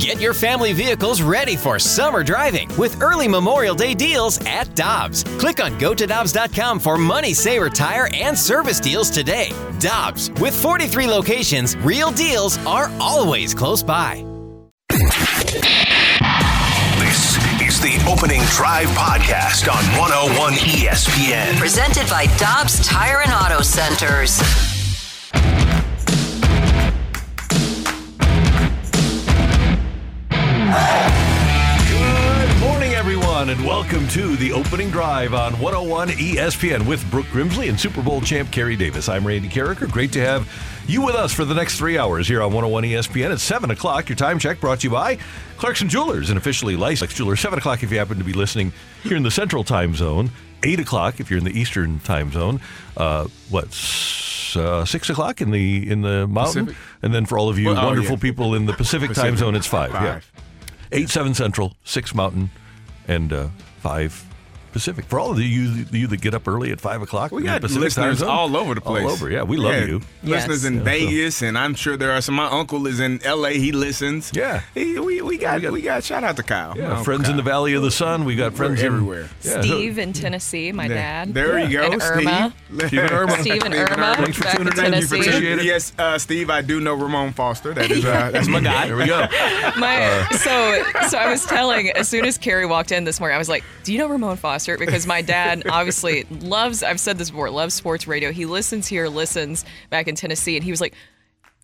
Get your family vehicles ready for summer driving with early Memorial Day deals at Dobbs. Click on gotodobbs.com for money saver tire and service deals today. Dobbs, with 43 locations, real deals are always close by. This is the Opening Drive Podcast on 101 ESPN. Presented by Dobbs Tire and Auto Centers. Everyone, and welcome to the opening drive on 101 ESPN with Brooke Grimsley and Super Bowl champ Carey Davis. I'm Randy Karraker. Great to have you with us for the next three hours here on 101 ESPN at 7 o'clock. Your time check brought to you by Clarkson Jewelers, an officially licensed jeweler. 7 o'clock if you happen to be listening here in the Central Time Zone. 8 o'clock if you're in the Eastern Time Zone. Uh, what? Uh, six o'clock in the in the mountain, Pacific? and then for all of you Well, oh, wonderful yeah. people in the Pacific, time zone, it's five. Yeah. Five. Eight seven central, six mountain, and uh, five Pacific. For all of you, you that get up early at five o'clock, We got Pacific time listeners all over the place. All over, yeah. We love Yeah, you. Listeners Yes. in Vegas, and I'm sure there are some. My uncle is in L.A. He listens. Yeah. He, we, we got we got shout out to Kyle. Yeah, Oh, friends in the Valley of the Sun. We got friends in- everywhere. Yeah, Steve in Tennessee, my There- dad. There you go, And Irma. Steve. Steve and Irma. Steve and Irma. Thanks for tuning in. You Tennessee. Appreciate it. Yes, uh, Steve. I do know Ramon Foster. That is uh, that's my guy. There we go. My, so, so I was telling as soon as Carey walked in this morning, I was like, "Do you know Ramon Foster?" Because my dad obviously loves. I've said this before. Loves sports radio. He listens here, listens back in Tennessee, and he was like,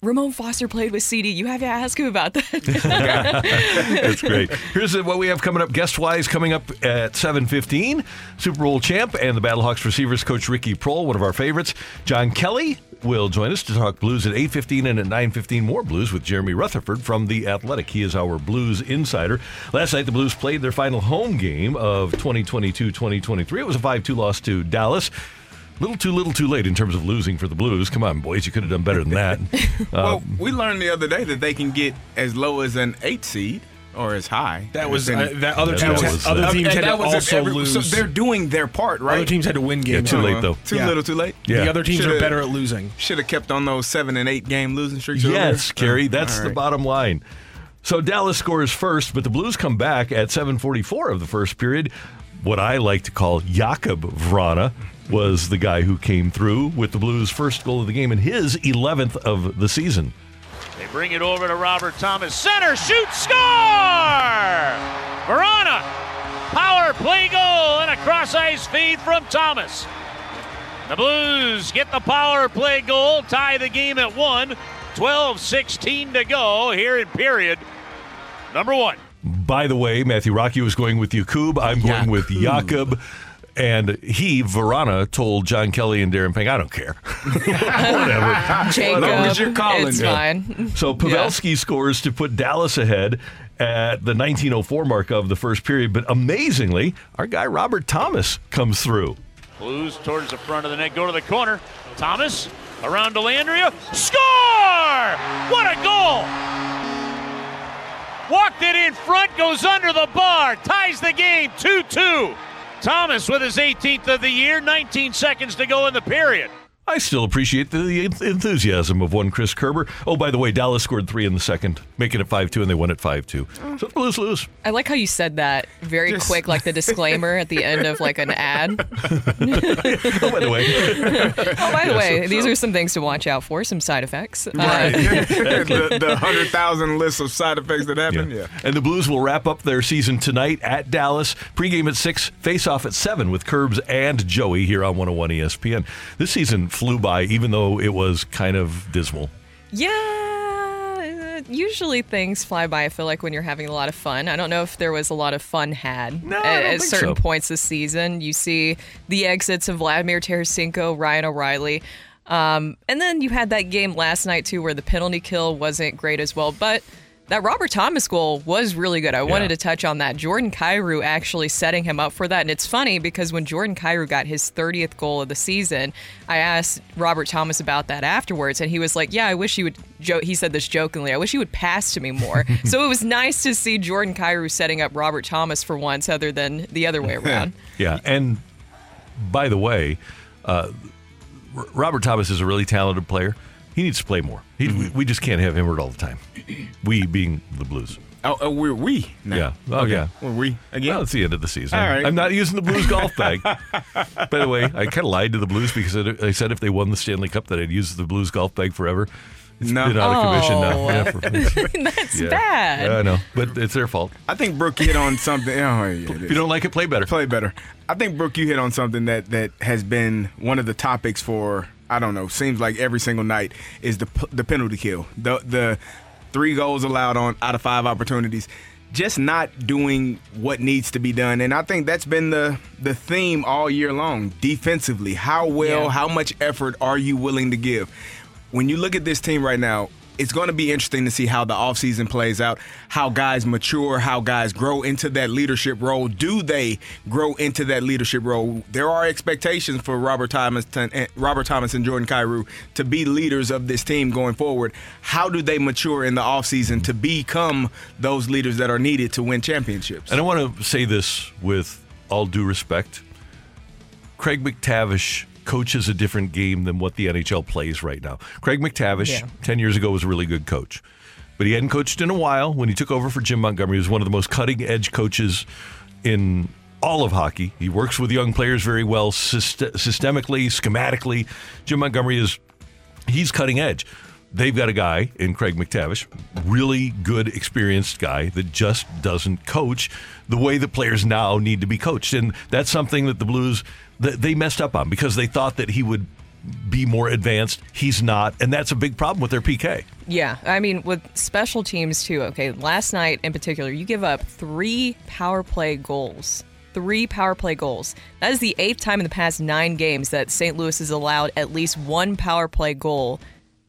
"Ramon Foster played with CD. You have to ask him about that." That's great. Here's uh, what we have coming up guest wise coming up at 7:15. Super Bowl champ and the Battlehawks receivers coach Ricky Proehl, one of our favorites. John Kelly will join us to talk blues at 8:15 and at 9:15 more blues with Jeremy Rutherford from the Athletic. He is our blues insider. Last night the Blues played their final home game of 2022-2023. It was a 5-2 loss to Dallas. Little too little too late in terms of losing for the Blues. Come on, boys, you could have done better than that. Well, uh, we learned the other day that they can get as low as an eight seed or as high. That was Then- uh, that other That teams. was, had, other teams and had that to was also every- lose. So they're doing their part, right? other teams had to win games. too late, though. Too Yeah. little, too late. Yeah. The other teams Shoulda- are better at losing. Should have kept on those seven and eight game losing streaks. earlier. Yes, Carey, Oh, that's all the bottom line. So Dallas scores first, but the Blues come back at 7:44 of the first period. What I like to call Jakob Vrana was the guy who came through with the Blues' first goal of the game and his 11th of the season. They bring it over to Robert Thomas. Center, shoot, score! Vrana, power play goal and a cross ice feed from Thomas. The Blues get the power play goal, tie the game at one. 12 16 to go here in period number one. By the way, Matthew Rocky was going with Yakub. I'm going with Jakob. And he, Vrana, told John Kelly and Darren Pang, I don't care. Whatever. Jacob, long as you're calling. it's Yeah. fine. So Pavelski scores to put Dallas ahead at the 1904 mark of the first period. But amazingly, our guy Robert Thomas comes through. Blues towards the front of the net, go to the corner. Thomas around to Landria. Score! What a goal! Walked it in front, goes under the bar, ties the game 2 2. Thomas with his 18th of the year, 19 seconds to go in the period. I still appreciate the enthusiasm of one Chris Kerber. Oh, by the way, Dallas scored three in the second, making it 5 2, and they won it 5 2. So the Blues lose. I like how you said that very Just- quick, like the disclaimer at the end of like an ad. Oh, by the way. Oh, by the way, these are some things to watch out for, some side effects. Uh, the, the hundred thousand list of side effects that happen. Yeah. And the Blues will wrap up their season tonight at Dallas. Pregame at 6, face off at 7 with Curbs and Joey here on 101 ESPN. This season flew by, even though it was kind of dismal. Yeah, uh, usually things fly by. I feel like when you're having a lot of fun. I don't know if there was a lot of fun had No, at, at certain so. points this season. You see the exits of Vladimir Tarasenko, Ryan O'Reilly. Um, and then you had that game last night too, where the penalty kill wasn't great as well. But that Robert Thomas goal was really good. I wanted to touch on that. Jordan Kyrou actually setting him up for that. And it's funny because when Jordan Kyrou got his 30th goal of the season, I asked Robert Thomas about that afterwards. And he was like, Yeah, I wish you would. Jo-, he said this jokingly. I wish you would pass to me more. so it was nice to see Jordan Kyrou setting up Robert Thomas for once, other than the other way around. Yeah, and by the way, uh, R- Robert Thomas is a really talented player. He needs to play more. He, we, mm-hmm. we just can't have him hurt all the time. We being the Blues. Oh, oh we're we. Now. Yeah. Oh, yeah. We're we again. Well, it's the end of the season. All right. I'm not using the Blues golf bag. By the way, I kind of lied to the Blues because I I said if they won the Stanley Cup that I'd use the Blues golf bag forever. It's No. been out of commission now. Oh. Yeah, for- That's yeah. bad. Yeah, I know, but it's their fault. I think Brooke hit on something. Oh, yeah, If you don't like it, play better. play better. I think Brooke, you hit on something that that has been one of the topics for I don't know. Seems like every single night is the the penalty kill. The the three goals allowed on out of five opportunities. Just not doing what needs to be done, and I think that's been the the theme all year long. Defensively, how well, Yeah. how much effort are you willing to give? When you look at this team right now, it's going to be interesting to see how the offseason plays out, how guys mature, how guys grow into that leadership role. Do they grow into that leadership role? There are expectations for Robert Thomas, Robert Thomas and Jordan Kyrou to be leaders of this team going forward. How do they mature in the offseason to become those leaders that are needed to win championships? And I want to say this with all due respect. Craig MacTavish coaches a different game than what the NHL plays right now. Craig MacTavish, Yeah. 10 years ago, was a really good coach. But he hadn't coached in a while. When he took over for Jim Montgomery, he was one of the most cutting edge coaches in all of hockey. He works with young players very well, syst- systemically, schematically. Jim Montgomery is he's cutting edge. They've got a guy in Craig MacTavish, really good, experienced guy that just doesn't coach the way the players now need to be coached, and that's something that the Blues that they messed up on because they thought that he would be more advanced. He's not, and that's a big problem with their PK. Yeah, I mean, with special teams too. Okay, last night in particular, you give up three power play goals. Three power play goals. That is the eighth time in the past nine games that St. Louis has allowed at least one power play goal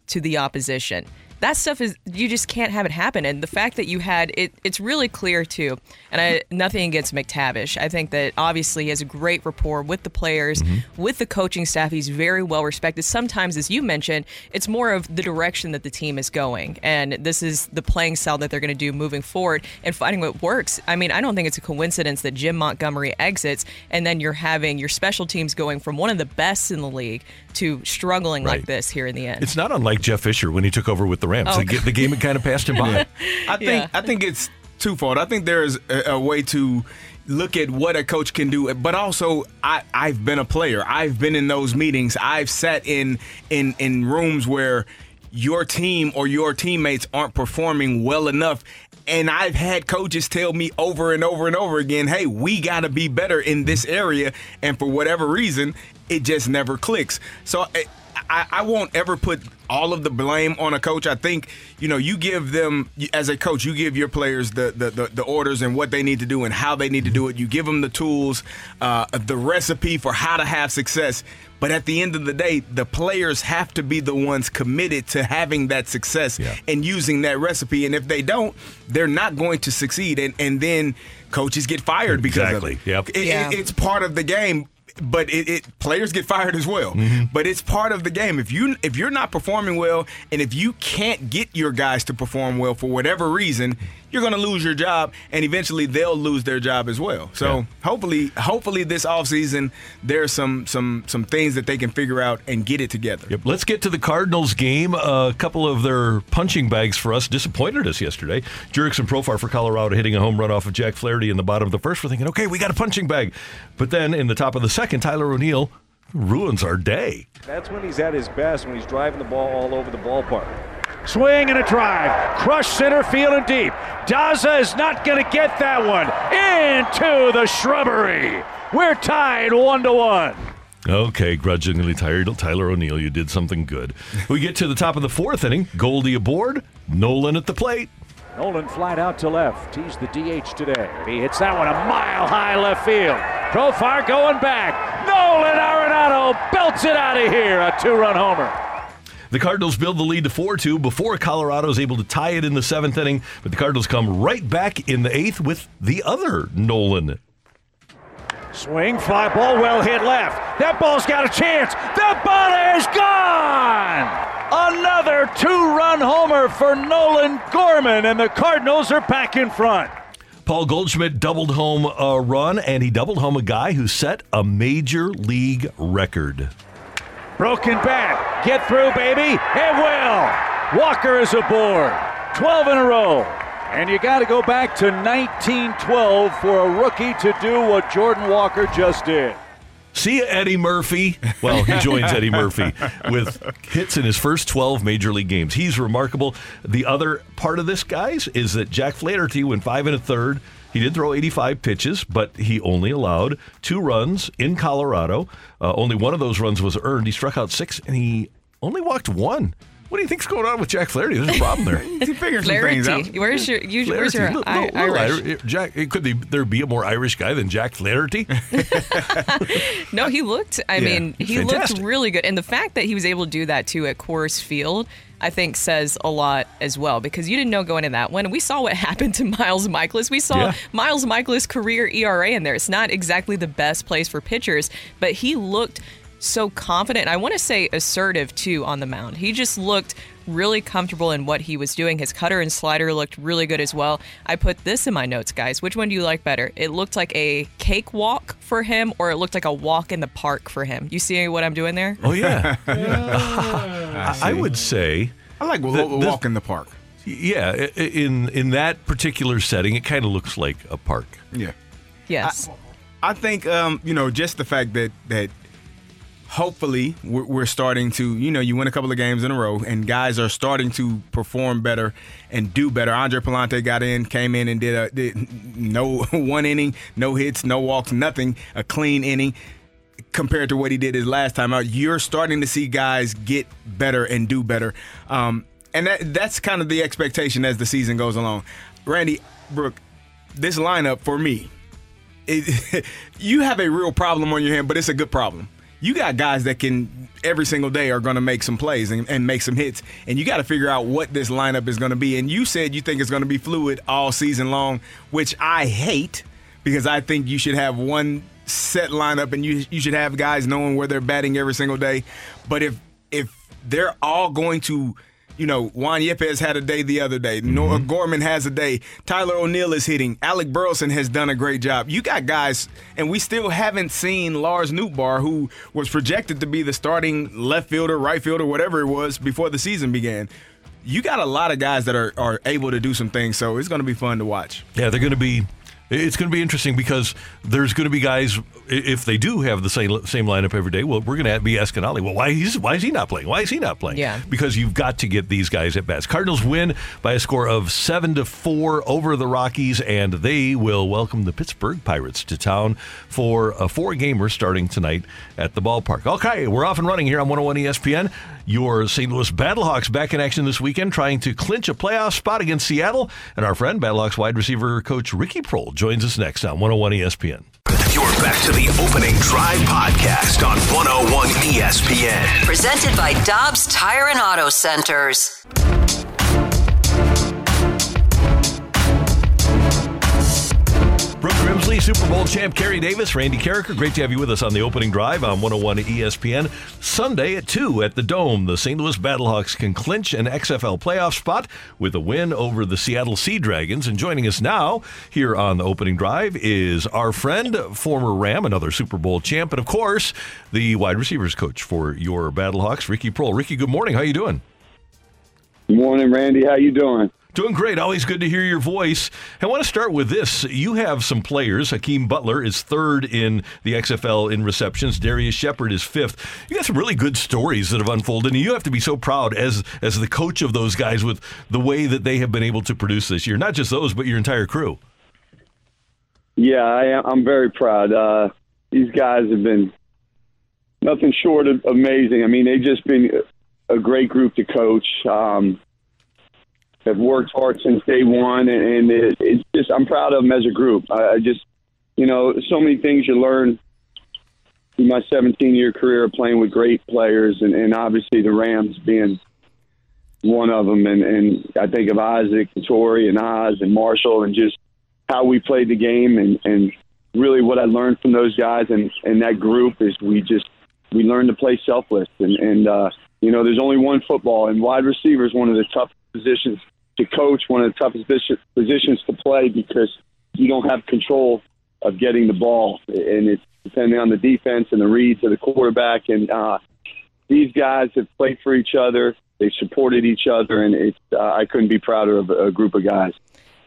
to the opposition. That stuff is you just can't have it happen. And the fact that you had it, it's really clear too. And I nothing against MacTavish. I think that obviously he has a great rapport with the players, mm-hmm. with the coaching staff. He's very well respected. Sometimes, as you mentioned, it's more of the direction that the team is going, and this is the playing style that they're going to do moving forward and finding what works. I mean, I don't think it's a coincidence that Jim Montgomery exits, and then you're having your special teams going from one of the best in the league to struggling Right. like this here in the end. It's not unlike Jeff Fisher when he took over with the Rams. Oh, the, the game had kind of passed him by. I think Yeah. I think it's twofold. I think there is a, a way to look at what a coach can do, but also I, I've been a player. I've been in those meetings. I've sat in in in rooms where your team or your teammates aren't performing well enough. And I've had coaches tell me over and over and over again, hey, we got to be better in this area. And for whatever reason, it just never clicks. So I, I, I won't ever put all of the blame on a coach. I think, you know, you give them, as a coach, you give your players the, the, the, the orders and what they need to do and how they need to do it. You give them the tools, uh, the recipe for how to have success. But at the end of the day, the players have to be the ones committed to having that success Yeah. and using that recipe. And if they don't, they're not going to succeed. And, and then coaches get fired because Exactly. of it. Yep. It- it- Yeah. it's part of the game but it, it players get fired as well. Mm-hmm. But it's part of the game. If you if you're not performing well, and if you can't get your guys to perform well for whatever reason, you're going to lose your job, and eventually they'll lose their job as well. So Yeah. hopefully, hopefully this offseason there's some some some things that they can figure out and get it together. Yep. Let's get to the Cardinals game. a couple of their punching bags for us disappointed us yesterday. Jurickson Profar for Colorado hitting a home run off of Jack Flaherty in the bottom of the first. We're thinking, okay, we got a punching bag. But then in the top of the second, Tyler O'Neill ruins our day. That's when he's at his best, when he's driving the ball all over the ballpark. Swing and a drive. Crush center field and deep. Daza is not going to get that one. Into the shrubbery. We're tied one to one. Okay, grudgingly tired. Tyler O'Neill, you did something good. We get to the top of the fourth inning. Goldie aboard. Nolan at the plate. Nolan flied out to left. He's the DH today. He hits that one a mile high left field. Profar going back. Nolan Arenado belts it out of here. A two run homer. The Cardinals build the lead to 4 2 before Colorado is able to tie it in the seventh inning. But the Cardinals come right back in the eighth with the other Nolan. Swing, fly ball, well hit left. That ball's got a chance. That ball is gone. Another two run homer for Nolan Gorman, and the Cardinals are back in front. Paul Goldschmidt doubled home a run, and he doubled home a guy who set a major league record. Broken bat. Get through, baby. It will. Walker is aboard. 12 in a row. And you got to go back to 1912 for a rookie to do what Jordan Walker just did. See Eddie Murphy. Well, he joins Eddie Murphy with hits in his first 12 major league games. He's remarkable. The other part of this, guys, is that Jack Flaherty went five and a third. He did throw 85 pitches, but he only allowed two runs in Colorado. Uh, only one of those runs was earned. He struck out six, and he only walked one. What do you think's going on with Jack Flaherty? There's a problem there. He figured some things out. Where's your, you, where's your little- I- little Irish? Irish- Jack, could they, there be a more Irish guy than Jack Flaherty? No, he looked. I Yeah, mean, he fantastic. looked really good, and the fact that he was able to do that too at Coors Field, I think, says a lot as well. Because you didn't know going into that one. We saw what happened to Miles Mikolas. We saw Yeah. Miles Mikolas' career ERA in there. It's not exactly the best place for pitchers, but he looked so confident. I want to say assertive too on the mound. He just looked really comfortable in what he was doing. His cutter and slider looked really good as well. I put this in my notes, guys. Which one do you like better? It looked like a cakewalk for him, or it looked like a walk in the park for him. You see what I'm doing there? oh, yeah. I, I would say. I like The- walk walk in the park. Yeah, i- i- in in that particular setting, it kind of looks like a park. Yeah. Yes. I think um, you know just the fact that that hopefully we're, starting to you know you win a couple of games in a row and guys are starting to perform better and do better. Andre Pallante got in, came in and did a did no one inning, no hits, no walks, nothing, a clean inning compared to what he did his last time out. You're starting to see guys get better and do better. Um, and that that's kind of the expectation as the season goes along. Randy, Brooke, this lineup for me, it, you have a real problem on your hand, but it's a good problem. You got guys that can every single day are going to make some plays and, and make some hits, and you got to figure out what this lineup is going to be. And you said you think it's going to be fluid all season long, which I hate because I think you should have one set lineup and you you should have guys knowing where they're batting every single day. But if if they're all going to you know, Juan Yepez had a day the other day. Noah mm-hmm. Gorman has a day. Tyler O'Neill is hitting. Alec Burleson has done a great job. You got guys, and we still haven't seen Lars Nootbaar, who was projected to be the starting left fielder, right fielder, whatever it was before the season began. You got a lot of guys that are, are able to do some things, so it's going to be fun to watch. Yeah, they're going to be. It's going to be interesting because there's going to be guys if they do have the same same lineup every day. Well, we're going to be asking Ollie, well, why he's why is he not playing? Why is he not playing? Yeah. because you've got to get these guys at bats. Cardinals win by a score of seven to four over the Rockies, and they will welcome the Pittsburgh Pirates to town for a four gamer starting tonight at the ballpark. Okay, we're off and running here on 101 ESPN. Your St. Louis Battlehawks back in action this weekend, trying to clinch a playoff spot against Seattle. And our friend, Battlehawks wide receiver coach Ricky Proehl, joins us next on 101 ESPN. You're back to the opening drive podcast on 101 ESPN. Presented by Dobbs Tire and Auto Centers. Grimsley, Super Bowl champ Carey Davis, Randy Karraker. Great to have you with us on the opening drive on 101 ESPN. Sunday at 2 at the Dome, the St. Louis Battlehawks can clinch an XFL playoff spot with a win over the Seattle Sea Dragons. And joining us now here on the opening drive is our friend, former Ram, another Super Bowl champ, and of course, the wide receivers coach for your Battlehawks, Ricky Proehl. Ricky, good morning. How you doing? Good Morning, Randy. How you doing? Doing great. Always good to hear your voice. I want to start with this. You have some players. Hakeem Butler is third in the XFL in receptions. Darrius Shepherd is fifth. You got some really good stories that have unfolded, and you have to be so proud as as the coach of those guys with the way that they have been able to produce this year. Not just those, but your entire crew. Yeah, I am, I'm very proud. Uh, these guys have been nothing short of amazing. I mean, they've just been a great group to coach. Um, have worked hard since day one, and, it, it's just I'm proud of them as a group. I, I just, you know, so many things you learn in my 17 year career playing with great players, and, and obviously the Rams being one of them. And, and I think of Isaac, and Torry, and Oz, and Marshall, and just how we played the game, and, and really what I learned from those guys and, and that group is we just we learned to play selfless, and, and uh, you know, there's only one football, and wide receiver is one of the toughest positions to coach, one of the toughest positions to play because you don't have control of getting the ball, and it's depending on the defense and the reads of the quarterback. And uh, these guys have played for each other, they supported each other, and it's uh, I couldn't be prouder of a group of guys.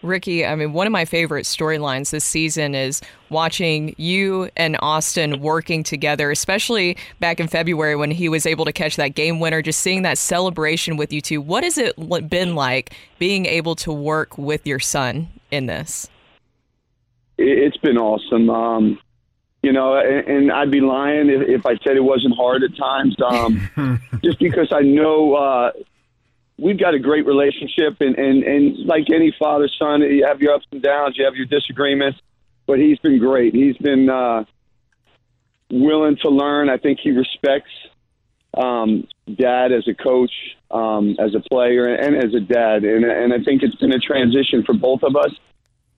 Ricky, I mean, one of my favorite storylines this season is watching you and Austin working together, especially back in February when he was able to catch that game winner, just seeing that celebration with you two. What has it been like being able to work with your son in this? It's been awesome. Um, you know, and, and I'd be lying if, if I said it wasn't hard at times. Um, just because I know uh, we've got a great relationship, and, and, and like any father son, you have your ups and downs, you have your disagreements, but he's been great. He's been uh, willing to learn. I think he respects um, dad as a coach, um, as a player, and as a dad, and, and I think it's been a transition for both of us.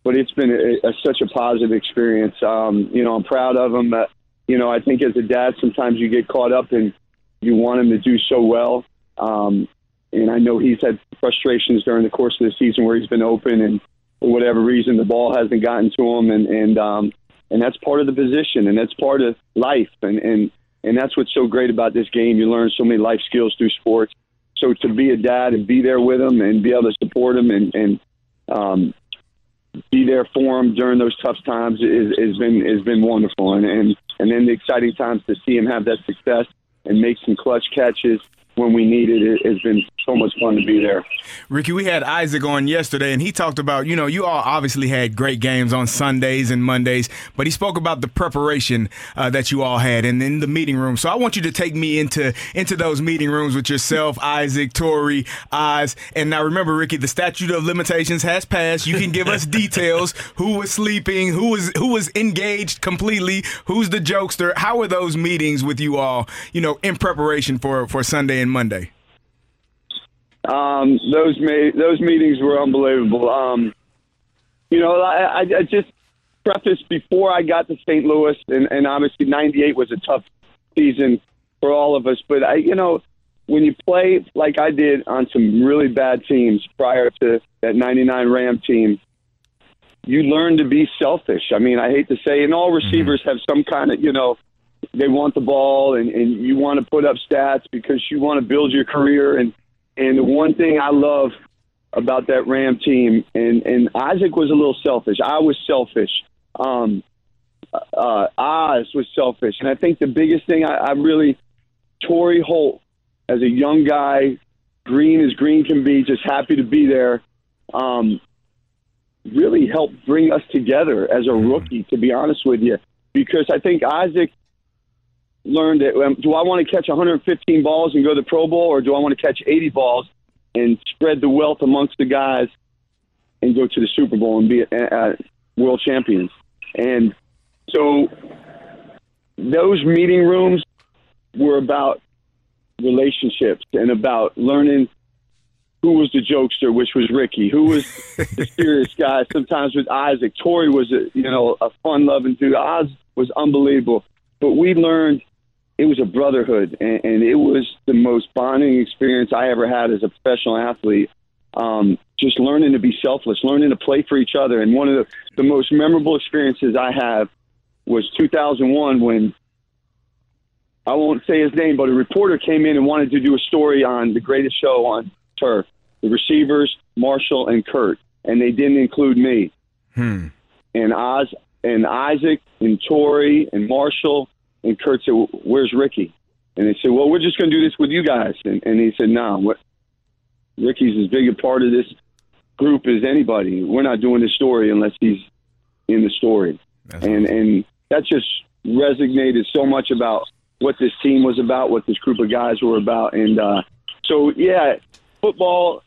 But it's been a, a, such a positive experience. Um, you know, I'm proud of him. Uh, you know, I think as a dad, sometimes you get caught up and you want him to do so well. Um, and I know he's had frustrations during the course of the season where he's been open and for whatever reason the ball hasn't gotten to him. And and um and that's part of the position and that's part of life. And and and that's what's so great about this game. You learn so many life skills through sports. So to be a dad and be there with him and be able to support him and and um be there for him during those tough times is has been has been wonderful. And and and then the exciting times to see him have that success and make some clutch catches when we need it. It has been so much fun to be there. Ricky, we had Isaac on yesterday, and he talked about, you know, you all obviously had great games on Sundays and Mondays, but he spoke about the preparation uh, that you all had and in the meeting room. So I want you to take me into into those meeting rooms with yourself, Isaac, Torry, Oz. And now remember, Ricky, the statute of limitations has passed. You can give us details. Who was sleeping? Who was who was engaged completely? Who's the jokester? How were those meetings with you all, you know, in preparation for for Sunday and Monday? Um, those ma- those meetings were unbelievable. Um, you know, I, I just preface before I got to St. Louis, and, and obviously '98 was a tough season for all of us. But I, you know, when you play like I did on some really bad teams prior to that '99 Ram team, you learn to be selfish. I mean, I hate to say, and all receivers mm-hmm. have some kind of, you know, they want the ball and, and you want to put up stats because you want to build your career. And, and the one thing I love about that Ram team, and, and Isaac was a little selfish. I was selfish. Um, uh, Oz was selfish. And I think the biggest thing I, I really, Torry Holt, as a young guy, green as green can be, just happy to be there, um, really helped bring us together as a rookie, to be honest with you. Because I think Isaac learned it. Um, do I want to catch 115 balls and go to the Pro Bowl, or do I want to catch 80 balls and spread the wealth amongst the guys and go to the Super Bowl and be uh, world champions? And so those meeting rooms were about relationships and about learning who was the jokester, which was Ricky, who was the serious guy. Sometimes with Isaac, Torry was a you know a fun loving dude. Oz was unbelievable, but we learned it was a brotherhood, and, and it was the most bonding experience I ever had as a professional athlete. Um, just learning to be selfless, learning to play for each other. And one of the, the most memorable experiences I have was 2001 when I won't say his name, but a reporter came in and wanted to do a story on the greatest show on turf, the receivers, Marshall and Kurt, and they didn't include me. Hmm. And Oz and Isaac and Torry and Marshall and Kurt said, "Where's Ricky?" And they said, "Well, we're just going to do this with you guys." And, and he said, "No, what? Ricky's as big a part of this group as anybody. We're not doing this story unless he's in the story." That's and awesome. and that just resonated so much about what this team was about, what this group of guys were about, and uh, so yeah, football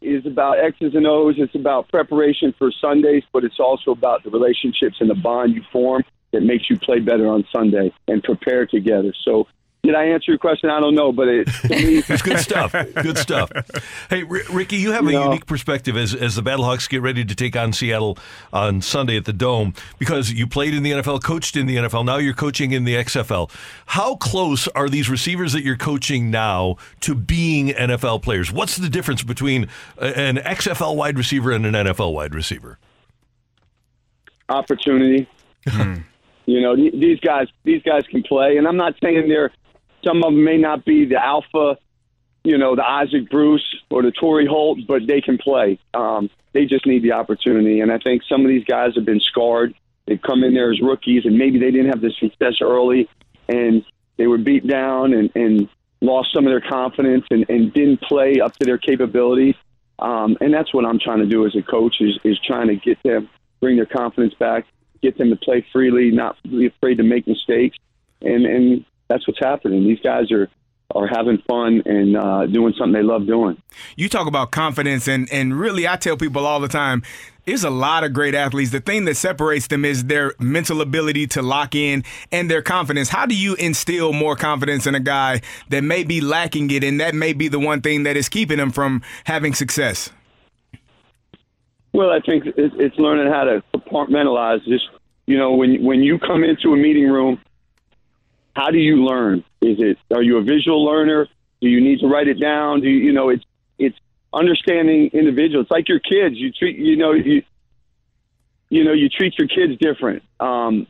is about X's and O's. It's about preparation for Sundays, but it's also about the relationships and the bond you form that makes you play better on Sunday and prepare together. So did I answer your question? I don't know, but it, me, it's good stuff. Good stuff. Hey, R- Ricky, you have you a know, unique perspective as as the Battlehawks get ready to take on Seattle on Sunday at the Dome because you played in the NFL, coached in the NFL. Now you're coaching in the XFL. How close are these receivers that you're coaching now to being NFL players? What's the difference between an XFL wide receiver and an NFL wide receiver? Opportunity. Hmm. You know, these guys these guys can play, and I'm not saying they're some of them may not be the alpha you know, the Isaac Bruce or the Torry Holt, but they can play. Um, they just need the opportunity. And I think some of these guys have been scarred. They've come in there as rookies, and maybe they didn't have the success early, and they were beat down and, and lost some of their confidence and, and didn't play up to their capabilities. Um, and that's what I'm trying to do as a coach is, is trying to get them, bring their confidence back, get them to play freely, not be afraid to make mistakes. And, and that's what's happening. These guys are are having fun and uh, doing something they love doing. You talk about confidence, and and really, I tell people all the time. There's a lot of great athletes. The thing that separates them is their mental ability to lock in and their confidence. How do you instill more confidence in a guy that may be lacking it, and that may be the one thing that is keeping him from having success? Well, I think it's learning how to compartmentalize. Just you know, when when you come into a meeting room how do you learn? Is it are you a visual learner? Do you need to write it down? Do you, you know it's it's understanding individuals. It's like your kids. You treat you know you you know you treat your kids different. Um,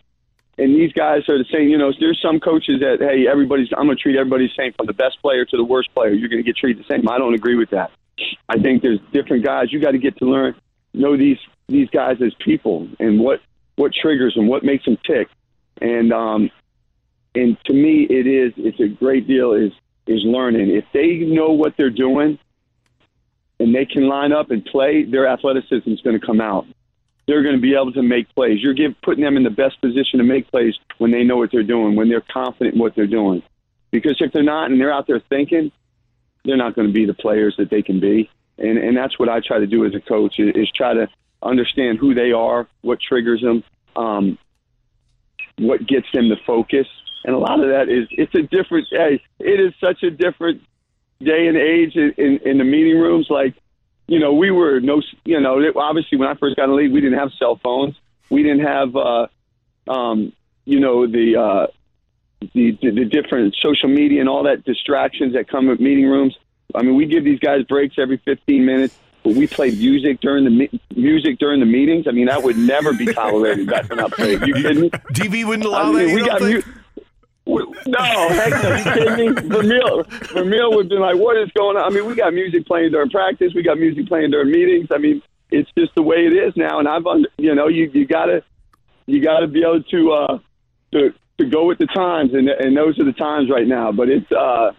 and these guys are the same. You know, there's some coaches that hey, everybody's I'm going to treat everybody the same from the best player to the worst player. You're going to get treated the same. I don't agree with that. I think there's different guys. You got to get to learn know these these guys as people and what what triggers them, what makes them tick. And um, and to me, it is it's a great deal is is learning. If they know what they're doing and they can line up and play, their athleticism is going to come out. They're going to be able to make plays. You're give, putting them in the best position to make plays when they know what they're doing, when they're confident in what they're doing. Because if they're not and they're out there thinking, they're not going to be the players that they can be. And and that's what I try to do as a coach is, is try to understand who they are, what triggers them, um, what gets them to focus, and a lot of that is it's a different. Hey, it is such a different day and age in, in, in the meeting rooms. Like, you know, we were no, you know, obviously when I first got in the league, we didn't have cell phones, we didn't have, uh, um, you know, the, uh, the the different social media and all that distractions that come with meeting rooms. I mean, we give these guys breaks every 15 minutes. But we play music during the me- music during the meetings. I mean, that would never be tolerated back when I played. You kidding me? DV wouldn't allow I mean, that. we got mu- no, heck no. You kidding me? Vermeil, Vermeil would be like, "What is going on?" I mean, we got music playing during practice. We got music playing during meetings. I mean, it's just the way it is now. And I've, you know, you you gotta you gotta be able to uh, to to go with the times, and and those are the times right now. But it's uh,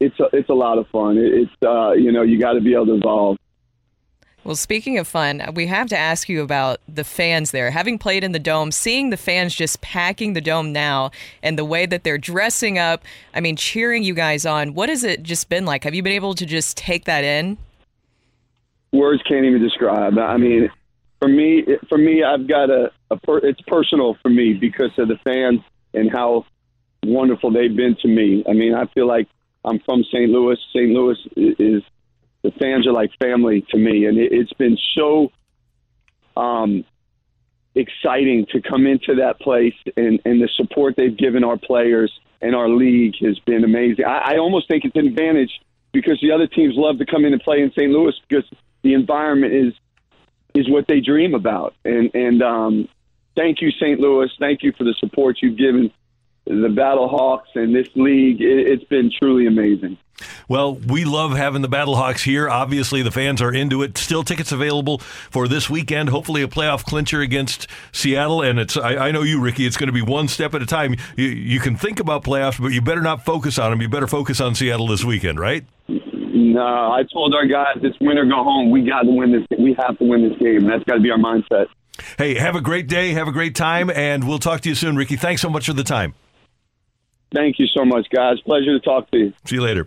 it's a, it's a lot of fun. It's uh, you know, you got to be able to evolve. Well, speaking of fun, we have to ask you about the fans there. Having played in the dome, seeing the fans just packing the dome now and the way that they're dressing up, I mean, cheering you guys on, what has it just been like? Have you been able to just take that in? Words can't even describe. I mean, for me, for me, I've got a, a per, it's personal for me because of the fans and how wonderful they've been to me. I mean, I feel like I'm from St. Louis. St. Louis is the fans are like family to me, and it, it's been so um, exciting to come into that place, and, and the support they've given our players and our league has been amazing. I, I almost think it's an advantage because the other teams love to come in and play in St. Louis because the environment is is what they dream about. And and um, thank you, St. Louis. Thank you for the support you've given the Battlehawks and this league. It, it's been truly amazing. Well, we love having the Battlehawks here. Obviously, the fans are into it. Still tickets available for this weekend. Hopefully, a playoff clincher against Seattle. And it's I, I know you, Ricky. It's going to be one step at a time. You, you can think about playoffs, but you better not focus on them. You better focus on Seattle this weekend, right? No, I told our guys this win or go home. We got to win this. We have to win this game. That's got to be our mindset. Hey, have a great day. Have a great time, and we'll talk to you soon, Ricky. Thanks so much for the time. Thank you so much, guys. Pleasure to talk to you. See you later.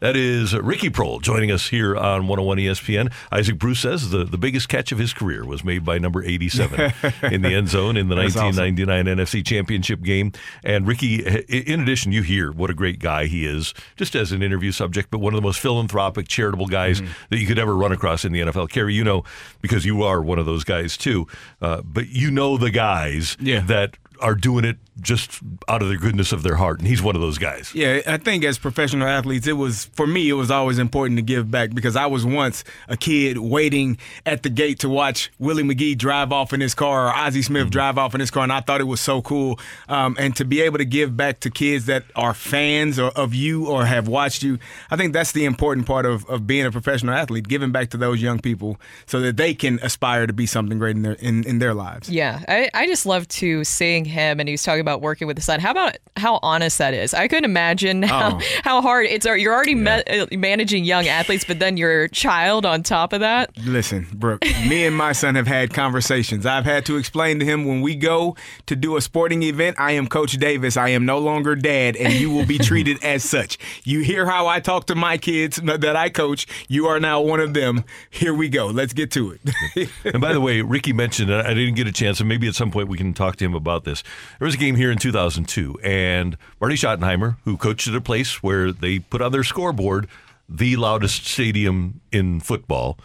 That is Ricky Proehl joining us here on 101 ESPN. Isaac Bruce says the, the biggest catch of his career was made by number 87 in the end zone in the 1999 awesome. NFC Championship game. And Ricky, in addition, you hear what a great guy he is, just as an interview subject, but one of the most philanthropic, charitable guys mm-hmm. that you could ever run across in the NFL. Carey, you know, because you are one of those guys too, uh, but you know the guys yeah. that are doing it just out of the goodness of their heart, and he's one of those guys. Yeah, I think as professional athletes, it was for me. It was always important to give back because I was once a kid waiting at the gate to watch Willie McGee drive off in his car or Ozzie Smith Mm-hmm. drive off in his car, and I thought it was so cool. Um, and to be able to give back to kids that are fans or, of you or have watched you, I think that's the important part of, of being a professional athlete, giving back to those young people so that they can aspire to be something great in their in, in their lives. Yeah, I, I just love to seeing him, and he was talking about working with the son. How about how honest that is? I couldn't imagine how, Oh. how hard it's. You're already ma- uh, managing young athletes, but then your child on top of that. Listen, Brooke, me and my son have had conversations. I've had to explain to him when we go to do a sporting event, I am Coach Davis. I am no longer dad, and you will be treated as such. You hear how I talk to my kids that I coach. You are now one of them. Here we go. Let's get to it. and by the way, Ricky mentioned, and I didn't get a chance, and maybe at some point we can talk to him about this. There was a game here in 2002, and Marty Schottenheimer, who coached at a place where they put on their scoreboard the loudest stadium in football,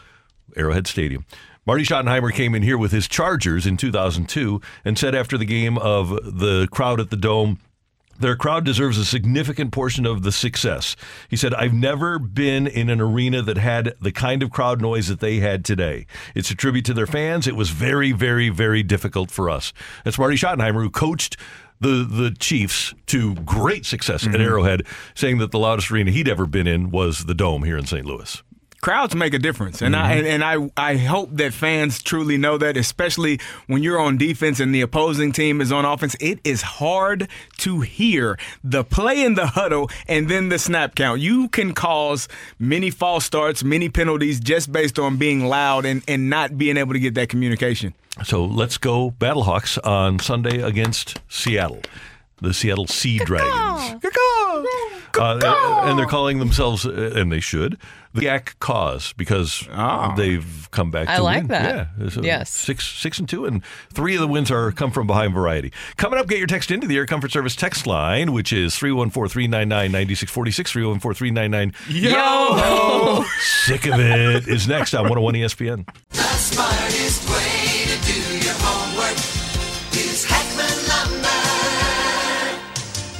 Arrowhead Stadium. Marty Schottenheimer came in here with his Chargers in 2002 and said after the game of the crowd at the Dome, their crowd deserves a significant portion of the success. He said, I've never been in an arena that had the kind of crowd noise that they had today. It's a tribute to their fans. It was very, very, very difficult for us. That's Marty Schottenheimer, who coached the, the Chiefs to great success at mm-hmm. Arrowhead, saying that the loudest arena he'd ever been in was the Dome here in St. Louis. Crowds make a difference, and I mm-hmm. and, and I I hope that fans truly know that, especially when you're on defense and the opposing team is on offense. It is hard to hear the play in the huddle and then the snap count. You can cause many false starts, many penalties just based on being loud and and not being able to get that communication. So let's go Battlehawks on Sunday against Seattle. The Seattle Sea Dragons. Uh, and they're calling themselves, uh, and they should, the Yak Cause because they've come back I to like win. that. Yeah. So Yes. Six, six and two, and three of the wins are come from behind variety. Coming up, get your text into the Air Comfort Service text line, which is 314 399 9646. 314 399 Yo! Sick of it is next on 101 ESPN.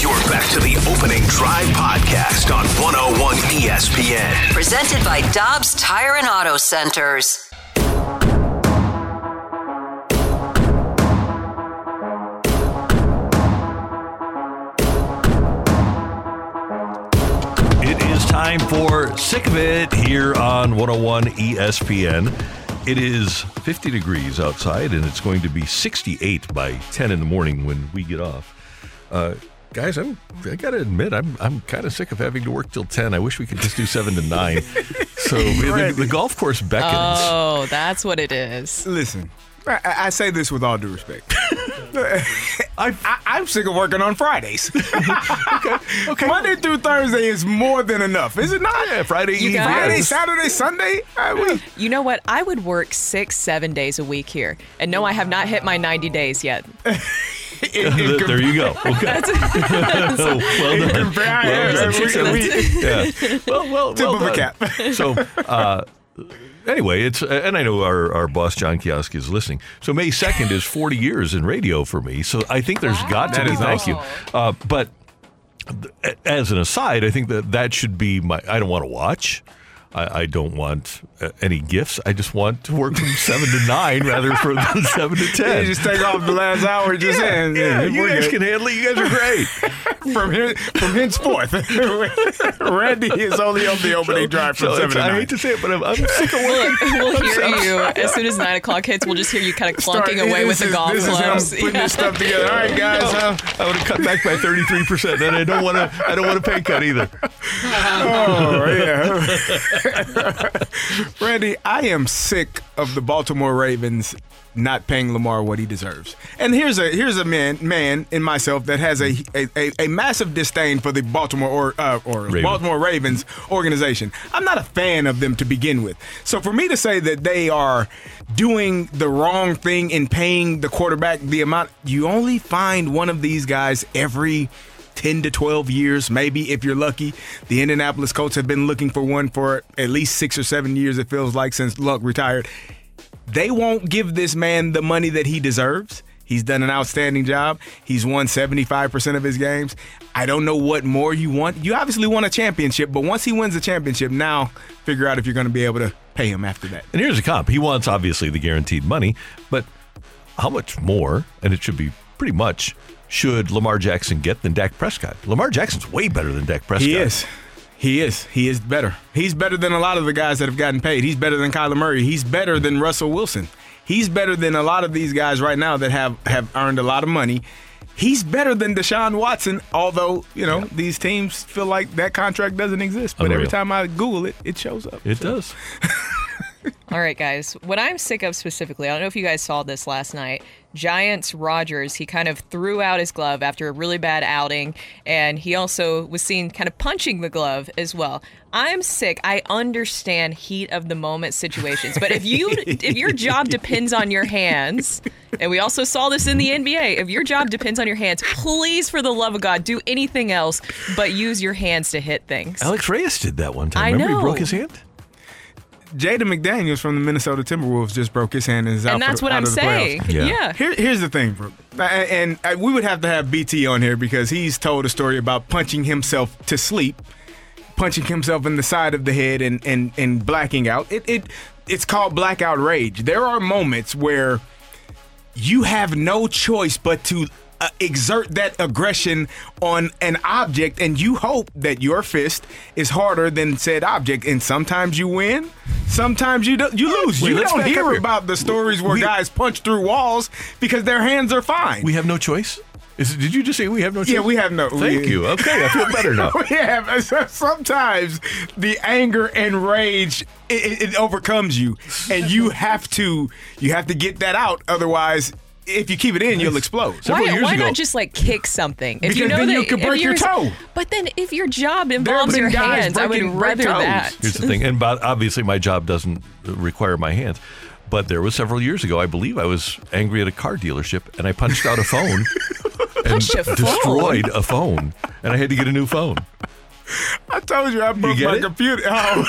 You're back to the opening drive podcast on 101 ESPN. Presented by Dobbs Tire and Auto Centers. It is time for Sick of It here on 101 ESPN. It is 50 degrees outside and it's going to be 68 by 10 in the morning when we get off. Uh, guys, I'm, I got to admit, I'm, I'm kind of sick of having to work till 10. I wish we could just do 7 to 9. So the, the golf course beckons. Oh, that's what it is. Listen, I, I I say this with all due respect. I, I, am sick of working on Fridays. okay, okay. Monday through Thursday is more than enough, is it not? Yeah, Friday You Eve. guys- Friday, yes. Saturday, Sunday. I mean, You know what? I would work six, seven days a week here. And no, I have not hit my 90 days yet. there you go. Okay. well done. yeah, done. we- we- Yeah. Well, well, Tip well of a cap. So, uh, anyway, it's and I know our, our boss John Kiosk is listening. So May second is forty years in radio for me. So I think there's got to be thank awesome. you. Uh, but th- as an aside, I think that that should be my. I don't want to watch. I, I don't want uh, any gifts. I just want to work from seven to nine rather for than seven to ten. You just take off the last hour, just yeah, in. yeah, you guys good. can handle it. You guys are great. from here, from henceforth, Randy is only on the opening drive from So seven it's- to I nine. hate to say it, but I'm, I'm sick of We'll, we'll hear you as soon as nine o'clock hits. We'll just hear you kind of clunking Start- away with this the golf this is him clubs. putting Yeah. this stuff together. All right, guys. uh, I would have cut back by 33 percent, and I don't want to. I don't want a pay cut either. Oh yeah, Randy, I am sick of the Baltimore Ravens not paying Lamar what he deserves. And here's a here's a man man in myself that has a a, a, a massive disdain for the Baltimore or uh, or Ravens. Baltimore Ravens organization. I'm not a fan of them to begin with. So for me to say that they are doing the wrong thing in paying the quarterback the amount you only find one of these guys every 10 to 12 years, maybe if you're lucky. The Indianapolis Colts have been looking for one for at least six or seven years, it feels like, since Luck retired. They won't give this man the money that he deserves. He's done an outstanding job. He's won 75% of his games. I don't know what more you want. You obviously want a championship, but once he wins the championship, now figure out if you're going to be able to pay him after that. And here's a comp. He wants obviously the guaranteed money, but how much more? And it should be pretty much. Should Lamar Jackson get than Dak Prescott? Lamar Jackson's way better than Dak Prescott. He is. He is. He is better. He's better than a lot of the guys that have gotten paid. He's better than Kyler Murray. He's better than Russell Wilson. He's better than a lot of these guys right now that have, have earned a lot of money. He's better than Deshaun Watson, although, you know, these teams feel like that contract doesn't exist. But every time I Google it, it shows up. It does. All right, guys. What I'm sick of specifically, I don't know if you guys saw this last night. Giants Rogers, he kind of threw out his glove after a really bad outing, and he also was seen kind of punching the glove as well. I'm sick. I understand heat of the moment situations, but if you if your job depends on your hands, and we also saw this in the NBA, if your job depends on your hands, please for the love of God, do anything else but use your hands to hit things. Alex Reyes did that one time. I Remember know. he broke his hand? Jaden McDaniels from the Minnesota Timberwolves just broke his hand and is out And that's the- what out I'm saying. Yeah. Yeah. Here, here's the thing, bro. And, and uh, we would have to have BT on here because he's told a story about punching himself to sleep, punching himself in the side of the head and and, and blacking out. It, it it's called blackout rage. There are moments where you have no choice but to uh, exert that aggression on an object and you hope that your fist is harder than said object and sometimes you win sometimes you do, you lose Wait, you don't hear about the stories where We- guys punch through walls because their hands are fine We have no choice. Is, did you just say we have no choice? yeah we have no Thank we- you. Okay, I feel better now. we have sometimes the anger and rage it, it, it overcomes you and you have to you have to get that out otherwise if you keep it in you'll explode Several why years why ago- not just like kick something? If you Because know then that you could break your toe. But then if your job involves your hands, I would breaking- break rather toes. that. Here's the thing, and about, obviously my job doesn't require my hands. But there was several years ago, I believe I was angry at a car dealership, and I punched out a phone and Punched a phone? destroyed a phone, and I had to get a new phone. I told you I broke get my it? computer. Oh,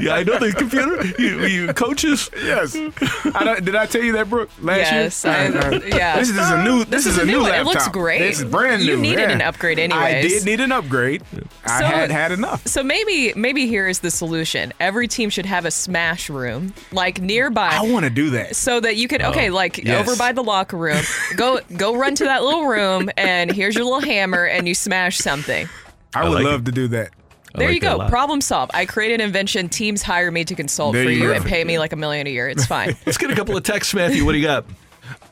Yeah, I know the computer. You, you coaches. yes. I don't, did I tell you that, Brooke? Last Yes, year. I- yeah. This is a new. This, is, a new, one. It looks great. This is brand new. You needed yeah. an upgrade anyway. I did need an upgrade. I had had enough. So maybe maybe here is the solution. Every team should have a smash room like nearby. I want to do that. so that you could okay, oh, like yes. over by the locker room, go go run to that little room and here's your little hammer and you smash something. I, I would like love it. to do that. I There like you go. Problem solved. I created an invention. Teams hire me to consult There for you you and pay me like a million a year. It's fine. Let's get a couple of texts, Matthew. What do you got?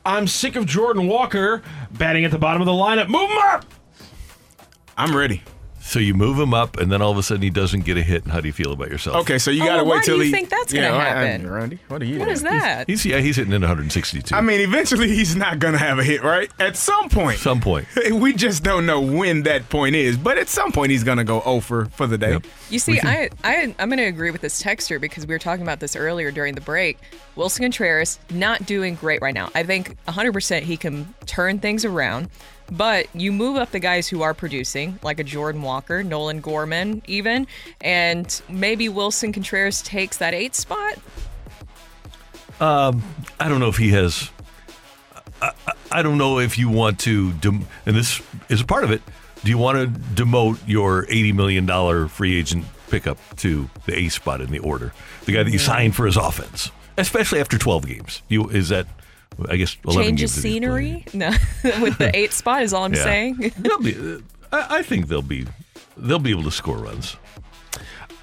I'm sick of Jordan Walker batting at the bottom of the lineup. Move him up. I'm ready. So you move him up, and then all of a sudden he doesn't get a hit. And how do you feel about yourself? Okay, so you Oh, got to why wait do till you he. think that's gonna Yeah, I- I- happen? Randy, what are you? what doing? is that? He's yeah, he's hitting in 162. I mean, eventually he's not gonna have a hit, right? At some point. some point. We just don't know when that point is, but at some point he's gonna go over for the day. Yep. You see, I, I, I'm going to agree with this texture because we were talking about this earlier during the break. Wilson Contreras not doing great right now. I think 100% he can turn things around, but you move up the guys who are producing, like a Jordan Walker, Nolan Gorman, even, and maybe Wilson Contreras takes that eight spot. Um, I don't know if he has. I, I- I don't know if you want to, dem- and this is a part of it. Do you want to demote your eighty million dollar free agent pickup to the A spot in the order. The guy that you signed for his offense, especially after 12 games. You is that? I guess 11 Change of games that scenery? No, with the eight spot is all I'm Yeah. saying. They'll be, uh, I, I think they'll be they'll be able to score runs.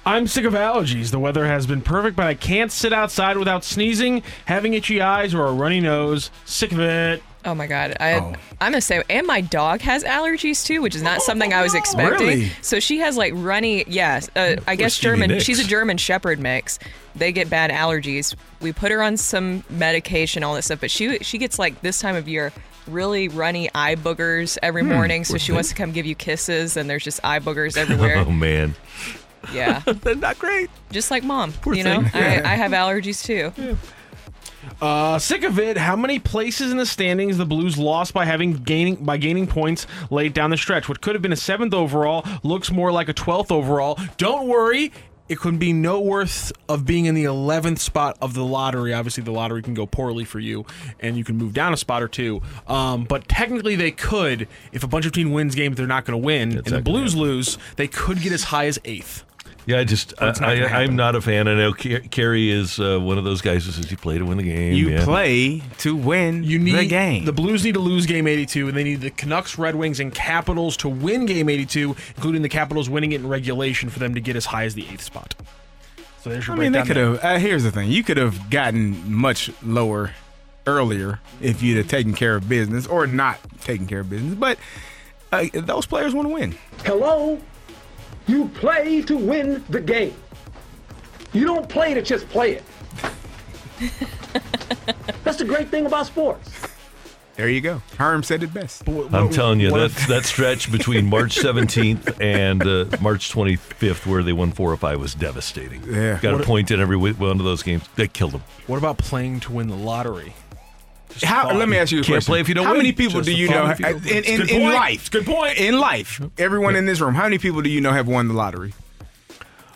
I'm sick of allergies. The weather has been perfect, but I can't sit outside without sneezing, having itchy eyes, or a runny nose. Sick of it. Oh my god, I, I'm gonna say, and my dog has allergies too, which is not something I was expecting. Really? So she has like runny, yeah, uh, I guess German. She's a German Shepherd mix. They get bad allergies. We put her on some medication, all that stuff, but she she gets like this time of year really runny eye boogers every Hmm, morning. So she wants to come give you kisses, and there's just eye boogers everywhere. Oh man, yeah, they're not great. just like mom. Poor you know, thing. I, I have allergies too. Uh, sick of it. How many places in the standings the Blues lost by having gaining by gaining points late down the stretch? What could have been a seventh overall looks more like a twelfth overall. Don't worry. It could be no worth of being in the 11th spot of the lottery. Obviously, the lottery can go poorly for you, and you can move down a spot or two. Um, but technically, they could, if a bunch of team wins games they're not going to win, and the Blues lose, they could get as high as eighth. Yeah, I just uh, not I, I'm not a fan. I know Car- Carey is uh, one of those guys who says you play to win the game. You yeah. play to win You need the game. The Blues need to lose game 82, and they need the Canucks, Red Wings, and Capitals to win game 82, including the Capitals winning it in regulation for them to get as high as the eighth spot. So there's your I mean, they could have. Uh, here's the thing: you could have gotten much lower earlier if you'd have taken care of business, or not taken care of business. But uh, those players want to win. Hello? You play to win the game. You don't play to just play it. That's the great thing about sports. There you go. Herm said it best. I'm telling you that that stretch between March 17th and uh, March 25th, where they won four or five, was devastating. Yeah. got What- a point in every one of those games. They killed them. What about playing to win the lottery? How, let me ask you a Can't question. play if you don't How win. many people Just do you fun know if you don't in, win. in, good in point. life? Good point. In life, everyone in this room, how many people do you know have won the lottery?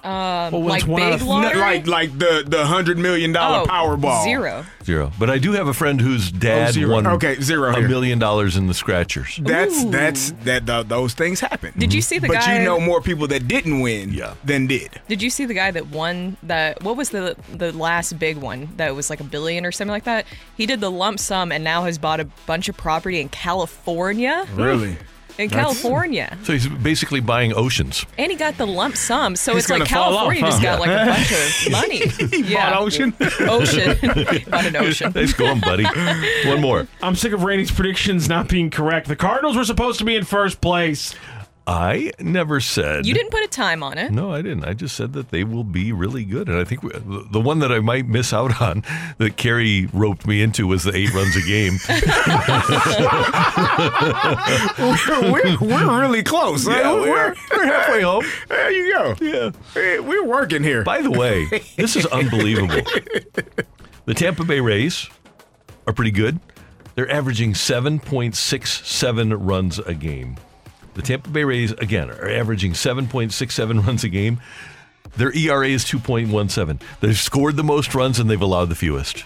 Um, Well, like it's one big of- lottery. Like like the the hundred million dollar oh, Powerball. Zero. Zero. But I do have a friend whose dad Oh, zero. won Okay, zero a million dollars in the scratchers. That's Ooh. that's that th- those things happen. Did you see the but guy? you know more people that didn't win Yeah. than did. Did you see the guy that won that? What was the the last big one that was like a billion or something like that? He did the lump sum and now has bought a bunch of property in California. Really? In California, So he's basically buying oceans. and he got the lump sum, so He's it's like gonna fall off, California just huh? got like a bunch of money. He bought ocean. ocean, bought an ocean. Nice going, buddy. One more. I'm sick of Rainey's predictions not being correct. The Cardinals were supposed to be in first place. I never said. You didn't put a time on it. No, I didn't. I just said that they will be really good, and I think we, the the one that I might miss out on that Carey roped me into was the eight runs a game. we're, we're, we're really close. Yeah, we're, we're- we're halfway home. There you go. Yeah. Hey, We're working here. By the way, this is unbelievable. The Tampa Bay Rays are pretty good. They're averaging 7.67 runs a game. The Tampa Bay Rays, again, are averaging 7.67 runs a game. Their ERA is 2.17. They've scored the most runs and they've allowed the fewest.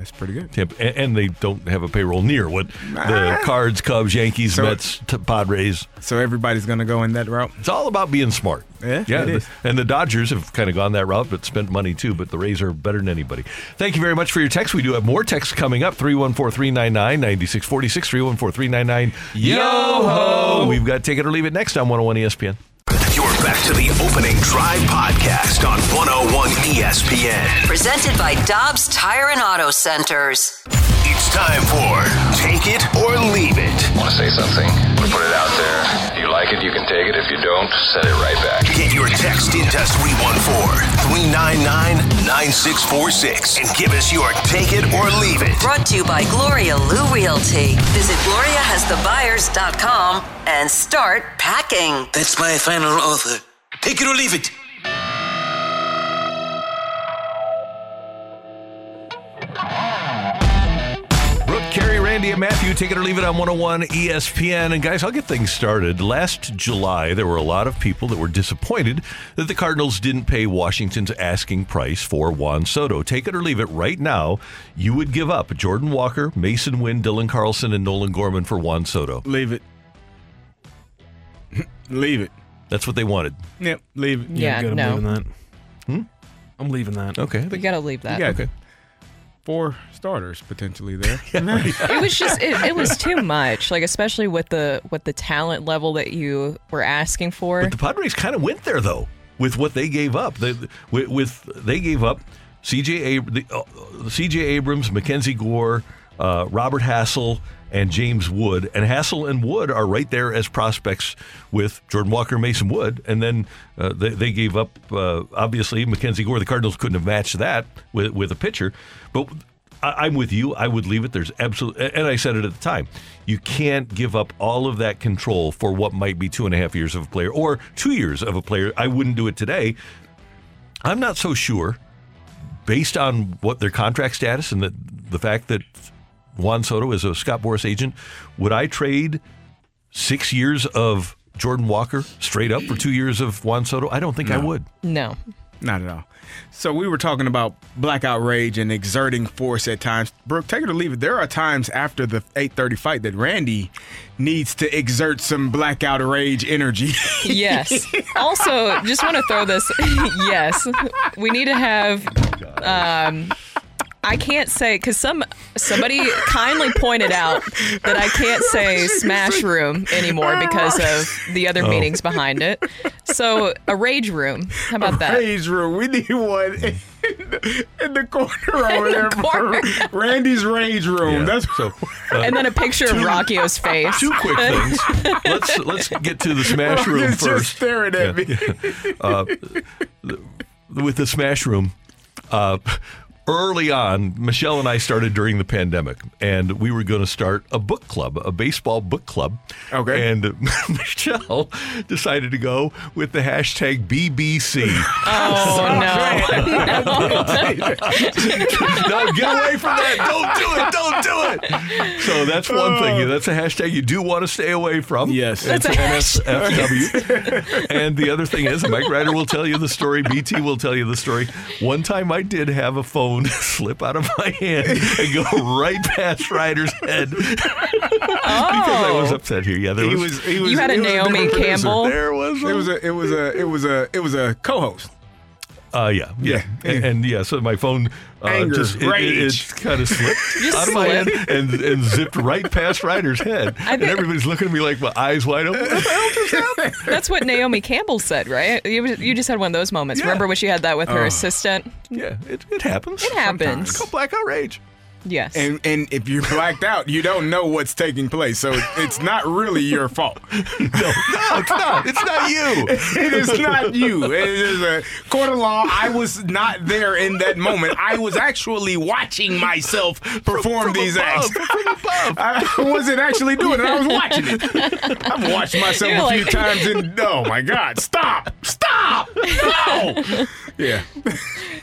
That's pretty good. Tampa, and, and they don't have a payroll near what the Ah. Cards, Cubs, Yankees, So- Mets, t- Padres. So everybody's gonna go in that route. It's all about being smart. Yeah, yeah. it is. And the Dodgers have kind of gone that route, but spent money too. But the Rays are better than anybody. Thank you very much for your text. We do have more texts coming up 314 399 9646. 314 399 Yo ho! We've got Take It or Leave It next on 101 ESPN. You're back to the opening drive podcast on 101 ESPN. Presented by Dobbs Tire and Auto Centers. It's time for Take It or Leave It. Want to say something? Want to put it out there. If you like it, you can take it. If you don't, send it right back. Get your text into 314 399 9646 and give us your Take It or Leave It. Brought to you by Gloria Lou Realty. Visit gloriahasthebuyers.com and start packing. That's my final offer. Take it or leave it. Brooke, Carey, Randy, and Matthew, take it or leave it on 101 ESPN. And guys, I'll get things started. Last July, there were a lot of people that were disappointed that the Cardinals didn't pay Washington's asking price for Juan Soto. Take it or leave it right now. You would give up Jordan Walker, Masyn Winn, Dylan Carlson, and Nolan Gorman for Juan Soto. Leave it. Leave it. That's what they wanted. Yep, leave. Yeah, good, I'm no. leaving that. I'm leaving that. Okay. You got to leave that. You got four starters potentially there. it was just it, it was too much like especially with the with the talent level that you were asking for But the Padres kind of went there though with what they gave up. They, with, with they gave up C.J. Ab- the, uh, C.J. Abrams, Mackenzie Gore, uh, Robert Hassell, and James Wood. And Hassell and Wood are right there as prospects with Jordan Walker, Mason Wood, and then uh, they, they gave up uh, obviously Mackenzie Gore. The Cardinals couldn't have matched that with with a pitcher, but. I- I'm with you. I would leave it. There's absolutely, and I said it at the time. You can't give up all of that control for what might be two and a half years of a player or two years of a player. I wouldn't do it today. I'm not so sure, based on what their contract status and the the fact that Juan Soto is a Scott Boras agent. Would I trade six years of Jordan Walker straight up for two years of Juan Soto? I don't think I would. no Not at all. So we were talking about blackout rage and exerting force at times. Brooke, take it or leave it. There are times after the 8:30 fight that Randy needs to exert some blackout rage energy. yes also just want to throw this yes we need to have um I can't say because some somebody kindly pointed out that I can't say smash room anymore because of the other Oh. meanings behind it. So a rage room. How about that? Rage room. We need one in the, in the corner over In there. corner. Randy's rage room. That's so. and then a picture of Rockio's face. Two quick things. let's let's get to the smash room It's just first. staring at me. Uh, with the smash room, uh, early on, Michelle and I started during the pandemic, and we were going to start a book club, a baseball book club. Okay. And Michelle decided to go with the hashtag BBC. Oh no, no, get away from that. Don't do it. Don't do it. So that's one thing. Oh. That's a hashtag you do want to stay away from. Yes. It's That's NSFW. and the other thing is, Mike Ryder will tell you the story. BT will tell you the story. One time I did have a phone slip out of my hand and go right past Ryder's head oh. because I was oh. upset here. Yeah, there he was. was. He was. You had a Naomi. Campbell? There was. It was a. It was a. It was a. It was a co-host. Uh, yeah, yeah, And, and yeah. So my phone uh, Anger, just it, rage. kind of slipped out of my hand and, and zipped right past Ryder's head, I and everybody's looking at me like my eyes wide open. What the hell just happened? That's what Naomi Campbell said, right? You, you just had one of those moments. Remember when she had that with her Oh. assistant? Yeah, it, it happens. It happens. It's called blackout rage. Yes. And and if you're blacked out, you don't know what's taking place. So it's not really your fault. no, no, it's not. It's not you. it is not you. It is a court of law. I was not there in that moment. I was actually watching myself perform from these above, acts. from above. I wasn't actually doing it. I was watching it. I've watched myself You're a few like- times and oh my god, stop, stop, no. Yeah.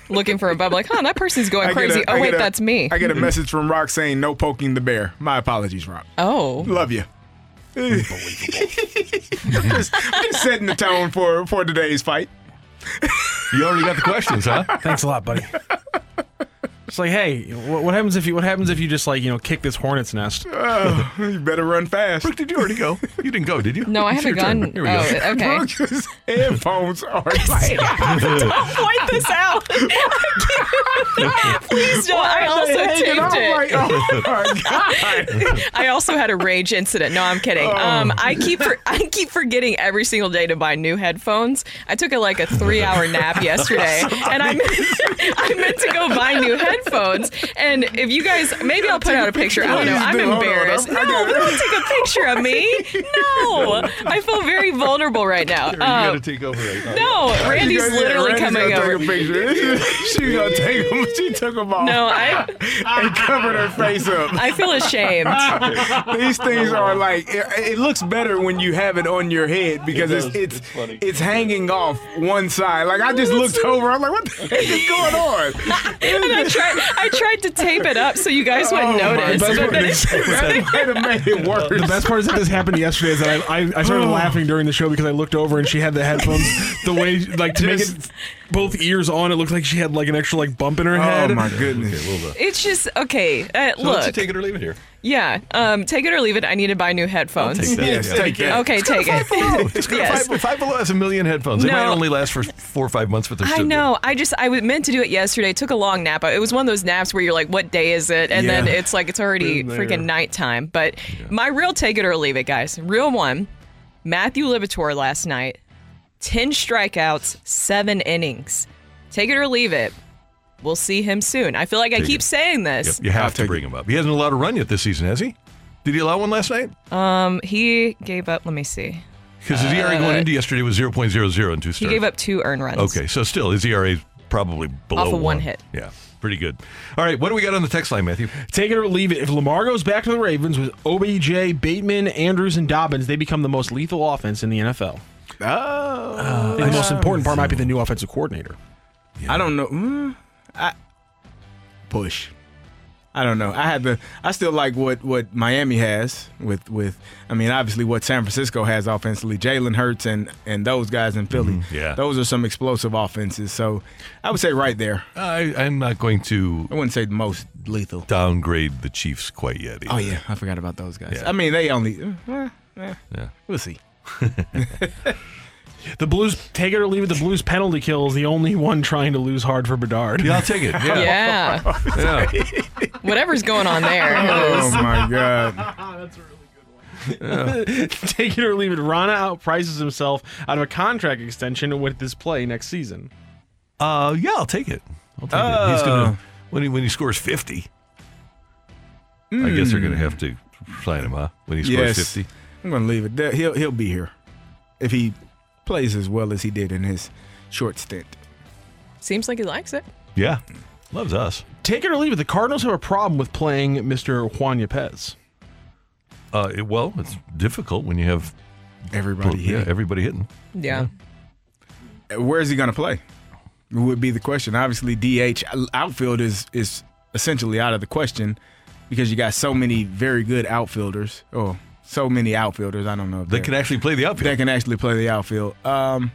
Looking for a bub, like, huh, that person's going I crazy. a- oh, I wait, a- that's me. I get a message from Rock saying no poking the bear. My apologies, Rock. oh. Love you. just, just setting the tone for for today's fight. You already got the questions, huh? Thanks a lot, buddy. It's like, hey, what, what happens if you what happens if you just like you know kick this hornet's nest? Oh, you better run fast. Brooke, did you already go? You didn't go, did you? No, I It's have a your turn. gun. Here we go. Oh, okay. Brooke's headphones are don't point this out. Please don't. I also taped it. like, oh my god. I also had a rage incident. No, I'm kidding. Oh. Um, I keep for, I keep forgetting every single day to buy new headphones. I took a, like a three hour nap yesterday, and I meant, I meant to go buy new headphones. And if you guys, maybe I'll put out a picture. I don't know. I'm do. Hold on. embarrassed. No, got- don't take a picture of me. No, I feel very vulnerable right now. Here, you got to Um, take over right now. no, Randy's She literally Randy's coming gonna over. Take a picture. She's gonna take them. She took them off. No, I and covered her face up. I feel ashamed. These things are like it, it looks better when you have it on your head because It it's it's It's funny. it's hanging off one side. Like I just looked over. I'm like, what the heck is going on? and I tried I tried to tape it up so you guys wouldn't Oh, my notice. God. but then it- that might have made it worse. The best part is that this happened yesterday. Is that I, I, I started oh. laughing during the show because I looked over and she had the headphones the way like to make it both ears on. It looked like she had like an extra like bump in her head. Oh my goodness. Okay, a little bit. It's just okay. Uh, So let's look, take it or leave it here. yeah. Um, take it or leave it. I need to buy new headphones. take that. Yes, Yeah. take that. Okay, It's got a take it. Five below. It's a Yes. five, five below has a million headphones. They No. might only last for four or five months, but they're I still good. know. I just I was meant to do it yesterday. Took a long nap. It was one of those naps where you're like, "What day is it?" And then Yeah. it's like it's already Been there. freaking nighttime. But my real take it or leave it, guys. Real one. Matthew Liberatore last night, ten strikeouts, seven innings. Take it or leave it. We'll see him soon. I feel like I Take keep it. saying this. Yep, you have to take bring him up. He hasn't allowed a run yet this season, has he? Did he allow one last night? Um, he gave up. Let me see. Because his ERA going into yesterday was 0.00 in two starts. He gave up two earned runs. Okay, so still his ERA is probably below Off of one hit. Yeah, pretty good. All right, what do we got on the text line, Matthew? Take it or leave it. If Lamar goes back to the Ravens with OBJ, Bateman, Andrews, and Dobbins, they become the most lethal offense in the NFL. Oh, And the most important part might be the new offensive coordinator. I don't know. Mm, I push. I don't know. I had the. I still like what what Miami has with with. I mean, obviously what San Francisco has offensively. Jalen Hurts and and those guys in Philly. Mm-hmm. yeah. those are some explosive offenses. So I would say right there. I, I'm not going to I wouldn't say the most lethal. downgrade the Chiefs quite yet. Oh yeah, I forgot about those guys. Yeah. I mean, they only. eh, eh, Yeah. We'll see. The Blues, take it or leave it, the Blues penalty kill is the only one trying to lose hard for Bedard. Yeah, I'll take it. Yeah. Yeah. Yeah. Whatever's going on there. Oh my god. That's a really yeah. Take it or leave it. Vrana outprices himself out of a contract extension with this play next season. Uh, yeah, I'll take it. I'll take it. He's Uh. gonna when he when he scores 50. I guess they're gonna have to sign him, huh? When he scores Yes. 50. I'm gonna leave it. there. He'll he'll be here if he plays as well as he did in his short stint. Seems like he likes it. Yeah, loves us. Take it or leave it. The Cardinals have a problem with playing Mr. Juan Yepez. Uh, it, well, it's difficult when you have Everybody yeah, hitting. everybody hitting. Yeah. Where is he going to play? Would be the question. Obviously, DH outfield is is essentially out of the question because you got so many very good outfielders. Oh, so many outfielders. I don't know. They can actually play the outfield. They can actually play the outfield. Um,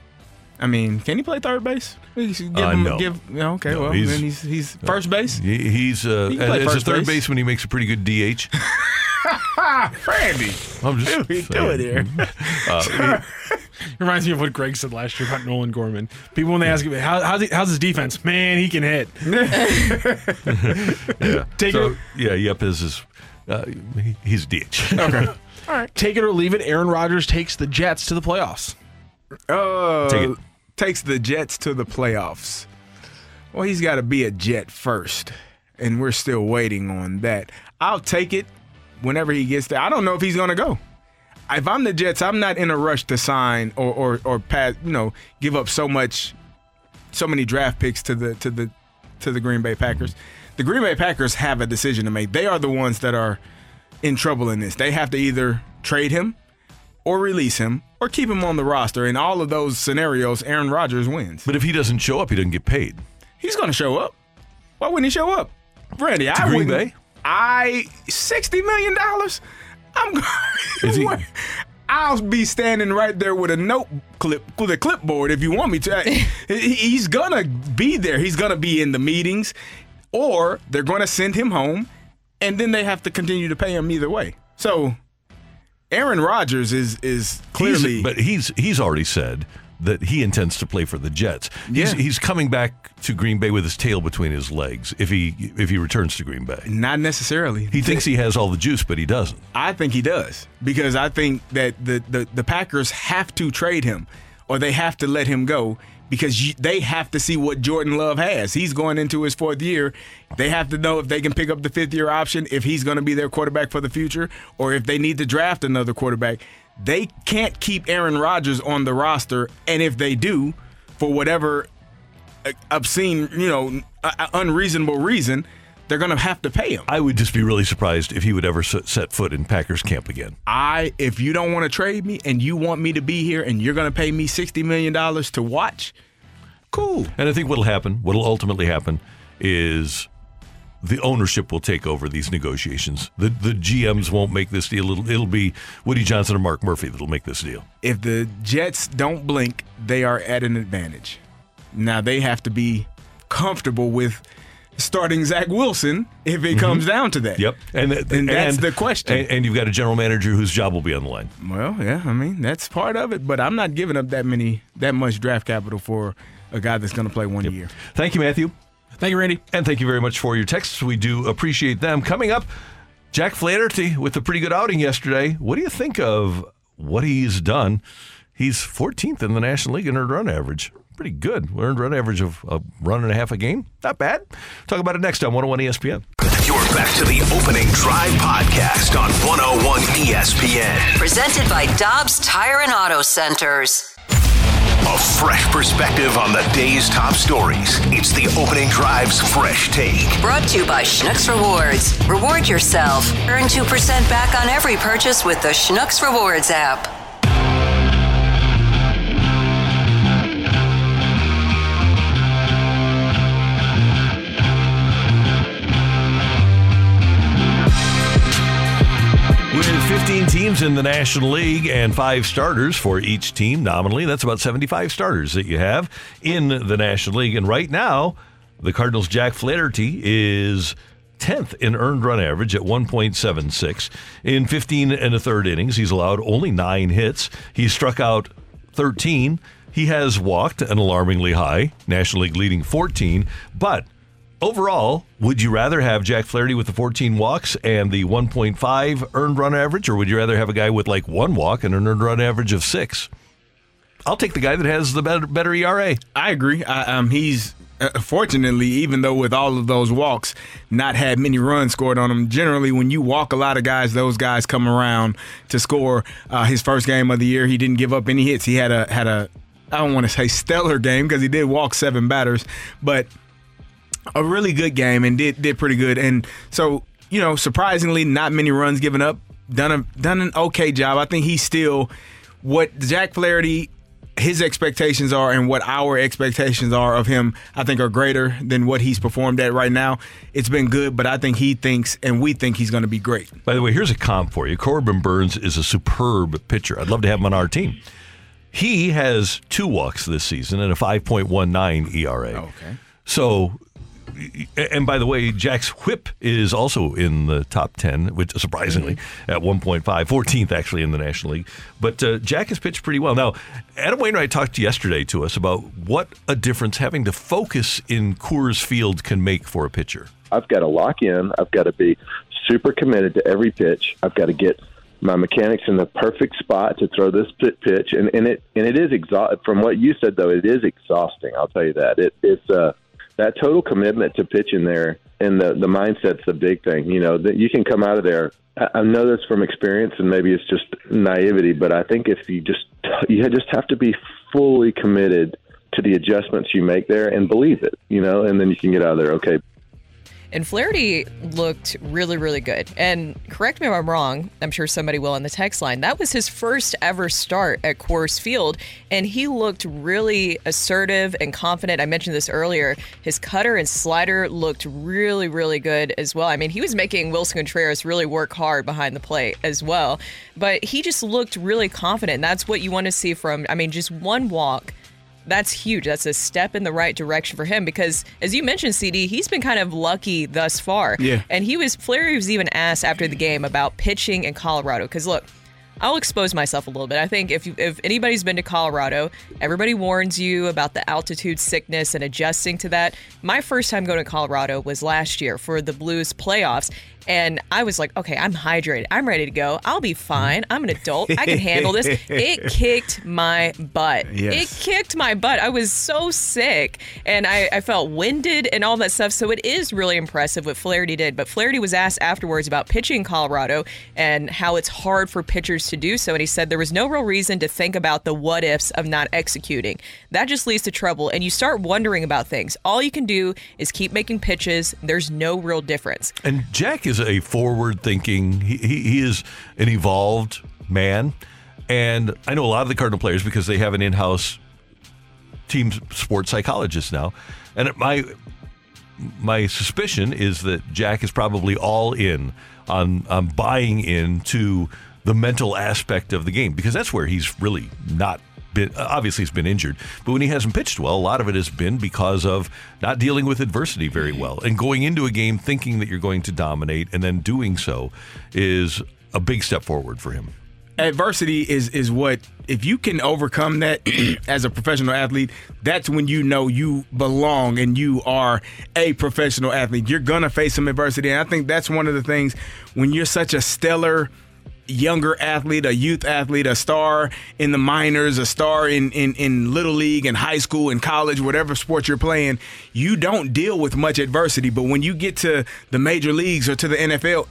I mean, can he play third base? Give Uh, him, no. give, yeah, okay, No, well, he's- then he's he's first base. He, he's uh, He play as a third base. baseman. He makes a pretty good DH. Randy, I'm just what are we doing here? Uh, Reminds me of what Greg said last year about Nolan Gorman. People when they ask him how, how's, he, how's his defense, man, he can hit. yeah. Take so, it. Yeah, Yep is his. Uh, he, he's a DH. Okay. All right. Take it or leave it. Aaron Rodgers takes the Jets to the playoffs. Uh, Take it. takes the Jets to the playoffs. Well, he's got to be a Jet first, and we're still waiting on that. I'll take it whenever he gets there. I don't know if he's going to go. If I'm the Jets, I'm not in a rush to sign or or or pass, you know, give up so much, so many draft picks to the to the to the Green Bay Packers. The Green Bay Packers have a decision to make. They are the ones that are in trouble in this. They have to either trade him or release him or keep him on the roster. In all of those scenarios, Aaron Rodgers wins. But if he doesn't show up, he doesn't get paid. He's going to show up. Why wouldn't he show up? Randy, I Green wouldn't- Bay? I sixty million dollars. I'm going. I'll be standing right there with a note clip with a clipboard if you want me to. He's gonna be there. He's gonna be in the meetings, or they're gonna send him home, and then they have to continue to pay him either way. So, Aaron Rodgers is is clearly. He's- but he's he's already said that he intends to play for the Jets. He's, Yeah. he's coming back to Green Bay with his tail between his legs if he if he returns to Green Bay. not necessarily. He thinks he has all the juice, but he doesn't. I think he does because I think that the, the, the Packers have to trade him or they have to let him go because you, they have to see what Jordan Love has. He's going into his fourth year. They have to know if they can pick up the fifth year option, if he's going to be their quarterback for the future, or if they need to draft another quarterback. They can't keep Aaron Rodgers on the roster, and if they do, for whatever uh, obscene, you know, uh, unreasonable reason, they're going to have to pay him. I would just be really surprised if he would ever set foot in Packers camp again. I if you don't want to trade me and you want me to be here and you're going to pay me 60 million dollars to watch, cool. And I think what'll happen, what'll ultimately happen, is the ownership will take over these negotiations. The the GMs won't make this deal. It'll, it'll be Woody Johnson or Mark Murphy that'll make this deal. If the Jets don't blink, they are at an advantage. Now they have to be comfortable with starting Zach Wilson if it comes down to that. Mm-hmm. Yep, and And that's the question. And, and you've got a general manager whose job will be on the line. Well, yeah, I mean that's part of it, but I'm not giving up that many that much draft capital for a guy that's going to play one year. Thank you, Matthew. Thank you, Randy. And thank you very much for your texts. We do appreciate them. Coming up, Jack Flaherty with a pretty good outing yesterday. What do you think of what he's done? He's 14th in the National League in earned run average. Pretty good. Earned run average of a run and a half a game. Not bad. Talk about it next on 101 ESPN. You're back to the opening drive podcast on 101 ESPN. Presented by Dobbs Tire and Auto Centers. A fresh perspective on the day's top stories. It's the opening drive's fresh take. Brought to you by Schnucks Rewards. Reward yourself. Earn 2% back on every purchase with the Schnucks Rewards app. 15 teams in the National League and five starters for each team nominally, that's about 75 starters that you have in the National League. And right now, the Cardinals' Jack Flaherty is 10th in earned run average at 1.76. In 15 and a third innings, he's allowed only nine hits. He's struck out 13. He has walked an alarmingly high, National League leading 14. But overall, would you rather have Jack Flaherty with the 14 walks and the 1.5 earned run average, or would you rather have a guy with like one walk and an earned run average of six? I'll take the guy that has the better, better ERA. I agree. I, um, he's uh, fortunately, even though with all of those walks, not had many runs scored on him. Generally, when you walk a lot of guys, those guys come around to score. Uh, his first game of the year, he didn't give up any hits. He had a had a I don't want to say stellar game because he did walk seven batters, but a really good game and did did pretty good. And so you know, surprisingly, not many runs given up. Done a done an okay job. I think he's still what Jack Flaherty his expectations are and what our expectations are of him, I think are greater than what he's performed at right now. It's been good, but I think he thinks and we think he's going to be great. By the way, here's a comp for you. Corbin Burnes is a superb pitcher. I'd love to have him on our team. He has two walks this season and a 5.19 ERA. Okay. So, and by the way, Jack's whip is also in the top 10, which surprisingly at 1.5, 14th actually in the National League. But uh, Jack has pitched pretty well. Now, Adam Wainwright talked yesterday to us about what a difference having to focus in Coors Field can make for a pitcher. I've got to lock in. I've got to be super committed to every pitch. I've got to get my mechanics in the perfect spot to throw this pitch, and, and it and it is exhausting. From what you said, though, it is exhausting. I'll tell you that it, it's uh, that total commitment to pitching there, and the the mindset's the big thing. You know that you can come out of there. I, I know this from experience, and maybe it's just naivety, but I think if you just you just have to be fully committed to the adjustments you make there and believe it, you know, and then you can get out of there. Okay, And Flaherty looked really, really good. And correct me if I'm wrong, I'm sure somebody will on the text line. That was his first ever start at Coors Field, and he looked really assertive and confident. I mentioned this earlier. His cutter and slider looked really, really good as well. I mean, he was making Wilson Contreras really work hard behind the plate as well. But he just looked really confident. That's what you want to see from, I mean, just one walk that's huge. That's a step in the right direction for him because, as you mentioned, CD, he's been kind of lucky thus far. Yeah. And he was, Flaherty was even asked after the game about pitching in Colorado. Because, look, I'll expose myself a little bit. I think if you, if anybody's been to Colorado, everybody warns you about the altitude sickness and adjusting to that. My first time going to Colorado was last year for the Blues playoffs. And I was like, okay, I'm hydrated. I'm ready to go. I'll be fine. I'm an adult. I can handle this. It kicked my butt. Yes. It kicked my butt. I was so sick and I, I felt winded and all that stuff. So it is really impressive what Flaherty did. But Flaherty was asked afterwards about pitching in Colorado and how it's hard for pitchers to do so. And he said there was no real reason to think about the what ifs of not executing. That just leads to trouble. And you start wondering about things. All you can do is keep making pitches. There's no real difference. And Jack is a forward thinking, he, he, he is an evolved man. And I know a lot of the Cardinal players because they have an in house team sports psychologist now. And my my suspicion is that Jack is probably all in on, on buying into the mental aspect of the game because that's where he's really not been obviously he's been injured, but when he hasn't pitched well, a lot of it has been because of not dealing with adversity very well. And going into a game thinking that you're going to dominate and then doing so is a big step forward for him. adversity is is what if you can overcome that as a professional athlete that's when you know you belong and you are a professional athlete. You're gonna face some adversity. And i think that's one of the things when you're such a stellar younger athlete a youth athlete a star in the minors a star in, in, in little league and high school and college whatever sport you're playing you don't deal with much adversity but when you get to the major leagues or to the nfl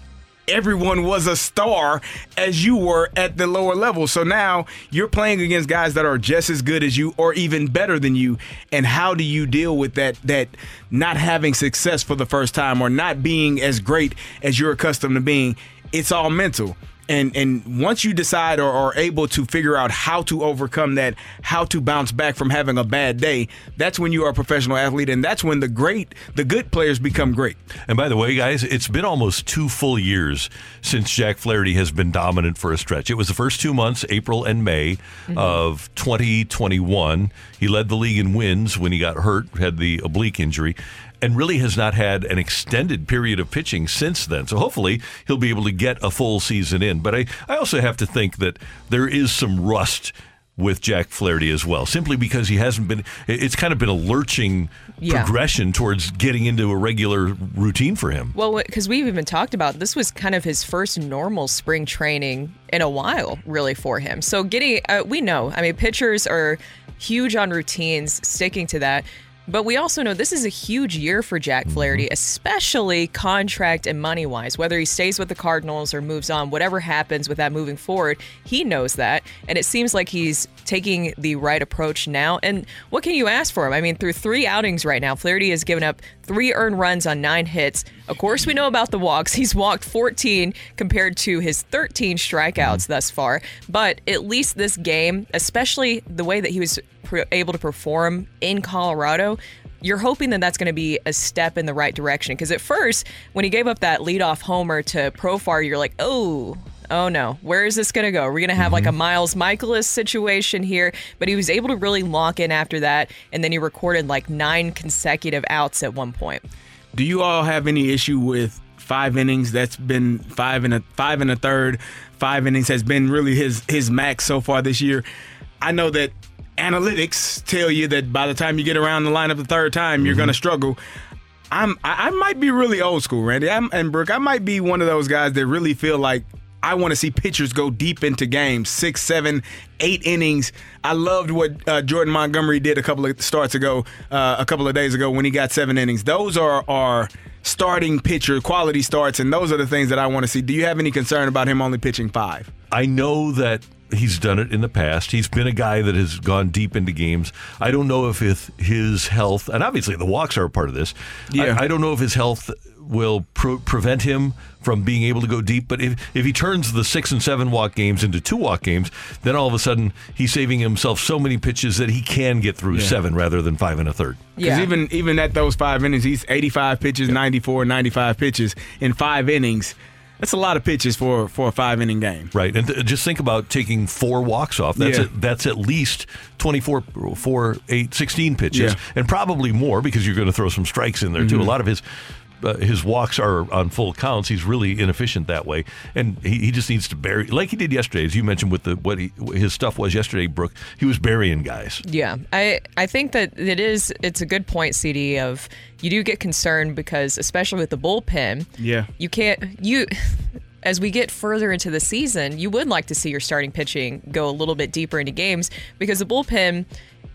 everyone was a star as you were at the lower level. So now you're playing against guys that are just as good as you or even better than you. And how do you deal with that that not having success for the first time or not being as great as you're accustomed to being? It's all mental. And and once you decide or are able to figure out how to overcome that, how to bounce back from having a bad day, that's when you are a professional athlete and that's when the great the good players become great. And by the way, guys, it's been almost two full years since Jack Flaherty has been dominant for a stretch. It was the first two months, April and May mm-hmm. of 2021. He led the league in wins when he got hurt, had the oblique injury, and really has not had an extended period of pitching since then. So hopefully he'll be able to get a full season in. But I, I also have to think that there is some rust with Jack Flaherty as well, simply because he hasn't been. It's kind of been a lurching Yeah. progression towards getting into a regular routine for him. Well, because we've even talked about this was kind of his first normal spring training in a while, really, for him. So getting, uh, we know, I mean, pitchers are huge on routines, sticking to that. But we also know this is a huge year for Jack mm-hmm. Flaherty, especially contract and money wise. Whether he stays with the Cardinals or moves on, whatever happens with that moving forward, he knows that. And it seems like he's taking the right approach now. And what can you ask for him? I mean, through three outings right now, Flaherty has given up three earned runs on nine hits. Of course, we know about the walks. He's walked 14 compared to his 13 strikeouts thus far. But at least this game, especially the way that he was able to perform in Colorado, you're hoping that that's going to be a step in the right direction. Because at first, when he gave up that leadoff homer to Profar, you're like, oh, oh no, where is this going to go? We're going to have like a mm-hmm. Miles Mikolas situation here. But he was able to really lock in after that. And then he recorded like nine consecutive outs at one point. Do you all have any issue with five innings? That's been five and a five and a third. Five innings has been really his his max so far this year. I know that analytics tell you that by the time you get around the lineup the third time, you're going to mm-hmm. struggle. I'm I, I might be really old school, Randy. I'm, and Brooke, I might be one of those guys that really feel like I want to see pitchers go deep into games, six, seven, eight innings. I loved what uh, Jordan Montgomery did a couple of starts ago, uh, a couple of days ago when he got seven innings. Those are our starting pitcher quality starts, and those are the things that I want to see. Do you have any concern about him only pitching five? I know that he's done it in the past. He's been a guy that has gone deep into games. I don't know if his, health, and obviously the walks are a part of this. Yeah. I, I don't know if his health will pre- prevent him from being able to go deep. But if, if he turns the six and seven walk games into two walk games, then all of a sudden he's saving himself so many pitches that he can get through Yeah. seven rather than five and a third. Because even even at those five innings, he's 85 pitches, 94, 95 pitches in five innings. That's a lot of pitches for for a five inning game. Right, and th- just think about taking four walks off. That's Yeah. at, that's at least 24, 4, 8, 16 pitches, Yeah. and probably more because you're going to throw some strikes in there too. Mhm. A lot of his uh, his walks are on full counts. He's really inefficient that way, and he, he just needs to bury like he did yesterday, as you mentioned with the what he, his stuff was yesterday. Brooke, he was burying guys. Yeah, I I think that it is. It's a good point, CD. Of you do get concerned because especially with the bullpen, Yeah. you can't you. As we get further into the season, you would like to see your starting pitching go a little bit deeper into games because the bullpen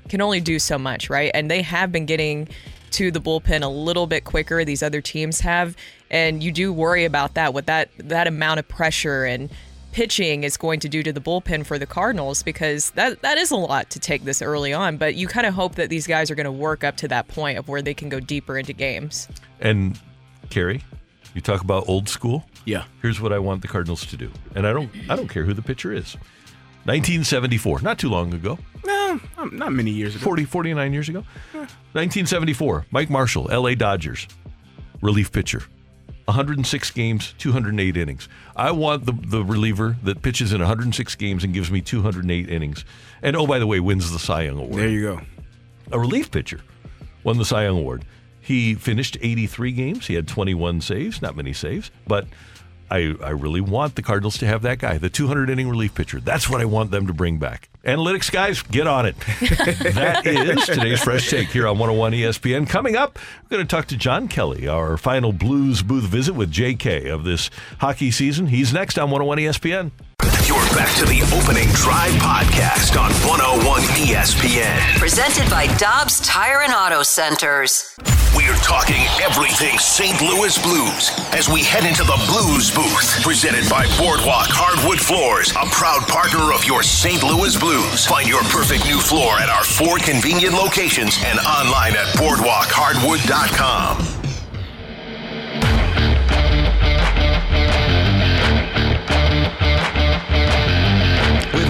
can only do so much, right? And they have been getting to the bullpen a little bit quicker. These other teams have, and you do worry about that. What that that amount of pressure and pitching is going to do to the bullpen for the Cardinals because that that is a lot to take this early on. But you kind of hope that these guys are going to work up to that point of where they can go deeper into games. And Carey, you talk about old school. Yeah. Here's what I want the Cardinals to do, and I don't I don't care who the pitcher is. 1974, not too long ago. No, not- not many years ago. 40, 49 years ago. 1974, Mike Marshall, LA Dodgers, relief pitcher. 106 games, 208 innings. I want the the reliever that pitches in 106 games and gives me 208 innings. And oh, by the way, wins the Cy Young Award. There you go. A relief pitcher won the Cy Young Award. He finished 83 games. He had 21 saves, not many saves, but I, I really want the Cardinals to have that guy, the 200 inning relief pitcher. That's what I want them to bring back. Analytics guys, get on it. that is today's Fresh Take here on 101 ESPN. Coming up, we're going to talk to John Kelly, our final Blues booth visit with JK of this hockey season. He's next on 101 ESPN. You're back to the opening drive podcast on 101 ESPN. Presented by Dobbs Tire and Auto Centers. We are talking everything St. Louis Blues as we head into the Blues booth. Presented by Boardwalk Hardwood Floors, a proud partner of your St. Louis Blues. Find your perfect new floor at our four convenient locations and online at boardwalkhardwood.com.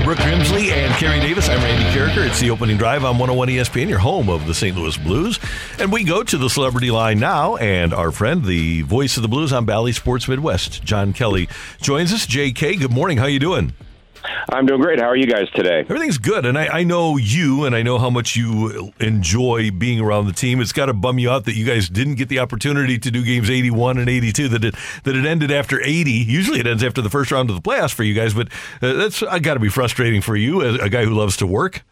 Brooke Grimsley and Carey Davis, I'm Randy Karraker. It's the opening drive on 101 ESPN, your home of the St. Louis Blues. And we go to the celebrity line now, and our friend, the voice of the Blues on Bally Sports Midwest, John Kelly, joins us. JK, good morning. How you doing? I'm doing great. How are you guys today? Everything's good, and I, I know you, and I know how much you enjoy being around the team. It's got to bum you out that you guys didn't get the opportunity to do games 81 and 82. That it that it ended after 80. Usually, it ends after the first round of the playoffs for you guys, but uh, that's got to be frustrating for you, as a guy who loves to work.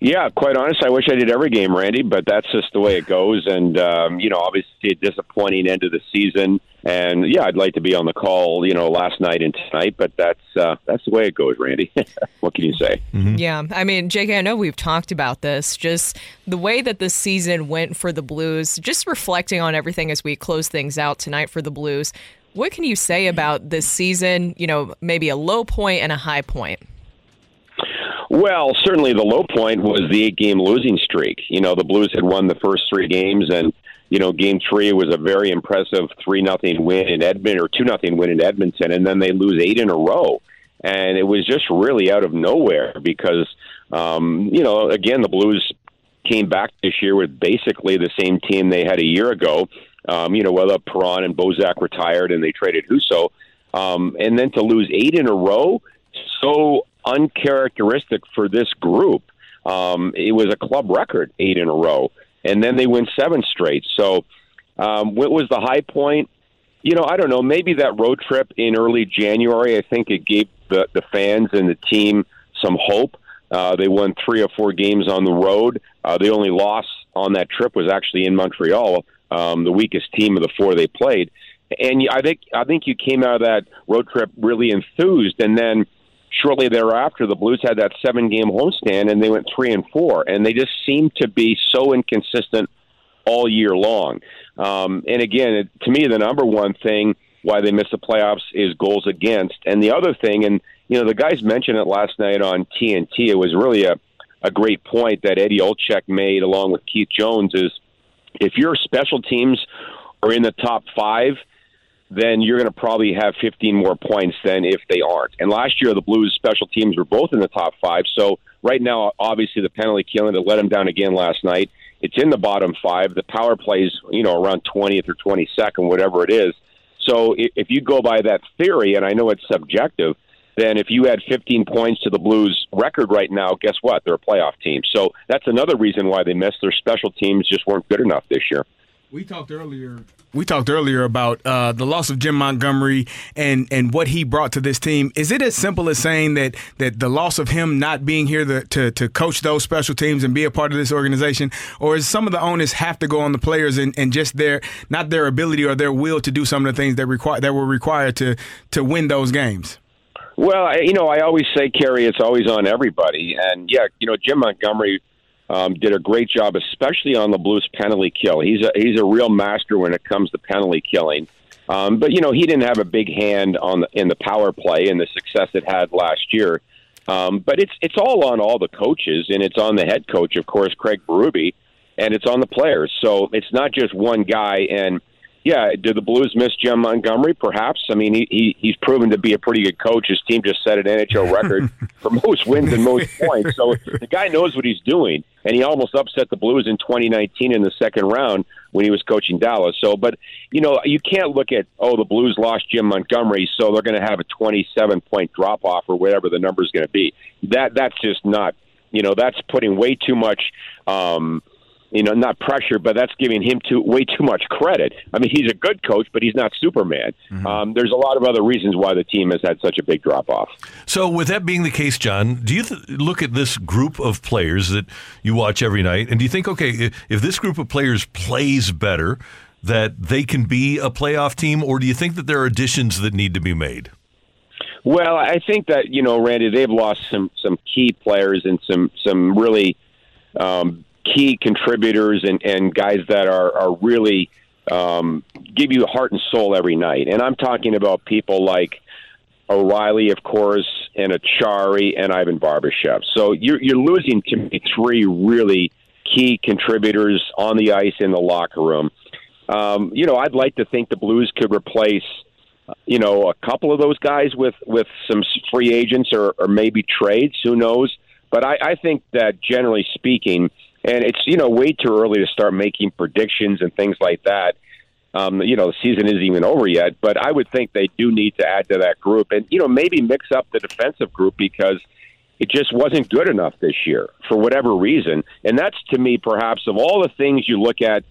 Yeah, quite honest, I wish I did every game, Randy, but that's just the way it goes. And um, you know, obviously, a disappointing end of the season. And yeah, I'd like to be on the call, you know, last night and tonight, but that's uh, that's the way it goes, Randy. what can you say? Yeah, I mean, JK, I know we've talked about this. Just the way that the season went for the Blues, just reflecting on everything as we close things out tonight for the Blues. What can you say about this season? You know, maybe a low point and a high point. Well, certainly the low point was the eight game losing streak. You know, the Blues had won the first three games and you know, game three was a very impressive three nothing win in Edmonton or two nothing win in Edmonton, and then they lose eight in a row. And it was just really out of nowhere because um, you know, again the Blues came back this year with basically the same team they had a year ago. Um, you know, whether Perron and Bozak retired and they traded Husso. Um, and then to lose eight in a row, so uncharacteristic for this group. Um, it was a club record, eight in a row. And then they win seven straight. So, um, what was the high point? You know, I don't know. Maybe that road trip in early January, I think it gave the, the fans and the team some hope. Uh, they won three or four games on the road. Uh, the only loss on that trip was actually in Montreal, um, the weakest team of the four they played. And I think I think you came out of that road trip really enthused, and then shortly thereafter, the Blues had that seven game homestand and they went three and four, and they just seemed to be so inconsistent all year long. Um, and again, it, to me, the number one thing why they missed the playoffs is goals against, and the other thing, and you know, the guys mentioned it last night on TNT. It was really a a great point that Eddie Olczyk made along with Keith Jones is if your special teams are in the top five then you're going to probably have 15 more points than if they aren't. And last year, the Blues special teams were both in the top five. So right now, obviously, the penalty killing that let them down again last night. It's in the bottom five. The power plays, you know, around 20th or 22nd, whatever it is. So if you go by that theory, and I know it's subjective, then if you add 15 points to the Blues record right now, guess what? They're a playoff team. So that's another reason why they missed. Their special teams just weren't good enough this year. We talked earlier. We talked earlier about uh, the loss of Jim Montgomery and, and what he brought to this team. Is it as simple as saying that that the loss of him not being here to, to, to coach those special teams and be a part of this organization, or is some of the onus have to go on the players and, and just their not their ability or their will to do some of the things that require that were required to to win those games? Well, you know, I always say, Carey, it's always on everybody. And yeah, you know, Jim Montgomery um, did a great job, especially on the Blues penalty kill. He's a he's a real master when it comes to penalty killing. Um, but you know, he didn't have a big hand on the, in the power play and the success it had last year. Um, but it's it's all on all the coaches, and it's on the head coach, of course, Craig Berube, and it's on the players. So it's not just one guy. And yeah, did the Blues miss Jim Montgomery? Perhaps. I mean, he, he he's proven to be a pretty good coach. His team just set an NHL record for most wins and most points. So the guy knows what he's doing. and he almost upset the Blues in 2019 in the second round when he was coaching Dallas. So, but you know, you can't look at oh the Blues lost Jim Montgomery, so they're going to have a 27 point drop off or whatever the number is going to be. That that's just not you know that's putting way too much. Um, you know, not pressure, but that's giving him too way too much credit. I mean, he's a good coach, but he's not Superman. Um, there's a lot of other reasons why the team has had such a big drop off. So, with that being the case, John, do you th- look at this group of players that you watch every night, and do you think, okay, if, if this group of players plays better, that they can be a playoff team, or do you think that there are additions that need to be made? Well, I think that you know, Randy, they've lost some some key players and some some really um, key contributors and, and guys that are are really um, give you heart and soul every night. And I'm talking about people like O'Reilly, of course, and Acciari and Ivan Barbashev. So you're you're losing to me three really key contributors on the ice in the locker room. Um, you know, I'd like to think the Blues could replace you know, a couple of those guys with with some free agents or, or maybe trades. Who knows? But I, I think that generally speaking, and it's you know way too early to start making predictions and things like that. Um, you know, the season isn't even over yet, but I would think they do need to add to that group, and you know maybe mix up the defensive group because it just wasn't good enough this year for whatever reason. And that's to me, perhaps of all the things you look at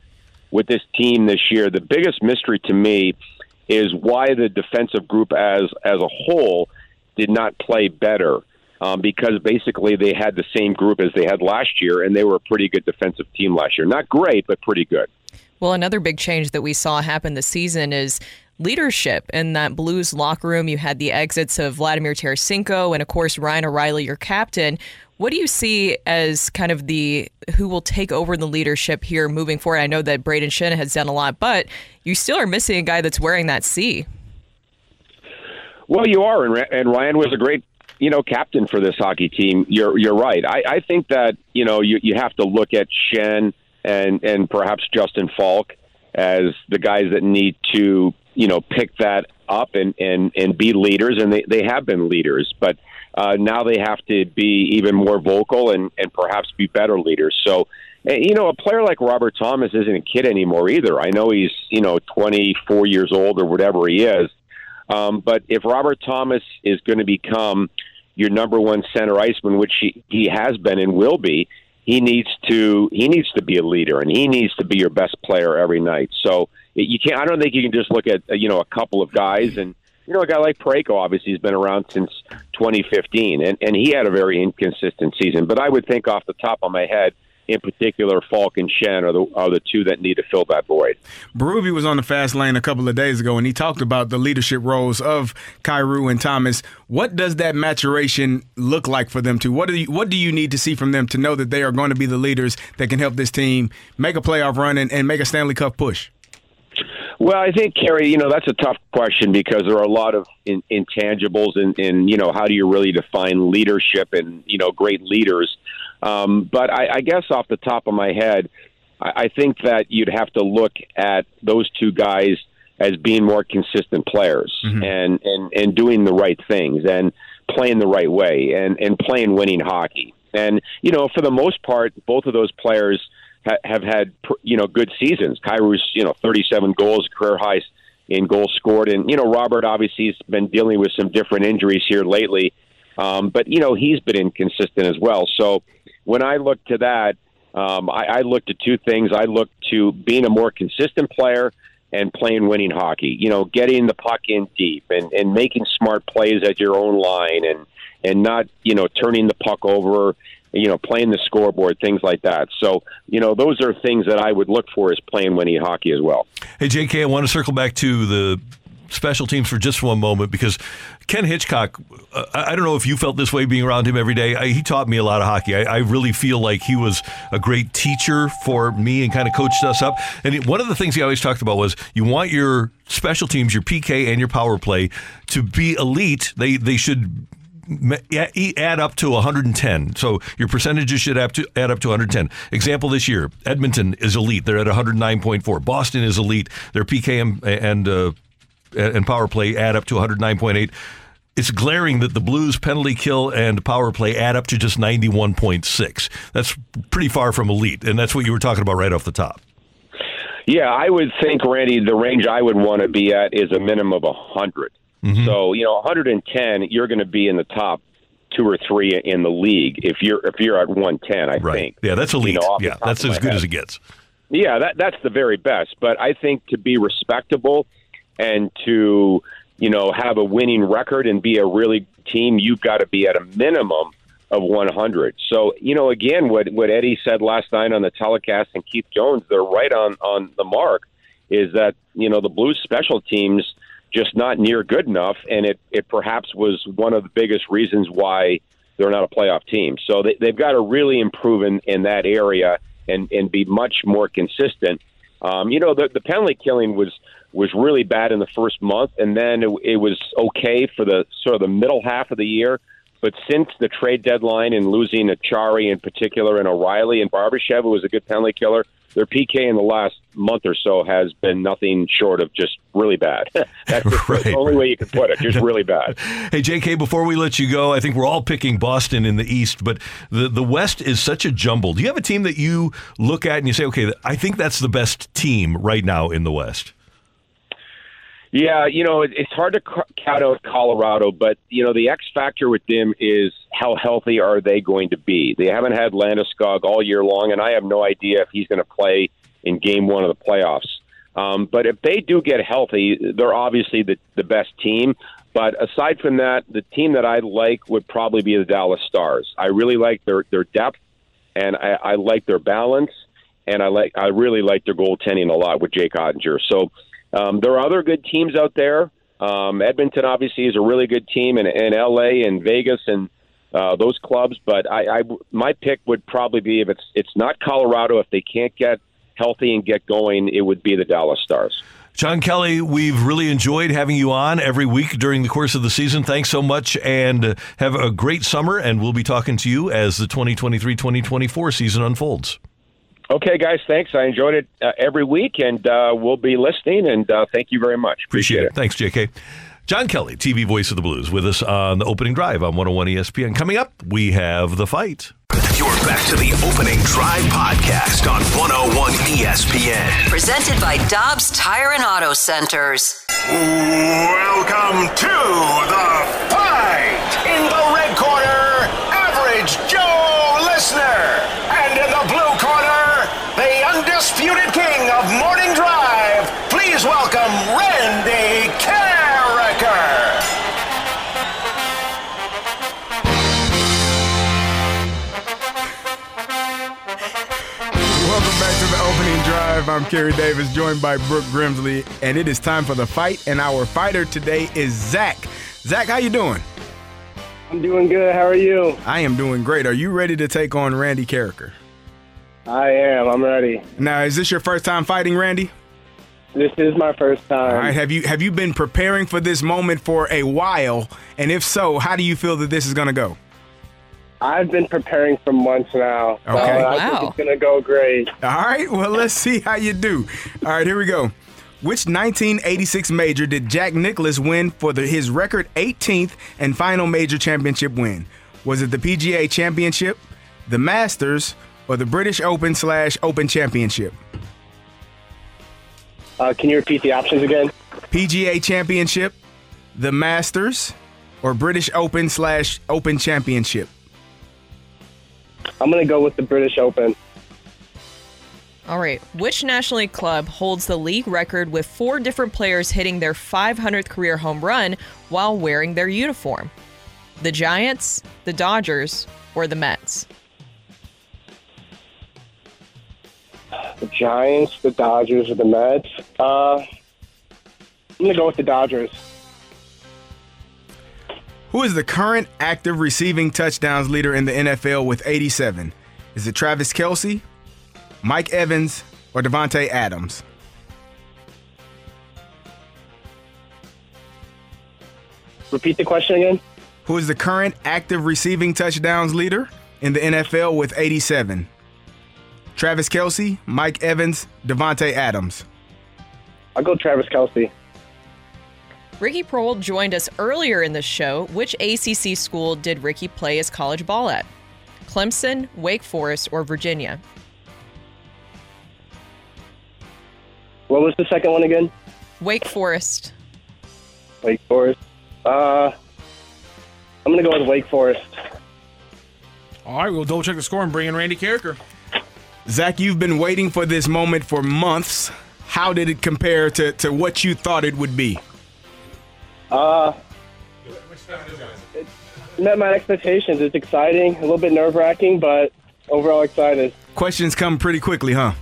with this team this year, the biggest mystery to me is why the defensive group as as a whole did not play better. Um, because basically they had the same group as they had last year, and they were a pretty good defensive team last year. Not great, but pretty good. Well, another big change that we saw happen this season is leadership in that Blues locker room. You had the exits of Vladimir Tarasenko and, of course, Ryan O'Reilly, your captain. What do you see as kind of the who will take over the leadership here moving forward? I know that Brayden Schenn has done a lot, but you still are missing a guy that's wearing that C. Well, you are, and, and Ryan was a great, you know, captain for this hockey team. You're you're right. I, I think that you know you you have to look at Schenn and and perhaps Justin Faulk as the guys that need to you know pick that up and and and be leaders, and they they have been leaders, but. Uh, now they have to be even more vocal and, and perhaps be better leaders. So, eh, you know, a player like Robert Thomas isn't a kid anymore either. I know he's, you know, 24 years old or whatever he is. Um, but if Robert Thomas is going to become your number one center iceman, which he, he has been and will be, he needs to he needs to be a leader and he needs to be your best player every night. So you can't. I don't think you can just look at uh, you know a couple of guys and you know a guy like Parayko obviously has been around since 2015 and and he had a very inconsistent season. But I would think off the top of my head. In particular, Faulk and Schenn are the are the two that need to fill that void. Berube was on the fast lane a couple of days ago, and he talked about the leadership roles of Kyrou and Thomas. What does that maturation look like for them? To what do you, what do you need to see from them to know that they are going to be the leaders that can help this team make a playoff run and, and make a Stanley Cup push? Well, I think Carey, you know, that's a tough question because there are a lot of in, intangibles, and in, in you know, how do you really define leadership and you know, great leaders? Um, but I, I guess off the top of my head, I, I think that you'd have to look at those two guys as being more consistent players and, and and doing the right things and playing the right way and and playing winning hockey. And you know, for the most part, both of those players ha- have had pr- you know good seasons. Kyrou's you know 37 goals, career highs in goals scored, and you know Robert obviously has been dealing with some different injuries here lately, um, but you know he's been inconsistent as well. So when I look to that, um, I, I look to two things. I look to being a more consistent player and playing winning hockey. You know, getting the puck in deep and, and making smart plays at your own line and and not you know turning the puck over. You know, playing the scoreboard, things like that. So, you know, those are things that I would look for as playing winning hockey as well. Hey, JK, I want to circle back to the special teams for just one moment because Ken Hitchcock, uh, I don't know if you felt this way being around him every day. I, he taught me a lot of hockey. I, I really feel like he was a great teacher for me and kind of coached us up. And one of the things he always talked about was you want your special teams, your PK and your power play to be elite. They they should add up to 110. So your percentages should add up to 110. Example this year, Edmonton is elite. They're at 109.4. Boston is elite. Their PK and, and uh, and power play add up to 109.8. it's glaring that the Blues penalty kill and power play add up to just 91.6. That's pretty far from elite, and that's what you were talking about right off the top. Yeah, I would think, Randy, the range I would want to be at is a minimum of 100. Mm-hmm. So, you know, 110, you're going to be in the top two or three in the league if you're if you're at 110, I think. Yeah, that's elite. You know, yeah, that's as good head. as it gets. Yeah, that that's the very best. But I think to be respectable and to you know have a winning record and be a really team, you've got to be at a minimum of 100. So you know, again, what what Eddie said last night on the telecast and Keith Jones, they're right on on the mark. Is that you know the Blues special teams just not near good enough, and it it perhaps was one of the biggest reasons why they're not a playoff team. So they, they've got to really improve in, in that area and, and be much more consistent. Um, you know, the, the penalty killing was was really bad in the first month, and then it, it was okay for the sort of the middle half of the year. But since the trade deadline and losing Acciari in particular and O'Reilly and Barbashev, who was a good penalty killer, their PK in the last month or so has been nothing short of just really bad. That's just the only way you can put it, just really bad. Hey, JK, before we let you go, I think we're all picking Boston in the East, but the, the West is such a jumble. Do you have a team that you look at and you say, okay, I think that's the best team right now in the West? Yeah, you know, it, it's hard to count out Colorado, but you know, the X factor with them is how healthy are they going to be? They haven't had Landeskog all year long, and I have no idea if he's going to play in Game One of the playoffs. Um, but if they do get healthy, they're obviously the, the best team. But aside from that, the team that I like would probably be the Dallas Stars. I really like their their depth, and I, I like their balance, and I like I really like their goaltending a lot with Jake Oettinger. So um, there are other good teams out there. Um, Edmonton obviously is a really good team, and, and LA and Vegas and uh, those clubs. But I, I my pick would probably be if it's it's not Colorado. If they can't get healthy and get going, it would be the Dallas Stars. John Kelly, we've really enjoyed having you on every week during the course of the season. Thanks so much and have a great summer. And we'll be talking to you as the 2023 2024 season unfolds. Okay, guys, thanks. I enjoyed it uh, every week, and uh, we'll be listening. And uh, thank you very much. Appreciate it. Thanks, JK. John Kelly, TV voice of the Blues, with us on the opening drive on 101 ESPN. Coming up, we have the fight. You're back to the opening drive podcast on 101 ESPN. Presented by Dobbs Tire and Auto Centers. Welcome to the fight. In the red corner, drive. I'm Carey Davis, joined by Brooke Grimsley, and it is time for the fight. And our fighter today is Zach. Zach, how you doing? I'm doing good. How are you? I am doing great. Are you ready to take on Randy Karraker? I am. I'm ready. Now, is this your first time fighting Randy? This is my first time. All right. Have you have you been preparing for this moment for a while? And if so, how do you feel that this is going to go? I've been preparing for months now. so Okay. I think it's gonna go great. All right. Well, let's see how you do. All right. Here we go. Which 1986 major did Jack Nicklaus win for the, his record 18th and final major championship win? Was it the PGA Championship, the Masters, or the British Open slash Open Championship? Uh, can you repeat the options again? PGA Championship, the Masters, or British Open slash Open Championship? I'm gonna go with the British Open. All right. Which National League club holds the league record with four different players hitting their 500th career home run while wearing their uniform? The Giants, the Dodgers, or the Mets? The Giants, the Dodgers, or the Mets. Uh, I'm gonna go with the Dodgers. Who is the current active receiving touchdowns leader in the NFL with 87? Is it Travis Kelce, Mike Evans, or Davante Adams? Repeat the question again. Who is the current active receiving touchdowns leader in the NFL with 87? Travis Kelce, Mike Evans, Davante Adams. I'll go Travis Kelce. Ricky Proehl joined us earlier in the show. Which ACC school did Ricky play his college ball at? Clemson, Wake Forest, or Virginia? What was the second one again? Wake Forest. Wake Forest. Uh, I'm gonna go with Wake Forest. All right, we'll double check the score and bring in Randy Karraker. Zach, you've been waiting for this moment for months. How did it compare to, to what you thought it would be? Uh, it met my expectations. It's exciting, a little bit nerve wracking, but overall excited. Questions come pretty quickly, huh?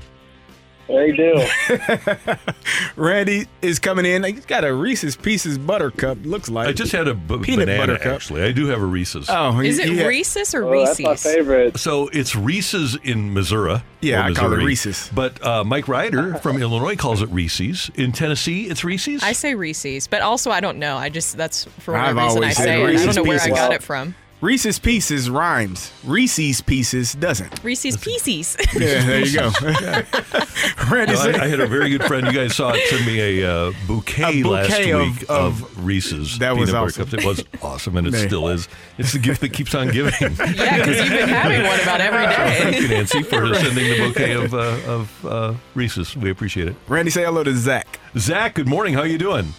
They do. Randy is coming in. He's got a Reese's Pieces buttercup. Looks like I just had a b- peanut banana, buttercup. actually. I do have a Reese's. Oh, Is it he had- Reese's or Oh, that's my Reese's? favorite. So it's Reese's in Missouri. Yeah, or I call it Missouri. Reese's. But uh, Mike Ryder from Illinois calls it Reese's. In Tennessee, it's Reese's. I say Reese's, but also I don't know. I just that's for I've whatever reason I say it. I don't know where I Pieces. got it from. Reese's Pieces rhymes. Reese's Pieces doesn't. Reese's Pieces. Yeah, there you go. Randy, No, I, I had a very good friend. You guys saw it. Send me a uh, bouquet, A last bouquet of- week of, Reese's. That was awesome. cups. It was awesome, and it Man. still is. It's the gift that keeps on giving. yeah, because you've been having one about every Thank you. Nancy, for sending the bouquet of, uh, of uh, Reese's. We appreciate it. Randy, say hello to Zach. Zach, good morning. How are you doing?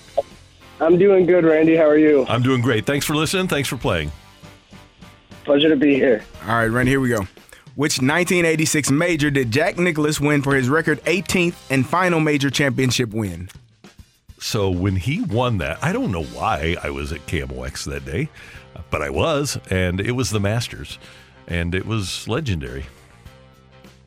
I'm doing good, Randy. How are you? I'm doing great. Thanks for listening. Thanks for playing. Pleasure to be here. All right, Randy, here we go. Which 1986 major did Jack Nicklaus win for his record 18th and final major championship win? So when he won that, I don't know why I was at KMOX that day, but I was, and it was the Masters, and it was legendary.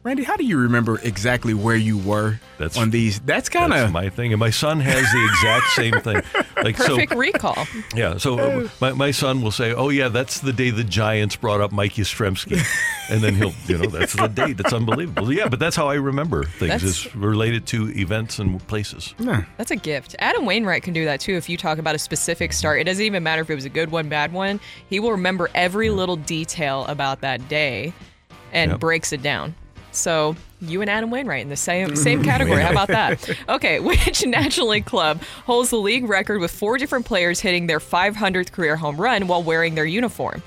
Randy, how do you remember exactly where you were That's- on these? That's kind of my thing, and my son has the exact same thing. Like Perfect so, recall. yeah. So uh, my, my son will say, "Oh yeah, that's the day the Giants brought up Mike Yastrzemski," and then he'll, you know, that's the date. That's unbelievable. Yeah, but that's how I remember things. That's- is related to events and places. That's a gift. Adam Wainwright can do that too. If you talk about a specific start, it doesn't even matter if it was a good one, bad one. He will remember every little detail about that day and Yep. breaks it down. So you and Adam Wainwright in the same same category. How about that? Okay, which National League club holds the league record with four different players hitting their 500th career home run while wearing their uniform?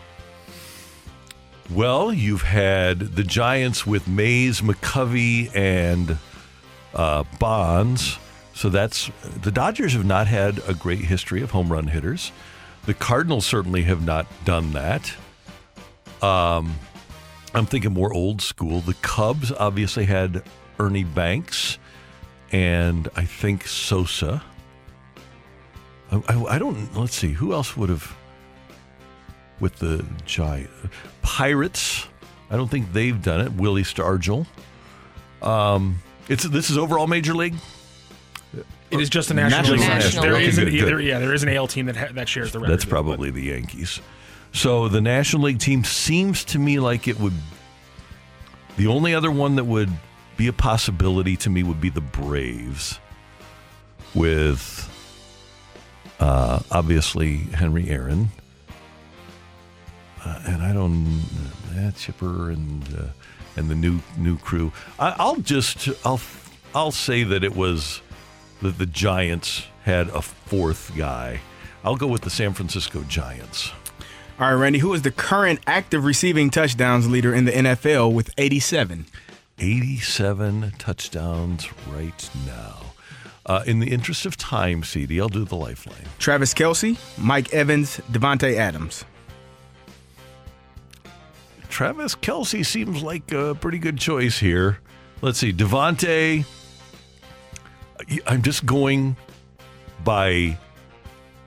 Well, you've had the Giants with Mays, McCovey, and uh, Bonds. So that's the Dodgers have not had a great history of home run hitters. The Cardinals certainly have not done that. Um, I'm thinking more old school. The Cubs obviously had Ernie Banks, and I think Sosa. I, I, I don't. Let's see who else would have with the Giant Pirates. I don't think they've done it. Willie Stargell. Um, it's this is overall major league. It is just a national, National league. League. National There League. is an, Okay, good, there, yeah, there is an AL team that ha- that shares the record. That's probably the Yankees. So the National League team seems to me like it would. The only other one that would be a possibility to me would be the Braves, with uh, obviously Henry Aaron, uh, and I don't, uh, Chipper and uh, and the new new crew. I, I'll just I'll I'll say that it was that the Giants had a fourth guy. I'll go with the San Francisco Giants. All right, Randy, who is the current active receiving touchdowns leader in the NFL with 87? 87 touchdowns right now. Uh, in the interest of time, CD, I'll do the lifeline. Travis Kelce, Mike Evans, Davante Adams. Travis Kelce seems like a pretty good choice here. Let's see, Davante. I'm just going by.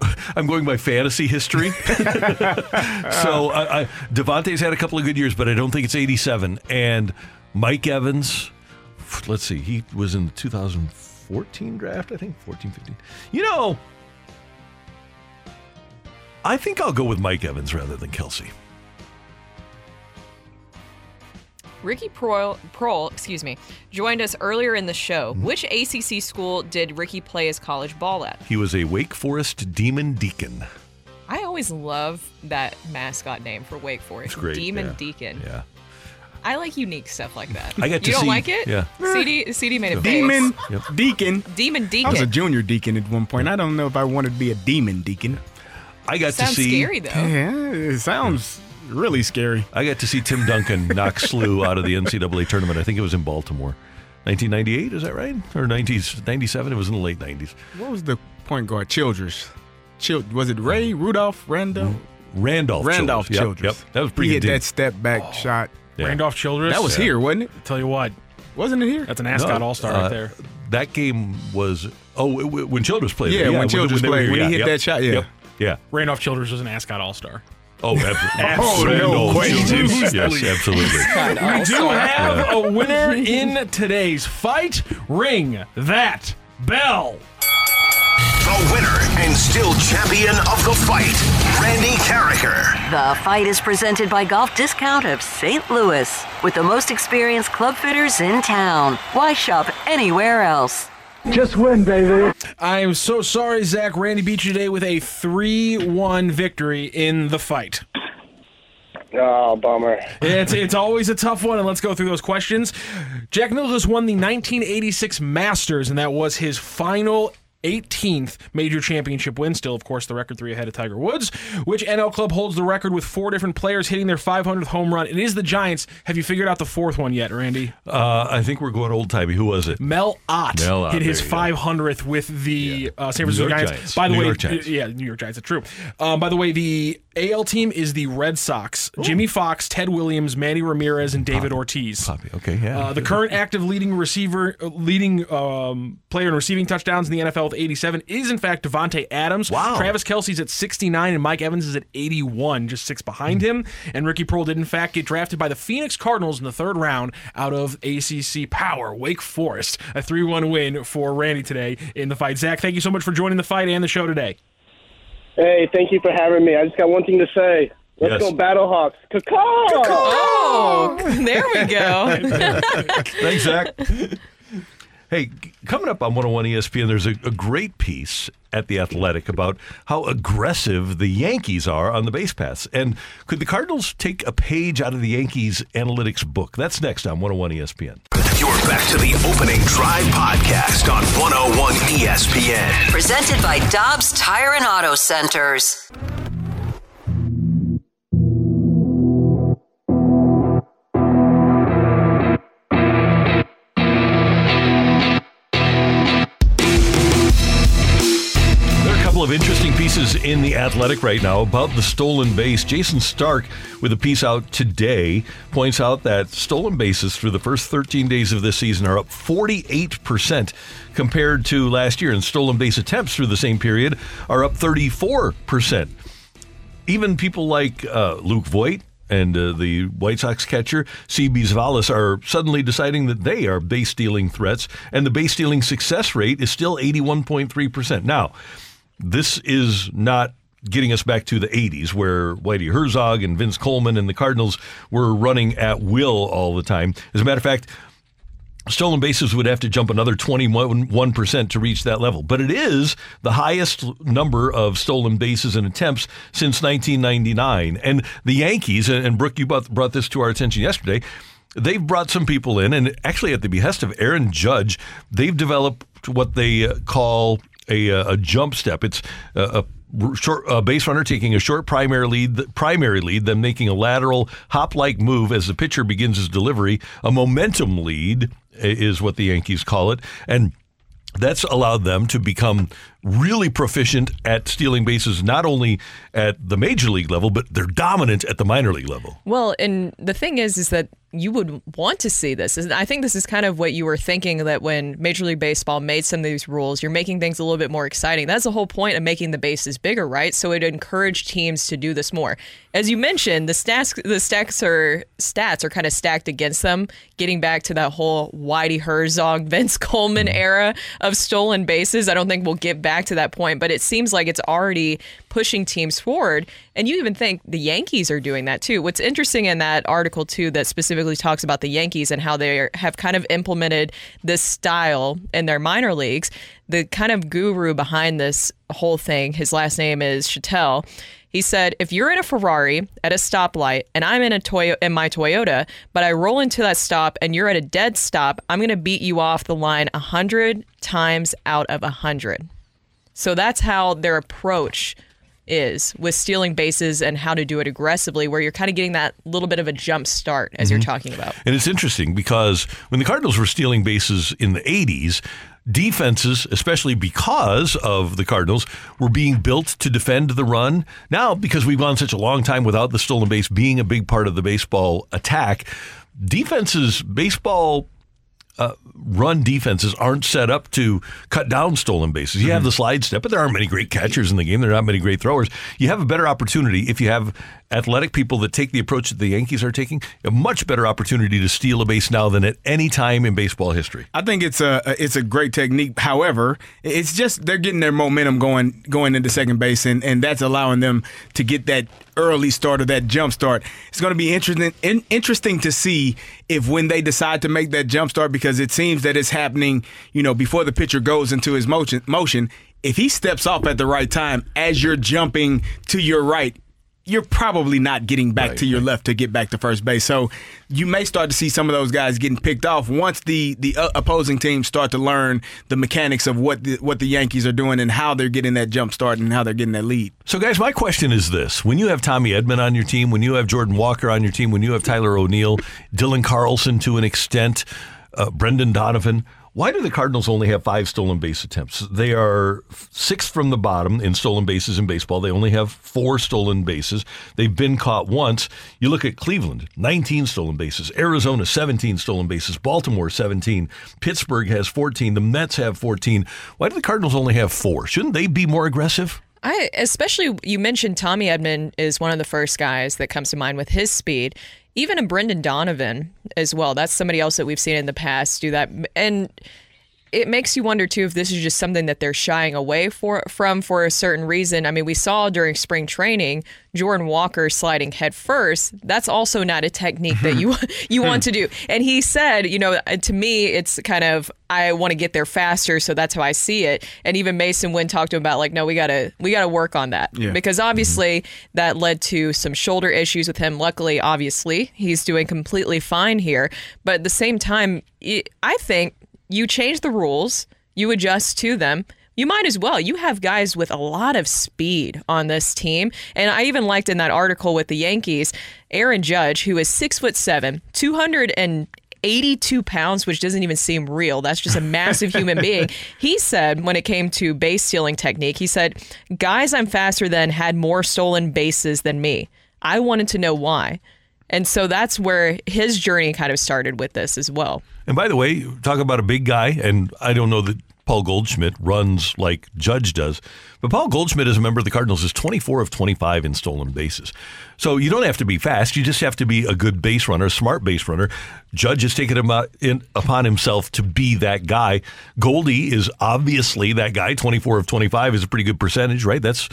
I'm going by fantasy history. so I, I, Davante's had a couple of good years, but I don't think it's 87. And Mike Evans, let's see, he was in the 2014 draft, I think, 14, 15. You know, I think I'll go with Mike Evans rather than Kelce. Ricky Proehl, Proehl, excuse me, joined us earlier in the show. Mm-hmm. Which ACC school did Ricky play his college ball at? He was a Wake Forest Demon Deacon. I always love that mascot name for Wake Forest, It's great. Demon yeah. Deacon. Yeah. I like unique stuff like that. I got to you don't see- like it? yeah. CD CD made a Demon. Yep. deacon. Demon deacon. I was a junior deacon at one point. I don't know if I wanted to be a demon deacon. I got Sounds to see. Sounds scary though. Yeah, it sounds really scary. I got to see Tim Duncan knock SLU out of the NCAA tournament. I think it was in Baltimore. 1998, is that right? Or 90s, 97? It was in the late 90s. What was the point guard? Childress. Chil- was it Ray, Rudolph, Randolph? Randolph. Randolph Childress. Yep, Childress. Yep, that was pretty He hit good. that step back shot. Yeah. Randolph Childress. That was Yeah. here, wasn't it? Tell you what, Wasn't it here? that's an ascot No, all star uh, right there. That game was oh w- w- when Childress played. Yeah, when Childress they were played, here, when he hit yep, that shot, yeah. Yep, yeah. Randolph Childress was an ascot all star. Oh, oh absolutely. Absolutely. Randolph question. Childress. Yes, absolutely. We do have a winner in today's fight. Ring that bell. The winner and still champion of the fight, Randy Karraker. The fight is presented by Golf Discount of St. Louis with the most experienced club fitters in town. Why shop anywhere else? Just win, baby. I am so sorry, Zach. Randy beat you today with a 3 1 victory in the fight. Oh, bummer. It's, it's always a tough one, and let's go through those questions. Jack Nicklaus won the 1986 Masters, and that was his final 18th major championship win. Still, of course, the record three ahead of Tiger Woods. Which NL club holds the record with four different players hitting their 500th home run? It is the Giants. Have you figured out the fourth one yet, Randy? Uh, I think we're going old timey. Who was it? Mel Ott Mel Ott, hit his there you go. 500th with the uh, San Francisco Giants. Giants. By the New way, Giants. yeah, New York Giants. That's true. Um, by the way, the AL team is the Red Sox. Jimmie Foxx, Ted Williams, Manny Ramirez, and David Ortiz. Papi. Okay, yeah. Uh, the current active leading receiver, uh, leading um, player in receiving touchdowns in the NFL with 87 is in fact Davante Adams. Wow. Travis Kelce's at 69 and Mike Evans is at 81, just six behind him. And Ricky Proehl did in fact get drafted by the Phoenix Cardinals in the third round out of ACC Power Wake Forest. A 3-1 win for Randy today in the fight. Zach, thank you so much for joining the fight and the show today. Hey, thank you for having me. I just got one thing to say. Let's Yes. go Battlehawks. Caw! Oh, there we go. Thanks, Zach. Hey, coming up on 101 ESPN, there's a, a great piece at The Athletic about how aggressive the Yankees are on the base paths. And could the Cardinals take a page out of the Yankees analytics book? That's next on 101 ESPN. You're back to the opening drive podcast on 101 ESPN. Presented by Dobbs Tire and Auto Centers. Pieces in The Athletic right now about the stolen base. Jayson Stark, with a piece out today, points out that stolen bases through the first 13 days of this season are up 48% compared to last year, and stolen base attempts through the same period are up 34%. Even people like uh, Luke Voit and uh, the White Sox catcher Seby Zavalis are suddenly deciding that they are base stealing threats, and the base stealing success rate is still 81.3%. Now, this is not getting us back to the 80s where Whitey Herzog and Vince Coleman and the Cardinals were running at will all the time. As a matter of fact, stolen bases would have to jump another 21% to reach that level. But it is the highest number of stolen bases and attempts since 1999. And the Yankees, and Brooke, you brought, this to our attention yesterday. They've brought some people in, and actually, at the behest of Aaron Judge, they've developed what they uh, call a, uh, a jump step. It's a, a short a base runner taking a short primary lead, primary lead, then making a lateral hop-like move as the pitcher begins his delivery. A momentum lead is what the Yankees call it, and that's allowed them to become really proficient at stealing bases, not only at the major league level, but they're dominant at the minor league level. Well, and the thing is, is that you would want to see this. And I think this is kind of what you were thinking that when Major League Baseball made some of these rules, you're making things a little bit more exciting. That's the whole point of making the bases bigger, right? So it encouraged teams to do this more. As you mentioned, the stats, the stacks are stats are kind of stacked against them. Getting back to that whole Whitey Herzog, Vince Coleman mm-hmm. era of stolen bases, I don't think we'll get back to that point. But it seems like it's already pushing teams forward. And you even think the Yankees are doing that too. What's interesting in that article too that specifically talks about the Yankees and how they are- have kind of implemented this style in their minor leagues. The kind of guru behind this whole thing, his last name is Chattel. He said, "If you're in a Ferrari at a stoplight and I'm in a Toyo in my Toyota, but I roll into that stop and you're at a dead stop, I'm going to beat you off the line a hundred times out of a hundred." So that's how their approach is with stealing bases and how to do it aggressively, where you're kind of getting that little bit of a jump start as you're Mhm. talking about. And it's interesting because when the Cardinals were stealing bases in the 80s, defenses, especially because of the Cardinals, were being built to defend the run. Now, because we've gone such a long time without the stolen base being a big part of the baseball attack, defenses, baseball uh, run defenses aren't set up to cut down stolen bases. You have the slide step, but there aren't many great catchers in the game. There are not many great throwers. You have a better opportunity if you have athletic people that take the approach that the Yankees are taking. A much better opportunity to steal a base now than at any time in baseball history. I think it's a it's a great technique. However, it's just they're getting their momentum going going into second base, and, and that's allowing them to get that early start or that jump start. It's going to be interesting in, interesting to see if when they decide to make that jump start because it seems that it's happening, you know, before the pitcher goes into his motion motion. If he steps off at the right time as you're jumping to your right, you're probably not getting back to your left to get back to first base. So you may start to see some of those guys getting picked off once the the uh, opposing teams start to learn the mechanics of what the, what the Yankees are doing and how they're getting that jump start and how they're getting that lead. So, guys, my question is this: When you have Tommy Edman on your team, when you have Jordan Walker on your team, when you have Tyler O'Neill, Dylan Carlson to an extent, uh, Brendan Donovan, why do the Cardinals only have five stolen base attempts? They are sixth from the bottom in stolen bases in baseball. They only have four stolen bases. They've been caught once. You look at Cleveland, 19 stolen bases. Arizona, 17 stolen bases. Baltimore, 17. Pittsburgh has 14. The Mets have 14. Why do the Cardinals only have four? Shouldn't they be more aggressive? I especially you mentioned Tommy Edman is one of the first guys that comes to mind with his speed. Even a Brendan Donovan as well. That's somebody else that we've seen in the past do that, and it makes you wonder too if this is just something that they're shying away for from for a certain reason. I mean, we saw during spring training Jordan Walker sliding head first. That's also not a technique that mm-hmm. you you want to mm. do. And he said, you know, uh, to me, it's kind of I want to get there faster, so that's how I see it. And even Masyn Winn talked to him about like, no, we gotta we gotta work on that Yeah. because mm-hmm. obviously that led to some shoulder issues with him. Luckily, obviously, he's doing completely fine here. But at the same time, I think you change the rules, you adjust to them. You might as well. You have guys with a lot of speed on this team. And I even liked in that article with the Yankees, Aaron Judge, who is six foot seven, 282 pounds, which doesn't even seem real. That's just a massive human being. He said when it came to base stealing technique, he said, Guys I'm faster than had more stolen bases than me. I wanted to know why. And so that's where his journey kind of started with this as well. And by the way, talk about a big guy, and I don't know that Paul Goldschmidt runs like Judge does, but Paul Goldschmidt, as a member of the Cardinals, is 24 of 25 in stolen bases. So you don't have to be fast; you just have to be a good base runner, a smart base runner. Judge has taken him in, upon himself to be that guy. Goldie is obviously that guy. 24 of 25 is a pretty good percentage, right? That's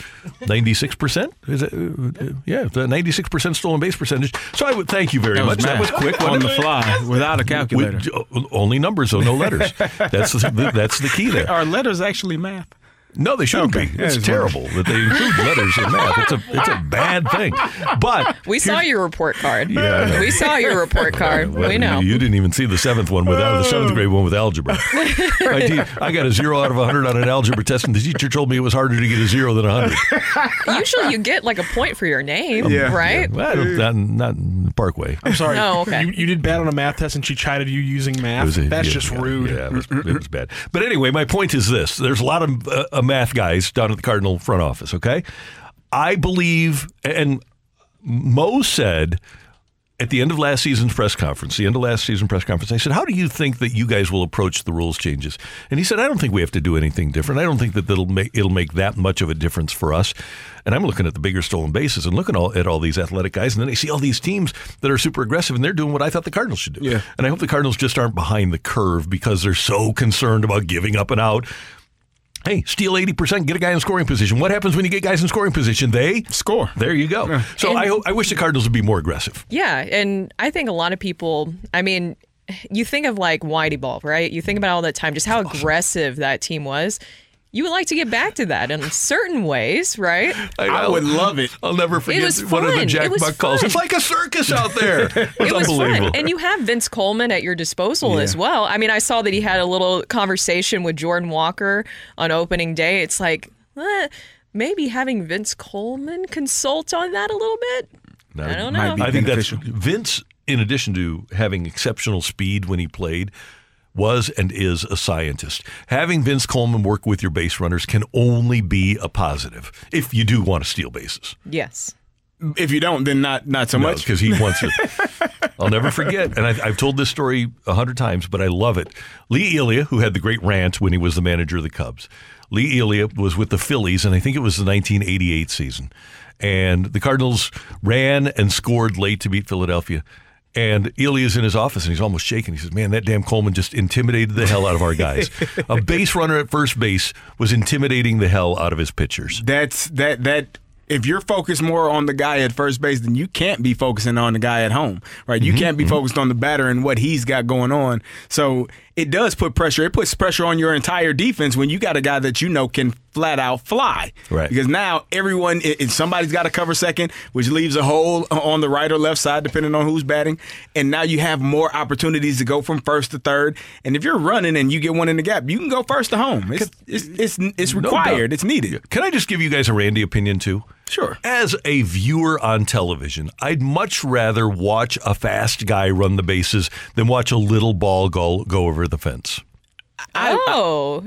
96 percent. Is it? Uh, yeah, 96 percent stolen base percentage. So I would thank you very That was much. That was math. quick On the fly, without a calculator. With- only numbers, so no letters. That's the, that's the key there. Are letters actually math? No, they shouldn't Okay. be. It's it's terrible that they include letters in math. It's a it's a bad thing. But We saw your report card. Yeah, we saw your report card. well, we know. You, you didn't even see the seventh one without the seventh grade one with algebra. I, te- I got a zero out of hundred on an algebra test, and the teacher told me it was harder to get a zero than a hundred. Usually you get like a point for your name, right? Well, don't- not, not in the Parkway. I'm sorry. Oh, okay. You, you did bad on a math test and she chided you using math. A- That's yeah, just yeah, rude. Yeah, it was, it was bad. But anyway, my point is this: there's a lot of uh, math guys down at the Cardinal front office. Okay, I believe, and Mo said at the end of last season's press conference, the end of last season press conference, I said, "How do you think that you guys will approach the rules changes?" And he said, "I don't think we have to do anything different. I don't think that that'll make it'll make that much of a difference for us." And I'm looking at the bigger stolen bases and looking all, at all these athletic guys, and then I see all these teams that are super aggressive, and they're doing what I thought the Cardinals should do. Yeah. And I hope the Cardinals just aren't behind the curve because they're so concerned about giving up and out. Hey, steal 80%, get a guy in scoring position. What happens when you get guys in scoring position? They score. There you go. So And- I, ho- I wish the Cardinals would be more aggressive. Yeah, and I think a lot of people. I mean, you think of like Whitey Ball, right? You think about all that time, just how aggressive that team was. You would like to get back to that in certain ways, right? I would love it. I'll never forget was one of the. Jack It was Buck calls. It's like a circus out there. It was, it was unbelievable. fun. And you have Vince Coleman at your disposal as well. I mean, I saw that he had a little conversation with Jordan Walker on opening day. It's like, eh, maybe having Vince Coleman consult on that a little bit. I don't know. I think that's Vince. In addition to having exceptional speed when he played, was and is a scientist. Having Vince Coleman work with your base runners can only be a positive if you do want to steal bases. Yes. If you don't, then not not so much because he wants it. I'll never forget, and I, I've told this story a hundred times, but I love it. Lee Elia, who had the great rant when he was the manager of the Cubs, Lee Elia was with the Phillies, and I think it was the 1988 season, and the Cardinals ran and scored late to beat Philadelphia. And Elia's in his office and he's almost shaking. He says, Man, that damn Coleman just intimidated the hell out of our guys. a base runner at first base was intimidating the hell out of his pitchers. That's that that if you're focused more on the guy at first base, then you can't be focusing on the guy at home, right? You Mm-hmm, can't be focused on the batter and what he's got going on. So it does put pressure. It puts pressure on your entire defense when you got a guy that you know can flat out fly. Right. Because now everyone, if somebody's got to cover second, which leaves a hole on the right or left side, depending on who's batting. And now you have more opportunities to go from first to third. And if you're running and you get one in the gap, you can go first to home. It's it's it's, it's required. doubt. it's needed. Can I just give you guys a Randy opinion too? Sure. As a viewer on television, I'd much rather watch a fast guy run the bases than watch a little ball go go over the fence. I, oh,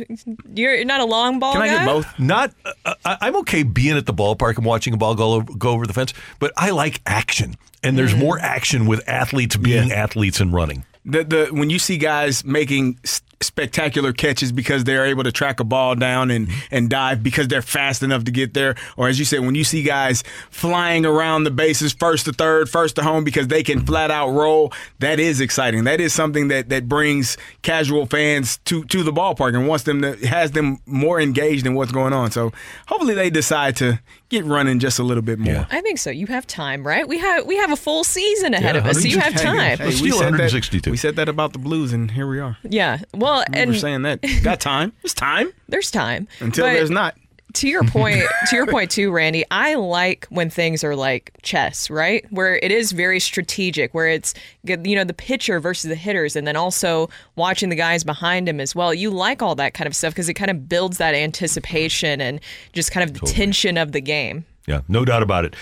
you're not a long ball Can guy? Not. Uh, I- I'm okay being at the ballpark and watching a ball go over, go over the fence, but I like action, and there's Mm. more action with athletes being athletes and running. the the when you see guys making s- spectacular catches because they're able to track a ball down and and dive because they're fast enough to get there or as you said when you see guys flying around the bases first to third first to home because they can flat out roll that is exciting that is something that that brings casual fans to to the ballpark and wants them to has them more engaged in what's going on so hopefully they decide to get running just a little bit more I think so. You have time, right? We have we have a full season ahead Yeah, of us, so you have time. Hey, we said that- we said that about the Blues, and here we are. Yeah. Well, We and were saying that. Got time. It's time. There's time Until But there's not. To your point, to your point too, Randy. I like when things are like chess, right? Where it is very strategic, where it's you know the pitcher versus the hitters, and then also watching the guys behind him as well. You like all that kind of stuff because it kind of builds that anticipation and just kind of the tension of the game. Yeah, no doubt about it.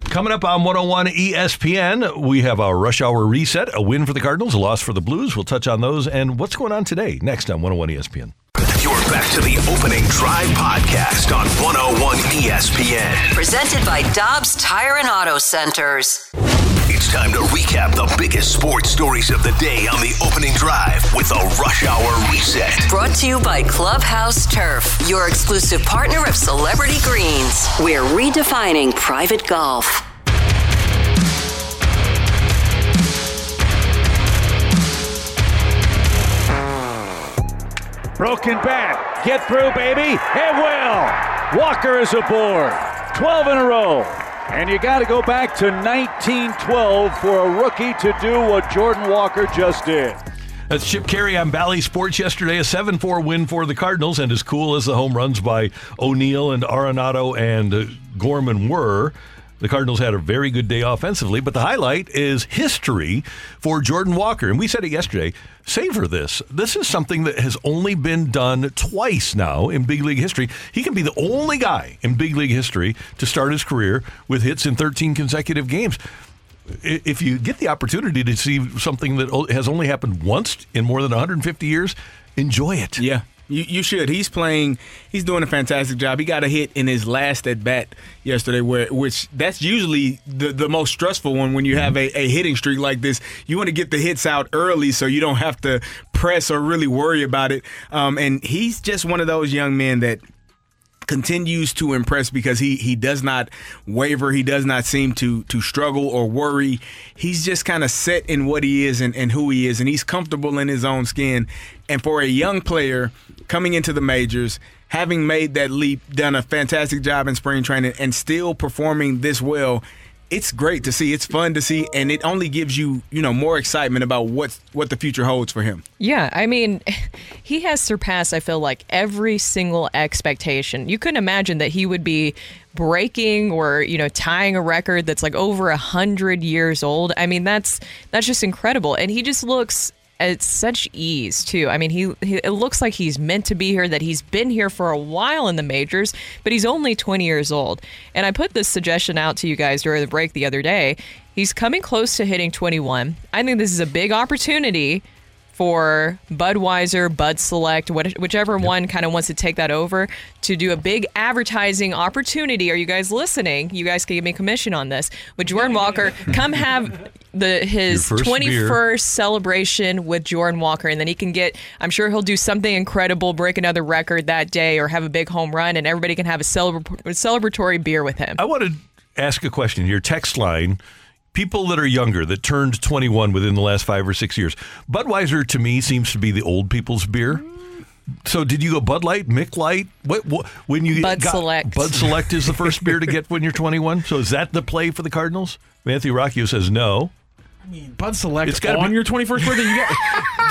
Coming up on 101 ESPN, we have our rush hour reset, a win for the Cardinals, a loss for the Blues. We'll touch on those and what's going on today next on 101 ESPN. You're back to the opening drive podcast on 101 ESPN. Presented by Dobbs Tire and Auto Centers. It's time to recap the biggest sports stories of the day on the opening drive with a rush hour reset. Brought to you by Clubhouse Turf, your exclusive partner of Celebrity Greens. We're redefining private golf. Broken bat. Get through, baby. It will. Walker is aboard. 12 in a row. And you got to go back to 1912 for a rookie to do what Jordan Walker just did. That's Chip Caray on Bally Sports yesterday. A 7 4 win for the Cardinals. And as cool as the home runs by O'Neill and Arenado and uh, Gorman were, the Cardinals had a very good day offensively. But the highlight is history for Jordan Walker. And we said it yesterday. Savor this. This is something that has only been done twice now in big league history. He can be the only guy in big league history to start his career with hits in 13 consecutive games if you get the opportunity to see something that has only happened once in more than 150 years, enjoy it. Yeah. You, you should. He's playing. He's doing a fantastic job. He got a hit in his last at bat yesterday, where which that's usually the, the most stressful one when you have a, a hitting streak like this. You want to get the hits out early so you don't have to press or really worry about it. Um, and he's just one of those young men that continues to impress because he he does not waver he does not seem to to struggle or worry he's just kind of set in what he is and, and who he is and he's comfortable in his own skin and for a young player coming into the majors, having made that leap, done a fantastic job in spring training, and still performing this well. It's great to see. It's fun to see, and it only gives you, you know, more excitement about what what the future holds for him. Yeah, I mean, he has surpassed, I feel like, every single expectation. You couldn't imagine that he would be breaking or, you know, tying a record that's like over a hundred years old. I mean, that's that's just incredible. And he just looks at such ease too. I mean, he, he it looks like he's meant to be here, that he's been here for a while in the majors, but he's only 20 years old. And I put this suggestion out to you guys during the break the other day. He's coming close to hitting 21. I think this is a big opportunity for Budweiser, Bud Select, what, whichever one kind of wants to take that over to do a big advertising opportunity. Are you guys listening? You guys can give me commission on this. With Jordan Walker, come have the his Your first beer. 21st celebration with Jordan Walker, and then he can get. I'm sure he'll do something incredible, break another record that day, or have a big home run, and everybody can have a celebra- celebratory beer with him. I want to ask a question. Your text line. People that are younger that turned 21 within the last five or six years. Budweiser to me seems to be the old people's beer. So did you go Bud Light, Mich Light? What, what when you Bud got- Select. Bud Select is the first beer to get when you're 21. So is that the play for the Cardinals? Matthew Rocchio says no. Bud Select It's gotta on be- your 21st birthday. You got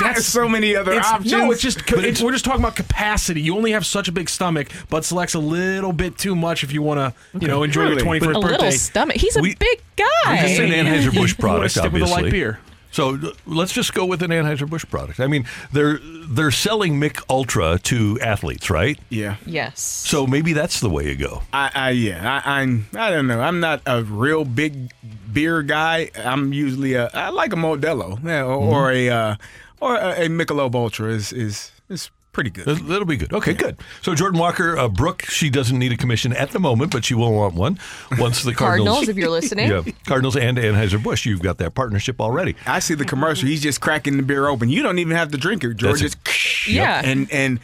There's so many other it's, options. No, it's just But it's, we're just talking about capacity. You only have such a big stomach. Bud Select's a little bit too much if you want to, you know, enjoy Really? your 21st a birthday. little stomach. He's a We- big guy. It's an Anheuser Busch You wanna product, stick with a light beer. So let's just go with an Anheuser Busch product. I mean, they're they're selling Mich Ultra to athletes, right? yeah. Yes. So maybe that's the way you go. I, I yeah, I, I'm I don't know. I'm not a real big beer guy. I'm usually a I like a Modelo, yeah, or, or a uh, or a, a Michelob Ultra is is is pretty good. That- That'll be good. Okay, good. So Jordan Walker, uh, Brooke, she doesn't need a commission at the moment, but she will want one once the Cardinals. Cardinals, if you're listening. yeah, Cardinals and Anheuser Busch. You've got that partnership already. I see the commercial. He's just cracking the beer open. You don't even have to drink it, George. That's Just Yeah. and and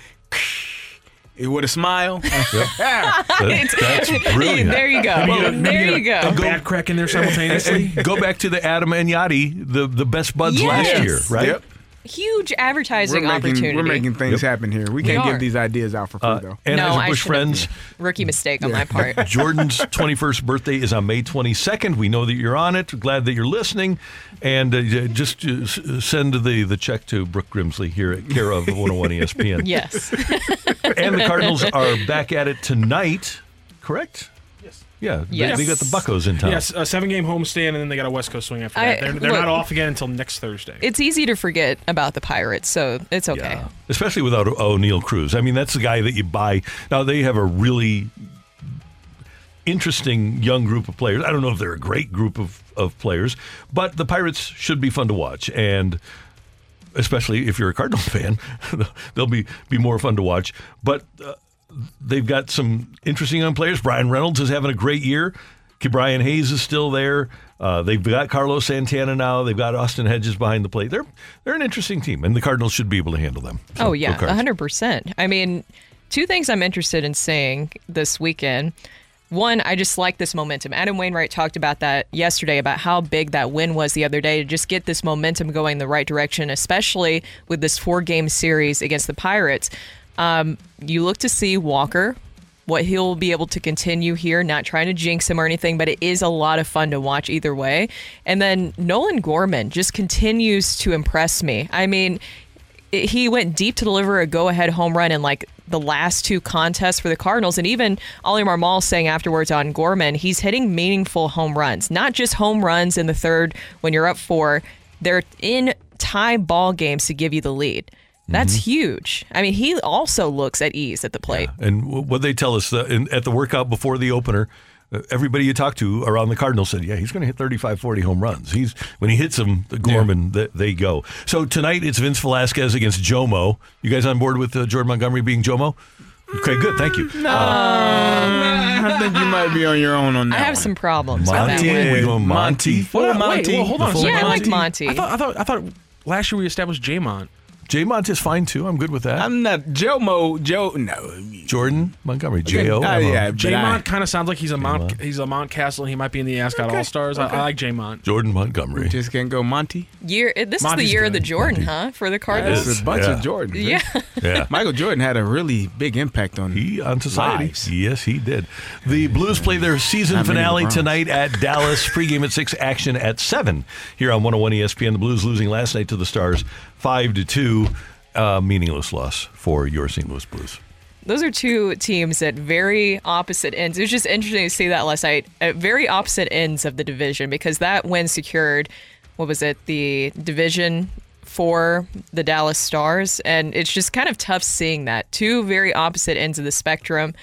It with a smile. That- that's brilliant. there you go. Maybe get there get a- you go. A bad crack in there simultaneously. Go back to the Adam and Yadi, the the best buds last year, right? Yep. Huge We're advertising making, opportunity. we're making things happen here. We can't are. give these ideas out for free Uh, though. Anheuser no, I Busch shouldn't. friends. Rookie mistake on my part. Jordan's 21st birthday is on May 22nd. We know that you're on it. Glad that you're listening. And uh, just uh, send the, the check to Brooke Grimsley here at care of 101 ESPN. yes. And the Cardinals are back at it tonight, correct? Yes. Yeah, they- Yes. They, got the Buckos in town. yes, a seven game homestand, and then they got a West Coast swing after I- that. They're, they're look- not off again until next Thursday. It's easy to forget about the Pirates, so it's okay. Yeah. Especially without O- Oneil Cruz. I mean, that's the guy that you buy. Now, they have a really interesting young group of players. I don't know if they're a great group of, of players, but the Pirates should be fun to watch. And especially if you're a Cardinal fan, they'll be, be more fun to watch. But uh, they've got some interesting young players. Bryan Reynolds is having a great year. Brian Hayes is still there. Uh, they've got Carlos Santana now. They've got Austin Hedges behind the plate. They're they're an interesting team, and the Cardinals should be able to handle them. So, Oh yeah, hundred percent. I mean, two things I'm interested in seeing this weekend. One, I just like this momentum. Adam Wainwright talked about that yesterday about how big that win was the other day to just get this momentum going the right direction, especially with this four game series against the Pirates. Um, you look to see Walker, what he'll be able to continue here, not trying to jinx him or anything, but it is a lot of fun to watch either way. And then Nolan Gorman just continues to impress me. I mean, he went deep to deliver a go-ahead home run in like the last two contests for the Cardinals, and even Oli Marmol saying afterwards on Gorman, he's hitting meaningful home runs, not just home runs in the third when you're up four. They're in tie ball games to give you the lead. That's huge. I mean, he also looks at ease at the plate. And what they tell us the, in, at the workout before the opener, uh, everybody you talk to around the Cardinals said, yeah, he's going to hit 35, 40 home runs. He's When he hits them, the Gorman, th- they go. So tonight it's Vince Velasquez against Jomo. You guys on board with uh, Jordan Montgomery being Jomo? Okay, good. Thank you. No, I think you might be on your own on that. I have some problems with that Monty, one. we going Monty. Full Well, Monty. Wait, well, hold on. a Full second. Yeah, I like Monty. I thought, I thought, I thought last year we established Jamont. J Mont is fine too. I'm good with that. I'm not Joe Mo. Joe, no. Jordan Montgomery. J O. Uh, yeah, but J I- Mont kind of sounds like he's a Mount. He's a Mount Castle. and He might be in the Ascot Okay, All Stars. I, okay. I like J Mont. Jordan Montgomery. Just can't go Monty. Year. This is the year of the good. Jordan, huh? For the Cardinals. That's a bunch yeah. of Jordans. Yeah. Yeah. Michael Jordan had a really big impact on He on society. lives. Yes, he did. The Blues play their season Not finale tonight at Dallas. Pregame at six, action at seven. Here on 101 ESPN. The Blues losing last night to the Stars, five to two. Uh, meaningless loss for your St. Louis Blues. Those are two teams at very opposite ends. It was just interesting to see that last night at very opposite ends of the division because that win secured, what was it, the division for the Dallas Stars. And it's just kind of tough seeing that. Two very opposite ends of the spectrum.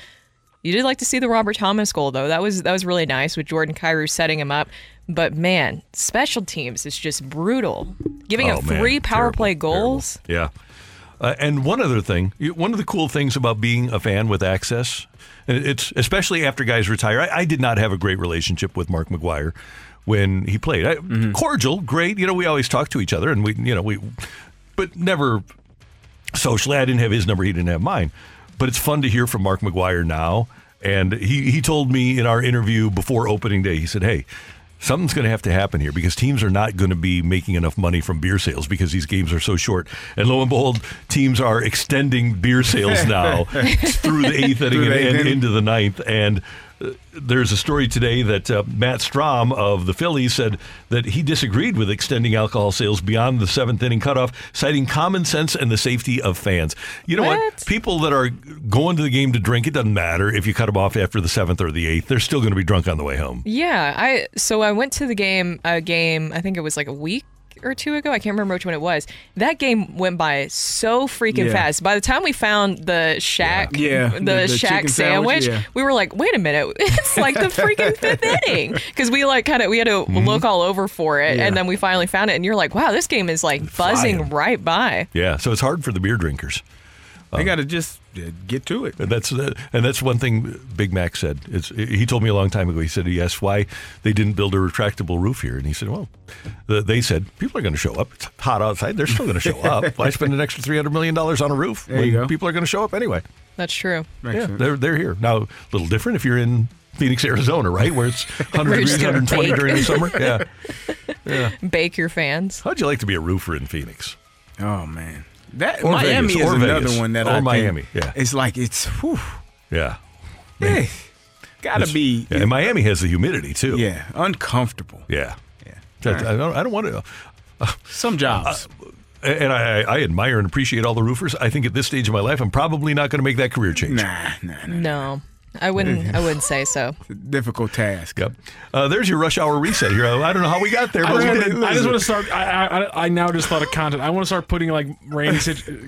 You did like to see the Robert Thomas goal though. That was that was really nice with Jordan Kyrou setting him up. But man, special teams is just brutal. Giving Oh, up man, three power terrible, play goals. Yeah. Uh, and one other thing, one of the cool things about being a fan with access, and it's especially after guys retire. I, I did not have a great relationship with Mark McGwire when he played. I, Cordial, great. You know, we always talked to each other, and we, you know, we, but never socially. I didn't have his number; he didn't have mine. But it's fun to hear from Mark McGwire now. And he he told me in our interview before opening day, he said, "Hey." Something's going to have to happen here because teams are not going to be making enough money from beer sales because these games are so short. And lo and behold, teams are extending beer sales now through the eighth inning and, and into the ninth. And there's a story today that uh, Matt Strahm of the Phillies said that he disagreed with extending alcohol sales beyond the seventh inning cutoff, citing common sense and the safety of fans. You know what? What? People that are going to the game to drink, it doesn't matter if you cut them off after the seventh or the eighth. They're still going to be drunk on the way home. Yeah, I so I went to the game a game I think it was like a week or two ago. I can't remember which one it was. That game went by so freaking Yeah. fast. By the time we found the shack, Yeah, the, the- the shack sandwich, sandwich, yeah. we were like, wait a minute, it's like the freaking fifth inning because we like kind of we had to mm-hmm. look all over for it, Yeah. and then we finally found it, and you're like, wow, this game is like buzzing Flying. right by. Yeah, so it's hard for the beer drinkers. They um, got to just get to it. And that's uh, and that's one thing Big Mac said. It's, he told me a long time ago. He said he asked why they didn't build a retractable roof here, and he said, "Well, the, they said people are going to show up. It's hot outside. They're still going to show up. Why spend an extra three hundred million dollars on a roof There when you go. people are going to show up anyway? That's true. Makes yeah, sense. they're they're here now. A little different if you're in Phoenix, Arizona, right, where it's 100 degrees, 120 bake. during the summer. Yeah, yeah. Bake your fans. How'd you like to be a roofer in Phoenix? Oh man, that Or Miami Vegas, is or another Vegas, one that or I think Miami, yeah. It's like it's whew, Yeah, eh, gotta It's- be yeah, and Miami has the humidity too. yeah uncomfortable. yeah. Yeah. That- I don't. I don't want to. Some jobs. And I, I admire and appreciate all the roofers. I think at this stage of my life, I'm probably not going to make that career change. nah, nah, nah. No, I wouldn't. I wouldn't say so. It's a difficult task. Yep. Uh, there's your rush hour reset here. I don't know how we got there, I, but we just- did. I just want to start. I, I I now just thought of content. I want to start putting like Randy,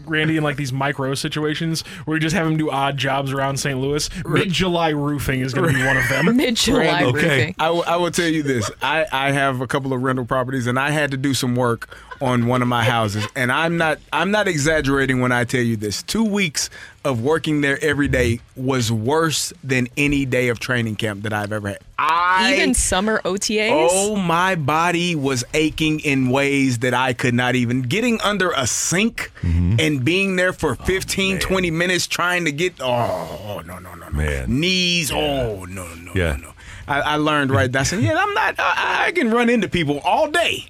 Randy in like these micro situations where we just have him do odd jobs around St. Louis. Mid July roofing is going to be one of them. Mid July Okay. roofing. I, will- I will tell you this. I, I have a couple of rental properties, and I had to do some work on one of my houses. And I'm not I'm not exaggerating when I tell you this. Two weeks of working there every day was worse than any day of training camp that I've ever had. I Even summer OTAs. Oh, my body was aching in ways that I could not even. Getting under a sink Mm-hmm. and being there for 15, 20 minutes trying to get. Oh, no, no, no, no. Man. Knees. Oh, no, no, Yeah. no, no. I, I learned right. I said, yeah, I'm not. I, I can run into people all day,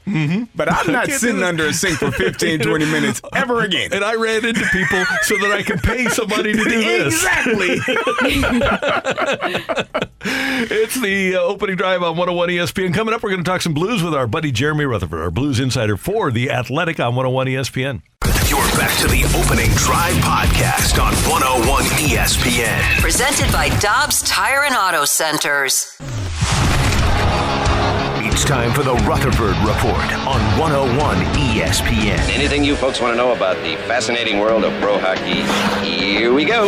but I'm not sitting under a sink for 15, 20 minutes ever again. And I ran into people so that I could pay somebody to do this. Exactly. It's the uh, opening drive on 101 ESPN. Coming up, we're going to talk some blues with our buddy Jeremy Rutherford, our blues insider for The Athletic on 101 ESPN. You're back to the opening drive podcast on 101 ESPN. Presented by Dobbs Tire and Auto Centers. It's time for the Rutherford Report on 101 ESPN. Anything you folks want to know about the fascinating world of pro hockey? Here we go.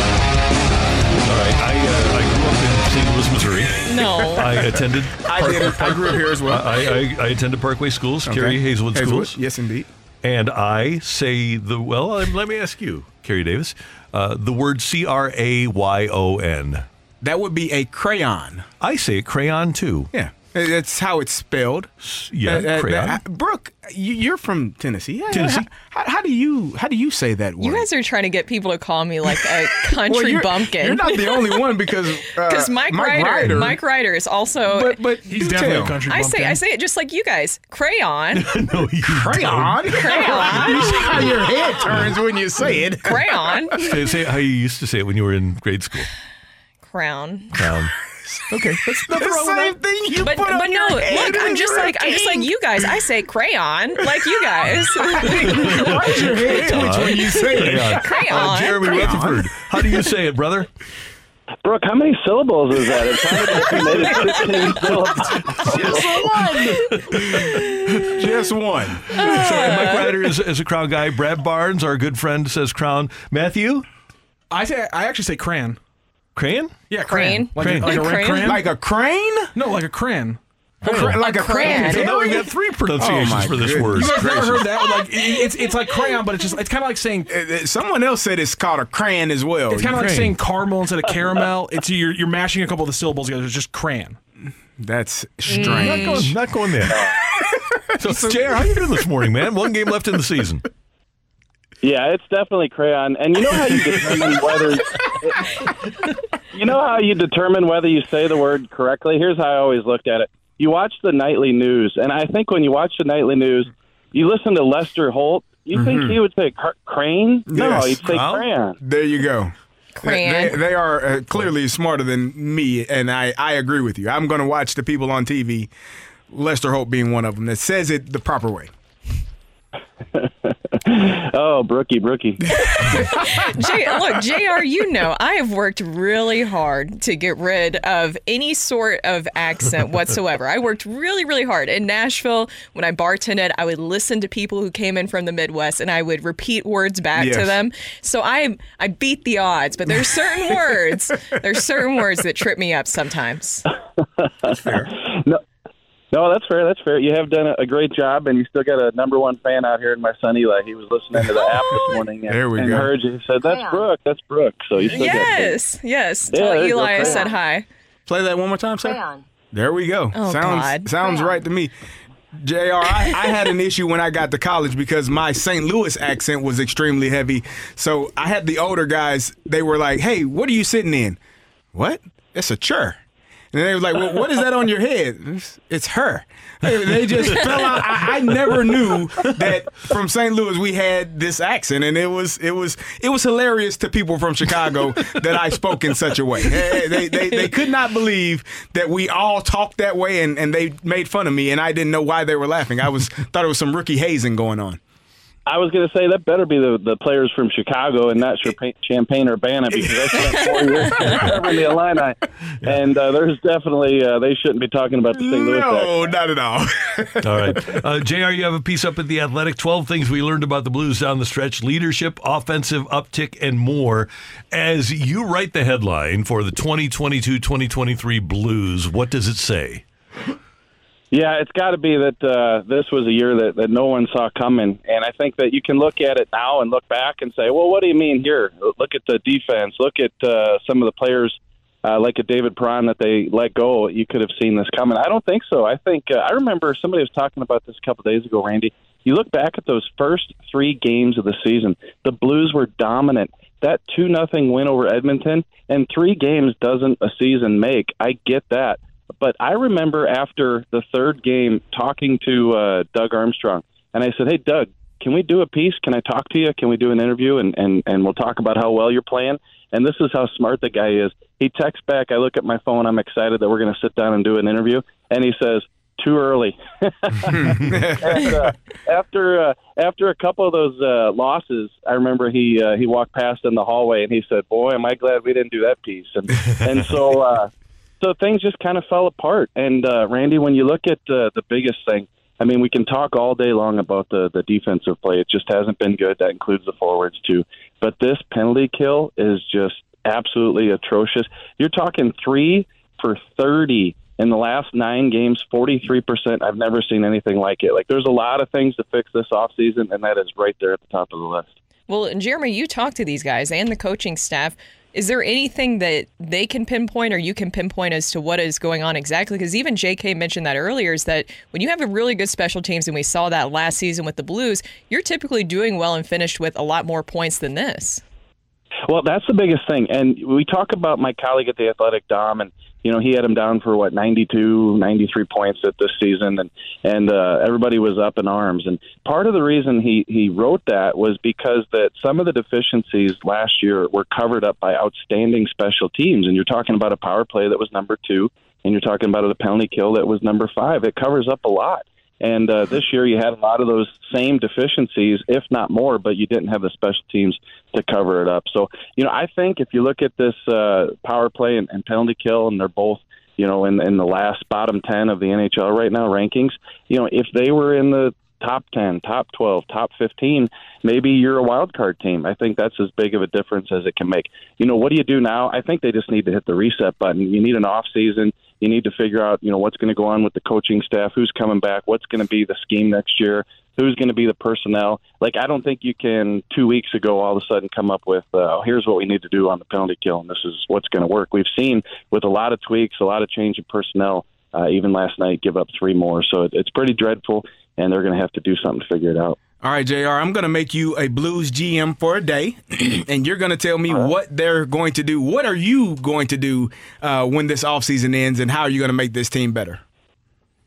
All right, I, uh, grew up in St. Louis, Missouri. No. I attended. I did. I grew up here as well. I, I, I attended Parkway Schools, Carey Okay. Hazelwood, Schools. Yes, indeed. And I say the, well, uh, let me ask you, Carey Davis, uh, the word C R A Y O N. That would be a crayon. I say crayon too. Yeah. That's how it's spelled. Yeah, crayon. Brooke, you, you're from Tennessee. Yeah, Tennessee. How, how do you how do you say that word? You guys are trying to get people to call me like a country Well, you're, bumpkin. You're not the only one because uh, Because Mike, Ryder, Mike Ryder is also. But but He's do definitely tell. a country I say. I say it just like you guys. Crayon, no, you Crayon. Crayon. you see how your head turns when you say it. crayon. Say, say how you used to say it when you were in grade school. crown. Crown. Okay, that's nothing The wrong with same that. thing you But put on but your no, head look, I'm just you're like I'm just like you guys. I say crayon, like you guys. Why's your head twitch when you say it? Crayon. Crayon. Uh, Jeremy Crayon. Rutherford, how do you say it, brother? Brooke, how many syllables is that? It sounded like you made it 15 syllables. Just one. So Mike Ryder is, is a Crown guy. Brad Barnes, our good friend, says Crown. Matthew, I say I actually say crayon. Crayon? Yeah, Crane. crayon. Like, Crane. A, like a red Crane? crayon. Like a crane? no, like a crayon. Cra- like a, crayon. So now we've got three pronunciations Oh, my for this goodness. word. You guys never gracious. heard that? Like it, it's it's like crayon, but it's just it's kind of like saying Uh, uh, Someone else said it's called a crayon as well. it's kind of like saying caramel instead of caramel. It's you're you're mashing a couple of the syllables together. It's just crayon. That's Not strange. going, not going there. so, JR, how you doing this morning, man? One game left in the season. Yeah, it's definitely crayon. And you know how you determine whether you know how you determine whether you say the word correctly. Here's how I always looked at it. You watch the nightly news, and I think when you watch the nightly news, you listen to Lester Holt. You think he would say cr- crane? No, Yes. he'd say Well, crayon. There you go. Crayon. They, they are uh, clearly smarter than me, and I, I agree with you. I'm going to watch the people on TV, Lester Holt being one of them, that says it the proper way. Oh, brookie, brookie. J- look, JR, you know, I have worked really hard to get rid of any sort of accent whatsoever. I worked really, really hard. In Nashville, when I bartended, I would listen to people who came in from the Midwest and I would repeat words back to them. So I I beat the odds, but there's certain words, there's certain words that trip me up sometimes. That's fair. No, no, that's fair. That's fair. You have done a, a great job, and you still got a number one fan out here in my son Eli. He was listening to the app this morning and, There we and go. heard you. He said, "That's Brooke. That's Brooke." So you still Yes, yes. Yeah, Tell there you go, Eli I said hi. Play that one more time, sir. There we go. Oh, sounds God. sounds right to me. Jr. I, I had an issue when I got to college because my St. Louis accent was extremely heavy. So I had the older guys. They were like, "Hey, what are you sitting in? What? It's a chair." And they were like, well, what is that on your head? It's, it's her. They, they just fell out. I, I never knew that from St. Louis we had this accent, and it was it was it was hilarious to people from Chicago that I spoke in such a way. They, they, they, they could not believe that we all talked that way, and, and they made fun of me, and I didn't know why they were laughing. I was thought it was some rookie hazing going on. I was going to say that better be the, the players from Chicago and not Champaign, Champaign Urbana because I spent four years covering the Illini, and uh, there's definitely uh, they shouldn't be talking about the St. Louis. accent. No, not at all. All right. Uh, JR, you have a piece up at The Athletic 12 things we learned about the Blues down the stretch leadership, offensive uptick, and more. As you write the headline for the 2022 2023 Blues, what does it say? Yeah, it's got to be that uh, this was a year that, that no one saw coming. And I think that you can look at it now and look back and say, well, what do you mean here? Look at the defense. Look at uh, some of the players uh, like a David Perron that they let go. You could have seen this coming. I don't think so. I think uh, I remember somebody was talking about this a couple days ago, Randy. You look back at those first three games of the season, the Blues were dominant. That 2 nothing win over Edmonton and three games doesn't a season make. I get that. But I remember after the third game talking to uh, Doug Armstrong, and I said, "Hey, Doug, can we do a piece? Can I talk to you? Can we do an interview? And and and we'll talk about how well you're playing." And this is how smart the guy is. He texts back. I look at my phone. I'm excited that we're going to sit down and do an interview. And he says, "Too early." and, uh, after uh, after a couple of those uh, losses, I remember he uh, he walked past in the hallway and he said, "Boy, am I glad we didn't do that piece." And and so. Uh, so things just kind of fell apart. And uh, Randy, when you look at uh, the biggest thing, I mean, we can talk all day long about the the defensive play. It just hasn't been good. That includes the forwards too. But this penalty kill is just absolutely atrocious. You're talking three for thirty in the last nine games, forty three percent. I've never seen anything like it. Like there's a lot of things to fix this offseason, and that is right there at the top of the list. Well, Jeremy, you talk to these guys and the coaching staff. Is there anything that they can pinpoint or you can pinpoint as to what is going on exactly? Because even JK mentioned that earlier is that when you have a really good special teams, and we saw that last season with the Blues, you're typically doing well and finished with a lot more points than this. Well, that's the biggest thing. And we talk about my colleague at the Athletic, Dom, and you know he had him down for what 92, 93 points at this season, and and uh, everybody was up in arms. And part of the reason he he wrote that was because that some of the deficiencies last year were covered up by outstanding special teams. And you're talking about a power play that was number two, and you're talking about a penalty kill that was number five. It covers up a lot. And uh, this year, you had a lot of those same deficiencies, if not more, but you didn't have the special teams to cover it up. So, you know, I think if you look at this uh, power play and, and penalty kill, and they're both, you know, in, in the last bottom 10 of the NHL right now rankings, you know, if they were in the top 10, top 12, top 15, maybe you're a wild card team. I think that's as big of a difference as it can make. You know, what do you do now? I think they just need to hit the reset button. You need an off season. You need to figure out, you know, what's going to go on with the coaching staff, who's coming back, what's going to be the scheme next year, who's going to be the personnel. Like, I don't think you can two weeks ago all of a sudden come up with, uh, here's what we need to do on the penalty kill, and this is what's going to work. We've seen with a lot of tweaks, a lot of change in personnel. Uh, even last night, give up three more. So it, it's pretty dreadful, and they're going to have to do something to figure it out. All right, JR, I'm going to make you a Blues GM for a day, and you're going to tell me what they're going to do. What are you going to do uh, when this offseason ends, and how are you going to make this team better?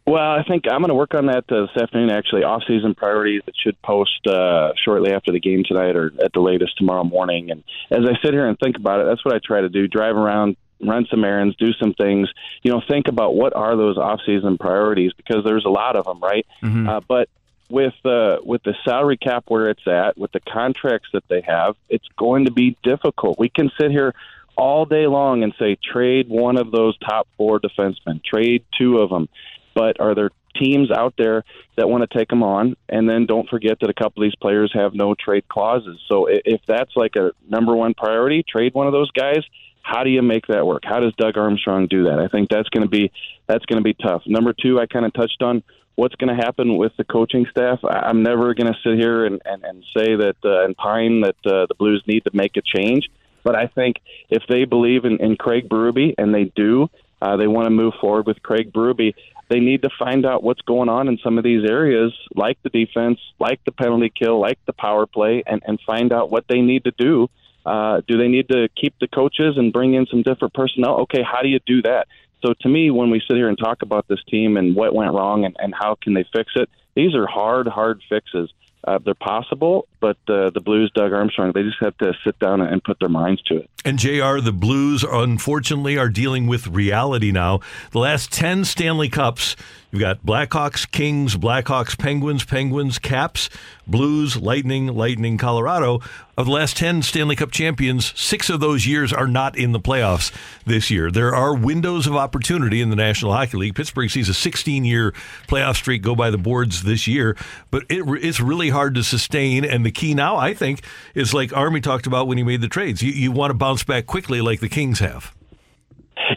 Well, I think I'm going to work on that uh, this afternoon. Actually, off-season priorities that should post uh, shortly after the game tonight, or at the latest tomorrow morning. And as I sit here and think about it, that's what I try to do: drive around, run some errands, do some things. You know, think about what are those off-season priorities because there's a lot of them, right? Mm-hmm. Uh, but with uh, with the salary cap where it's at, with the contracts that they have, it's going to be difficult. We can sit here all day long and say trade one of those top four defensemen, trade two of them, but are there teams out there that want to take them on? And then don't forget that a couple of these players have no trade clauses. So if that's like a number one priority, trade one of those guys. How do you make that work? How does Doug Armstrong do that? I think that's going to be that's going to be tough. Number two, I kind of touched on what's going to happen with the coaching staff. I'm never going to sit here and, and, and say that uh, and pine that uh, the Blues need to make a change. But I think if they believe in, in Craig Berube, and they do, uh, they want to move forward with Craig Berube. They need to find out what's going on in some of these areas, like the defense, like the penalty kill, like the power play, and, and find out what they need to do. Uh, do they need to keep the coaches and bring in some different personnel? Okay, how do you do that? So to me, when we sit here and talk about this team and what went wrong and, and how can they fix it, these are hard, hard fixes. Uh, they're possible, but uh, the Blues, Doug Armstrong, they just have to sit down and put their minds to it. And JR, the Blues, unfortunately, are dealing with reality now. The last 10 Stanley Cups, you've got Blackhawks, Kings, Blackhawks, Penguins, Penguins, Caps, Blues, Lightning, Lightning, Colorado. Of the last 10 Stanley Cup champions, six of those years are not in the playoffs this year. There are windows of opportunity in the National Hockey League. Pittsburgh sees a 16 year playoff streak go by the boards this year, but it, it's really hard to sustain. And the key now, I think, is like Army talked about when he made the trades. You, you want to bounce back quickly like the Kings have.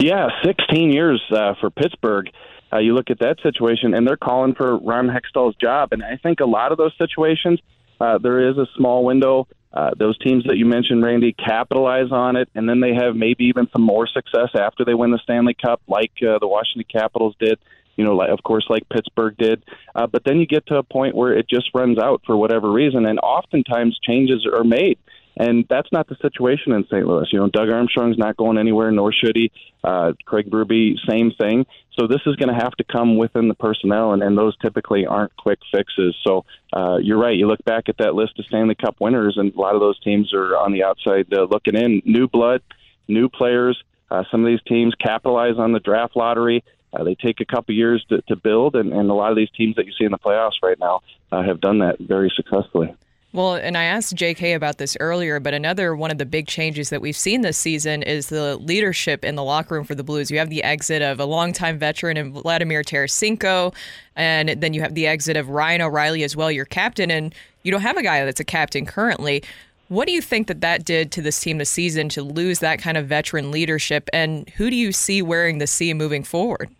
Yeah, 16 years uh, for Pittsburgh. Uh, you look at that situation, and they're calling for Ron Hextall's job. And I think a lot of those situations, uh, there is a small window. Uh, those teams that you mentioned, Randy, capitalize on it, and then they have maybe even some more success after they win the Stanley Cup, like uh, the Washington Capitals did. You know, like, of course, like Pittsburgh did. Uh, but then you get to a point where it just runs out for whatever reason, and oftentimes changes are made. And that's not the situation in St. Louis. You know, Doug Armstrong's not going anywhere, nor should he. Uh, Craig Berube, same thing. So this is going to have to come within the personnel, and, and those typically aren't quick fixes. So uh, you're right. You look back at that list of Stanley Cup winners, and a lot of those teams are on the outside uh, looking in. New blood, new players. Uh, some of these teams capitalize on the draft lottery. Uh, they take a couple years to, to build, and, and a lot of these teams that you see in the playoffs right now uh, have done that very successfully. Well, and I asked JK about this earlier, but another one of the big changes that we've seen this season is the leadership in the locker room for the Blues. You have the exit of a longtime veteran in Vladimir Tarasenko, and then you have the exit of Ryan O'Reilly as well, your captain, and you don't have a guy that's a captain currently. What do you think that that did to this team this season to lose that kind of veteran leadership, and who do you see wearing the C moving forward?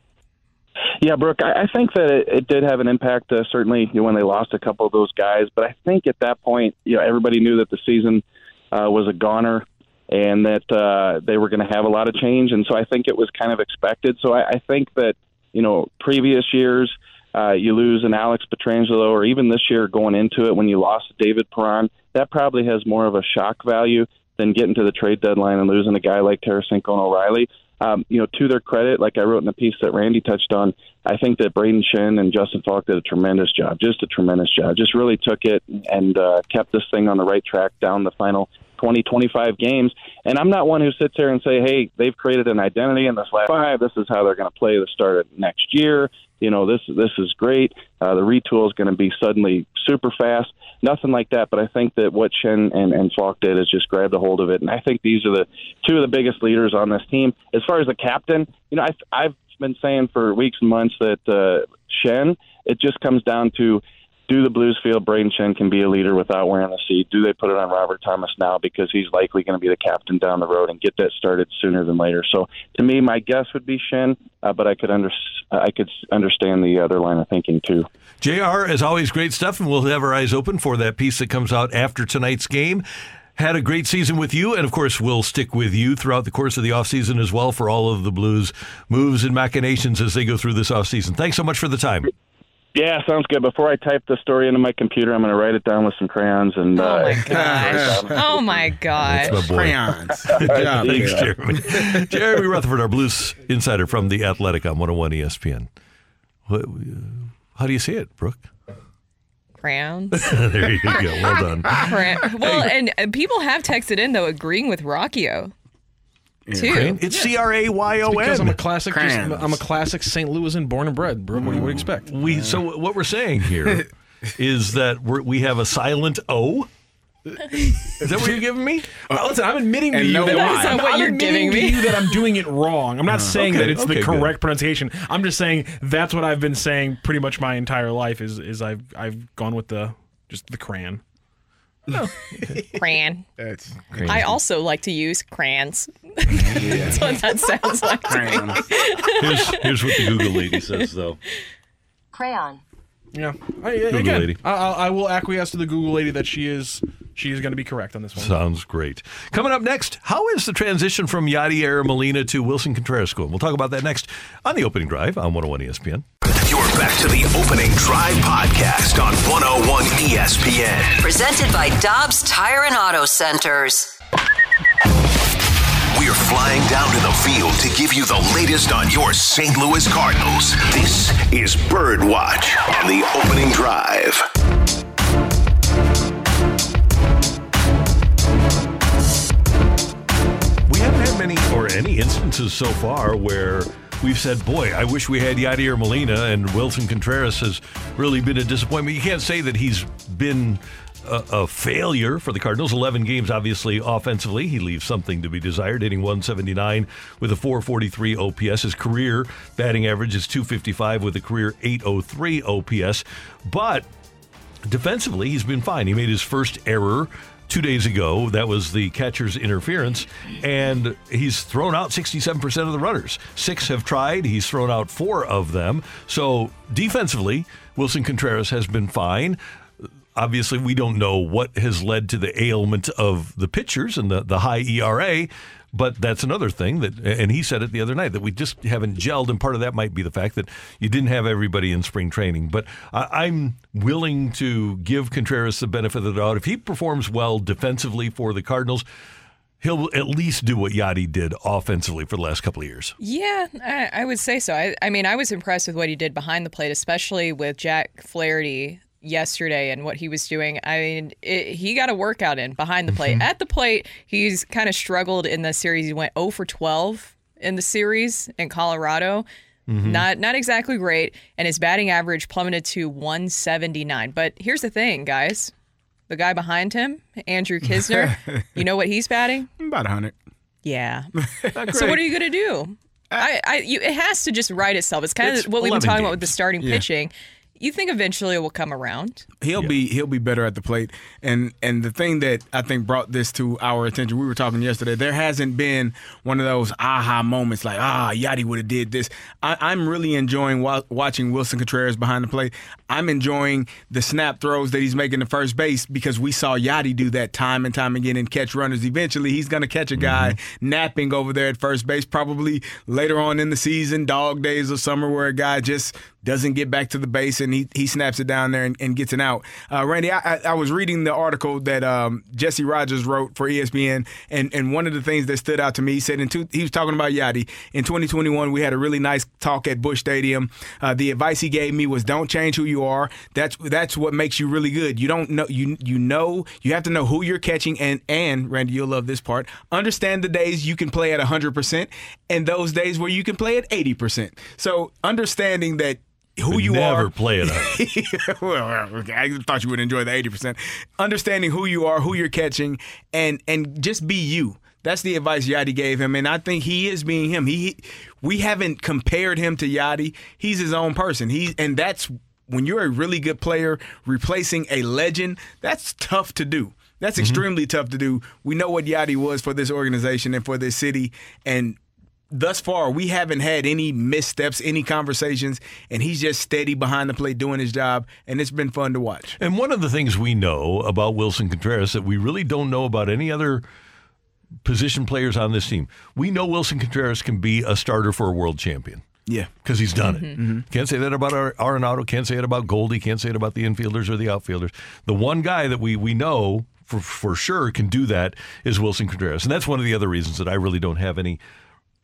Yeah, Brooke, I, I think that it, it did have an impact. Uh, certainly, you know, when they lost a couple of those guys, but I think at that point, you know, everybody knew that the season uh, was a goner. and that uh, they were going to have a lot of change. And so I think it was kind of expected. So I, I think that you know previous years. Uh, you lose an Alex Pietrangelo, or even this year going into it when you lost David Perron, that probably has more of a shock value than getting to the trade deadline and losing a guy like Tarasenko and O'Reilly. Um, you know, to their credit, like I wrote in the piece that Randy touched on, I think that Brayden Schenn and Justin Faulk did a tremendous job, just a tremendous job. Just really took it and uh, kept this thing on the right track down the final 20, 25 games. And I'm not one who sits here and say, hey, they've created an identity in this last five. This is how they're going to play the start of next year. You know, this this is great. Uh, the retool is going to be suddenly super fast. Nothing like that. But I think that what Schenn and, and Faulk did is just grabbed a hold of it. And I think these are the two of the biggest leaders on this team. As far as the captain, you know, I've, I've been saying for weeks and months that uh, Schenn, it just comes down to do the Blues feel Brayden Schenn can be a leader without wearing the seat? Do they put it on Robert Thomas now because he's likely going to be the captain down the road and get that started sooner than later? So to me, my guess would be Shen, uh, but I could under I could understand the other line of thinking too. JR, as always, great stuff, and we'll have our eyes open for that piece that comes out after tonight's game. Had a great season with you, and of course, we'll stick with you throughout the course of the offseason as well for all of the Blues moves and machinations as they go through this offseason. Thanks so much for the time. Yeah, sounds good. Before I type the story into my computer, I'm going to write it down with some crayons and. Oh uh, my gosh. oh my god. That's my boy. Thanks, Jeremy. Jeremy Rutherford, our Blues insider from The Athletic on 101 ESPN. What, how do you say it, Brooke? Crayons. there you go. Well done. Cran- well, and, and people have texted in though agreeing with Rocchio. Too. Crayon? It's C R A Y O N. Because I'm a classic, just, Crayons. I'm a classic St. Louisan born and bred, bro. What do you would expect? We so what we're saying here is that we're, we have a silent O. Is that what you're giving me? Uh, listen, I'm admitting to And you no that why. That's I'm, what I'm you're admitting giving to me. you that I'm doing it wrong. I'm not Uh, saying okay, that it's the okay, good. correct pronunciation. I'm just saying that's what I've been saying pretty much my entire life. Is is I've I've gone with the just the crayon. Oh. Crayon. That's I also like to use crayons. That's what that sounds like. Crayon. me. Here's, here's what the Google lady says, though. Crayon. Yeah. I, Google again, lady. I, I I will acquiesce to the Google lady that she is she is going to be correct on this one. Sounds great. Coming up next, how is the transition from Yadier Molina to Willson Contreras School? We'll talk about that next on the opening drive on 101 ESPN. You're back to the opening drive podcast on 101 ESPN. Presented by Dobbs Tire and Auto Centers. We're flying down to the field to give you the latest on your St. Louis Cardinals. This is Birdwatch on the opening drive. We haven't had many or any instances so far where we've said, boy, I wish we had Yadier Molina and Willson Contreras has really been a disappointment. You can't say that he's been a, a failure for the Cardinals. 11 games, obviously, offensively. He leaves something to be desired, hitting 179 with a 443 OPS. His career batting average is 255 with a career 803 OPS. But defensively, he's been fine. He made his first error two days ago. That was the catcher's interference, and he's thrown out 67% of the runners. Six have tried. He's thrown out four of them. So defensively, Willson Contreras has been fine. Obviously, we don't know what has led to the ailment of the pitchers and the, the high ERA. But that's another thing that, and he said it the other night that we just haven't gelled, and part of that might be the fact that you didn't have everybody in spring training. But I, I'm willing to give Contreras the benefit of the doubt. If he performs well defensively for the Cardinals, he'll at least do what Yadi did offensively for the last couple of years. Yeah, I, I would say so. I, I mean, I was impressed with what he did behind the plate, especially with Jack Flaherty yesterday and what he was doing. I mean, it, he got a workout in behind the plate. At the plate, he's kind of struggled in the series. He went 0 for 12 in the series in Colorado. Mhm. Not not exactly great, and his batting average plummeted to 179. But here's the thing, guys. The guy behind him, Andrew Kisner, you know what he's batting? About 100. Yeah. so what are you gonna do? I, I, you, it has to just right itself. It's kind It's of what we've been 11 talking about with the starting Yeah. pitching. You think eventually it will come around. He'll be he'll be better at the plate. And and the thing that I think brought this to our attention, we were talking yesterday. There hasn't been one of those aha moments like ah Yadi would have did this. I, I'm really enjoying wa- watching Willson Contreras behind the plate. I'm enjoying the snap throws that he's making to first base because we saw Yadi do that time and time again and catch runners. Eventually, he's going to catch a guy napping over there at first base. Probably later on in the season, dog days of summer, where a guy just doesn't get back to the base and he, he snaps it down there and, and gets an out. Uh, Randy, I, I, was reading the article that um, Jesse Rogers wrote for ESPN, and, and one of the things that stood out to me, he said in two, he was talking about Yadi. In 2021, we had a really nice talk at Busch Stadium. Uh, the advice he gave me was don't change who you are. That's that's what makes you really good. You don't know you you know you have to know who you're catching and and Randy, you'll love this part. Understand the days you can play at 100% and those days where you can play at 80%. So understanding that who you never are. play it up. well, I thought you would enjoy the eighty percent. Understanding who you are, who you're catching, and and just be you. That's the advice Yadi gave him, and I think he is being him. He, we haven't compared him to Yadi. He's his own person. He, and that's when you're a really good player replacing a legend. That's tough to do. That's mm-hmm. extremely tough to do. We know what Yadi was for this organization and for this city, and thus far, we haven't had any missteps, any conversations, and he's just steady behind the plate doing his job, and it's been fun to watch. And one of the things we know about Willson Contreras that we really don't know about any other position players on this team, we know Willson Contreras can be a starter for a world champion. Yeah. Because he's done Mhm. it. Can't say that about Ar- Arenado. Can't say it about Goldie. Can't say it about the infielders or the outfielders. The one guy that we, we know for, for sure can do that is Willson Contreras. And that's one of the other reasons that I really don't have any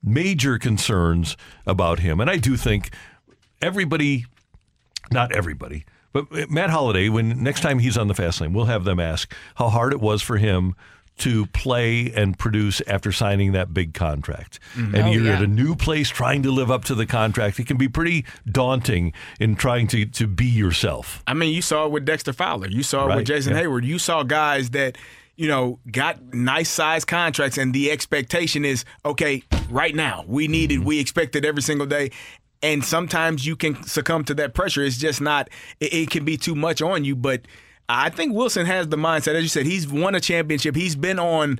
major concerns about him. And I do think everybody, not everybody, but Matt Holliday, when next time he's on the fast lane, we'll have them ask how hard it was for him to play and produce after signing that big contract. Mhm. And Oh, you're at a new place trying to live up to the contract. It can be pretty daunting in trying to, to be yourself. I mean, you saw it with Dexter Fowler. You saw it Right, with Jason yeah. Hayward. You saw guys that, you know, got nice size contracts, and the expectation is, okay, right now, we need it. We expect it every single day. And sometimes you can succumb to that pressure. It's just not, it, it can be too much on you. But I think Willson has the mindset. As you said, he's won a championship. He's been on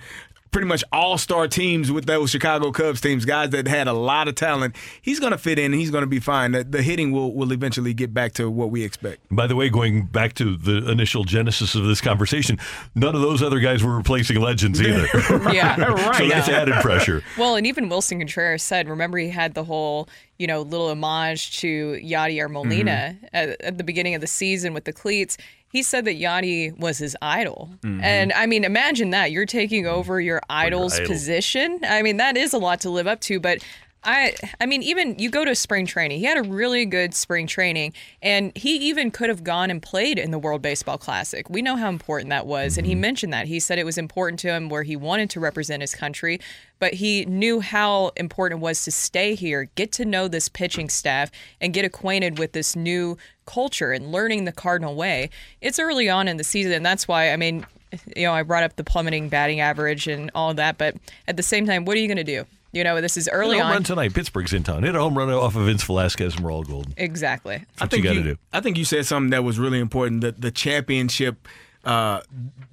pretty much all star teams with those Chicago Cubs teams, guys that had a lot of talent. He's going to fit in. He's going to be fine. The, the hitting will, will eventually get back to what we expect. By the way, going back to the initial genesis of this conversation, none of those other guys were replacing legends either. Yeah, right. So that's added pressure. Well, and even Willson Contreras said, remember he had the whole, you know, little homage to Yadier Molina Mm-hmm. at, at the beginning of the season with the cleats. He said that Yadi was his idol. Mm-hmm. Mhm. And I mean, imagine that. You're taking over your idol's idol. position. I mean, that is a lot to live up to, but I I mean, even you go to spring training. He had a really good spring training, and he even could have gone and played in the World Baseball Classic. We know how important that was, and he mm-hmm. mentioned that. He said it was important to him where he wanted to represent his country, but he knew how important it was to stay here, get to know this pitching staff, and get acquainted with this new culture and learning the Cardinal way. It's early on in the season, and that's why I mean, you know, I brought up the plummeting batting average and all that, but at the same time, what are you going to do? You know, this is early Hit a home on. run tonight. Pittsburgh's in town. Hit a home run off of Vince Velasquez and we're all golden. Exactly. That's what you got to do. I think you said something that was really important. The the championship, uh,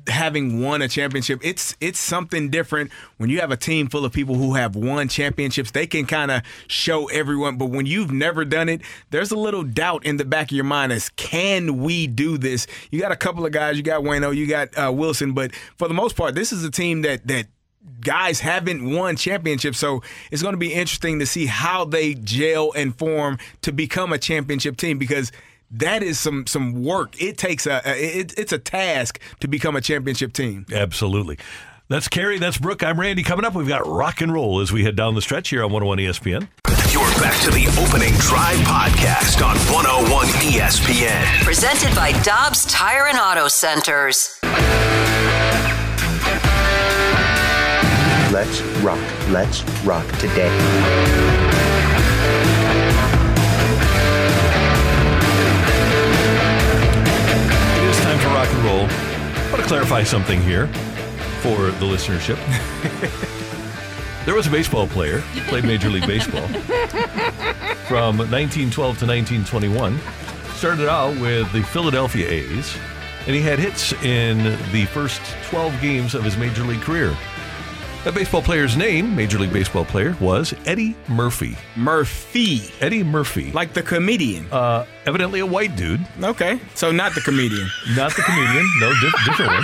having won a championship, it's it's something different when you have a team full of people who have won championships. They can kind of show everyone, but when you've never done it, there's a little doubt in the back of your mind as can we do this? You got a couple of guys. You got Wayno, you got uh, Willson, but for the most part, this is a team that that guys haven't won championships, so it's going to be interesting to see how they gel and form to become a championship team because that is some some work. It takes a, a it, it's a task to become a championship team. Absolutely. That's Carey. That's Brooke. I'm Randy. Coming up, we've got rock and roll as we head down the stretch here on 101 ESPN. You're back to the opening drive podcast on 101 ESPN. Presented by Dobbs Tire and Auto Centers. Let's rock. Let's rock today. It is time for rock and roll. I want to clarify something here for the listenership. there was a baseball player, who played Major League Baseball from 1912 to 1921. Started out with the Philadelphia A's, and he had hits in the first 12 games of his major league career. That baseball player's name, Major League Baseball player, was Eddie Murphy. Murphy. Eddie Murphy. Like the comedian. Uh, evidently a white dude. Okay, so not the comedian. Not the comedian. No, di- different one.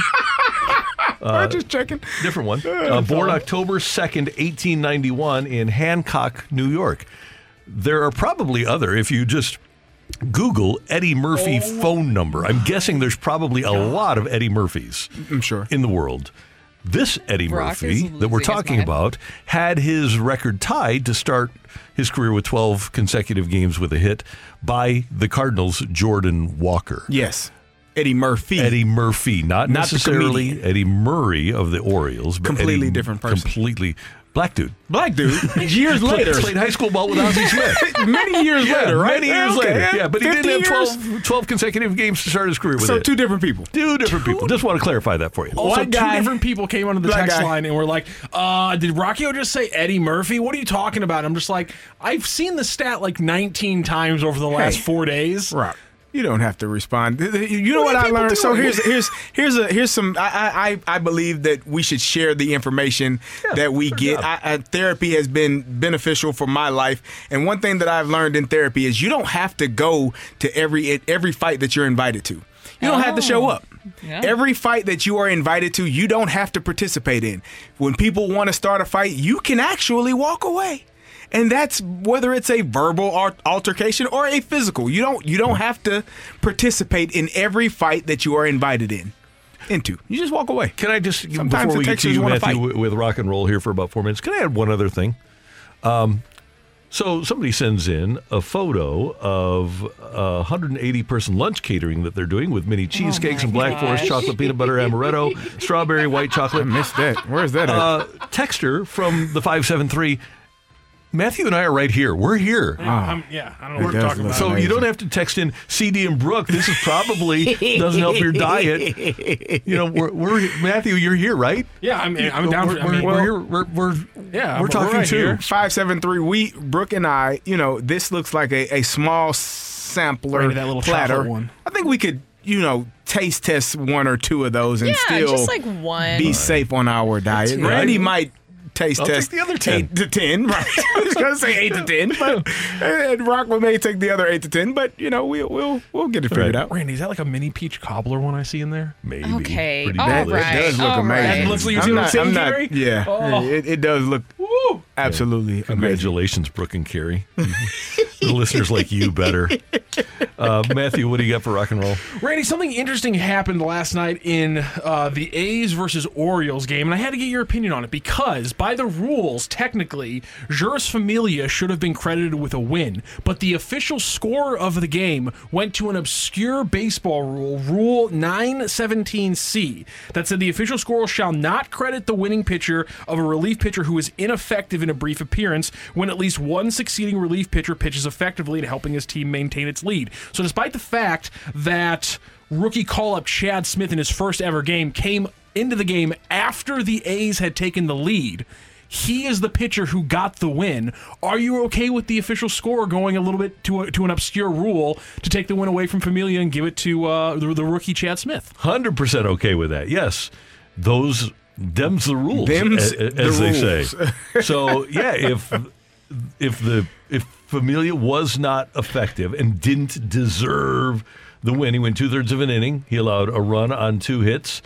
I'm just checking. Different one. Uh, born October 2nd, 1891, in Hancock, New York. There are probably other, if you just Google Eddie Murphy phone number. I'm guessing there's probably a lot of Eddie Murphys I'm sure. in the world. This Eddie Brock Murphy that we're talking about had his record tied to start his career with 12 consecutive games with a hit by the Cardinals' Jordan Walker. Yes. Eddie Murphy. Eddie Murphy, not, Not necessarily. Eddie Murray of the Orioles, but Completely Eddie- different person. Completely black dude. Black dude. Years Played- later. played high school ball with Ozzie Smith. Many years Yeah, later, right? Many years Okay, later. Yeah, but he didn't have years? 12, 12 consecutive games to start his career with So it. two different people. Two different people. Just want to clarify that for you. Also, White guy. two different people came onto the text guy. line and were like, uh, "Did Rocchio just say Eddie Murphy? What are you talking about?" I'm just like, "I've seen the stat like 19 times over the last Hey. four days." Right. You don't have to respond. You know What what, I learned? So here's here's here's a here's some. I I I believe that we should share the information that we get. I, I, therapy has been beneficial for my life, and one thing that I've learned in therapy is you don't have to go to every every fight that you're invited to. You don't have to show up. Yeah. Every fight that you are invited to, you don't have to participate in. When people want to start a fight, you can actually walk away. And that's whether it's a verbal altercation or a physical. You don't you don't have to participate in every fight that you are invited in into. You just walk away. Can I just Sometimes before we the get to you, Matthew, fight. with, with rock and roll here for about four minutes? Can I add one other thing? Um, so somebody sends in a photo of a 180 person lunch catering that they're doing with mini cheesecakes and Black Forest chocolate peanut butter amaretto, strawberry white chocolate. I missed that. Where's that at? Uh, texter from the 573. Matthew and I are right here. We're here. I'm- yeah, I don't know what we're does talking look about. So you don't have to text in CD and Brooke. This is probably doesn't help your diet. You know, we're, we're Matthew. You're here, right? Yeah, I'm, I'm down. We're, For, I we're, mean, we're here. We're, we're Yeah, we're we're talking right too. here. Five seven three. We Brooke and I. You know, this looks like a, a small sampler Randy, that little platter. one. I think we could, you know, taste test one or two of those and Yeah, still just like one. be safe on our diet. right. Randy might taste I'll test take the other 10. eight to ten. Right, I was gonna say eight to ten, but and Rockwood may take the other eight to ten. But you know, we'll we'll we'll get it figured Right. out. Randy, is that like a mini peach cobbler one I see in there? Maybe. Okay, Pretty all That, right. that does look all amazing. right. That looks like you I'm see what I'm not- saying, I'm not- Yeah, Oh. it, it does look absolutely amazing. Congratulations, Brooke and Carey. the listeners like you better. Uh, Matthew, what do you got for rock and roll? Randy, something interesting happened last night in uh, the A's versus Orioles game, and I had to get your opinion on it because, by the rules, technically, Jeurys Familia should have been credited with a win, but the official score of the game went to an obscure baseball rule, Rule 917C, that said the official score shall not credit the winning pitcher of a relief pitcher who is ineffective in a brief appearance when at least one succeeding relief pitcher pitches effectively in helping his team maintain its lead. So, despite the fact that rookie call up Chad Smith in his first ever game came into the game after the A's had taken the lead. He is the pitcher who got the win. Are you okay with the official score going a little bit to a, to an obscure rule to take the win away from Familia and give it to uh, the, the rookie Chad Smith? Hundred percent okay with that. Yes, those them's the rules, Them's a- a- the as they rules. say. So yeah, if if the if Familia was not effective and didn't deserve the win, he went two thirds of an inning. He allowed a run on two hits.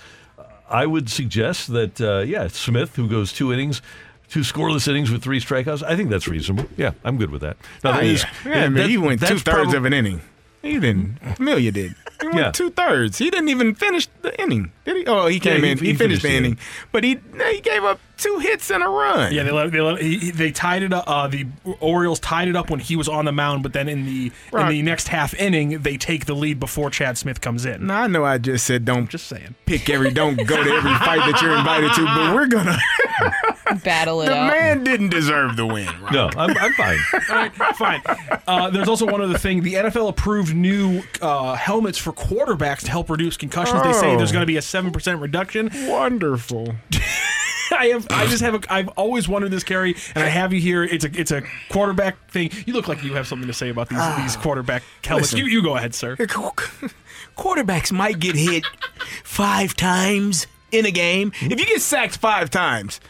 I would suggest that uh, yeah, Smith, who goes two innings. Two scoreless innings with three strikeouts. I think that's reasonable. Yeah, I'm good with that. Now, Ah, that yeah. is- yeah, I mean, that- he went two thirds prob- of an inning. He didn't. Amelia did. He went Yeah. two thirds. He didn't even finish the inning. Did he? Oh, he came he- in. He, he finished, finished the inning, but he he gave up two hits and a run. Yeah, they let, they let, he, he- they tied it up. Uh, the Orioles tied it up when he was on the mound, but then in the in the next half inning, they take the lead before Chad Smith comes in. Now I know I just said don't Just saying. pick every, don't go to every fight that you're invited to, but we're gonna. Battle it The out. man didn't deserve the win. Right? No, I'm, I'm fine. All right, fine. Uh, there's also one other thing. The NFL approved new uh, helmets for quarterbacks to help reduce concussions. They say Oh. there's going to be a seven percent reduction. Wonderful. I have. I just have. A, I've always wondered this, Carey, and I have you here. It's a. It's a quarterback thing. You look like you have something to say about these these quarterback helmets. listen. You, you go ahead, sir. Quarterbacks might get hit five times in a game. If you get sacked five times, y-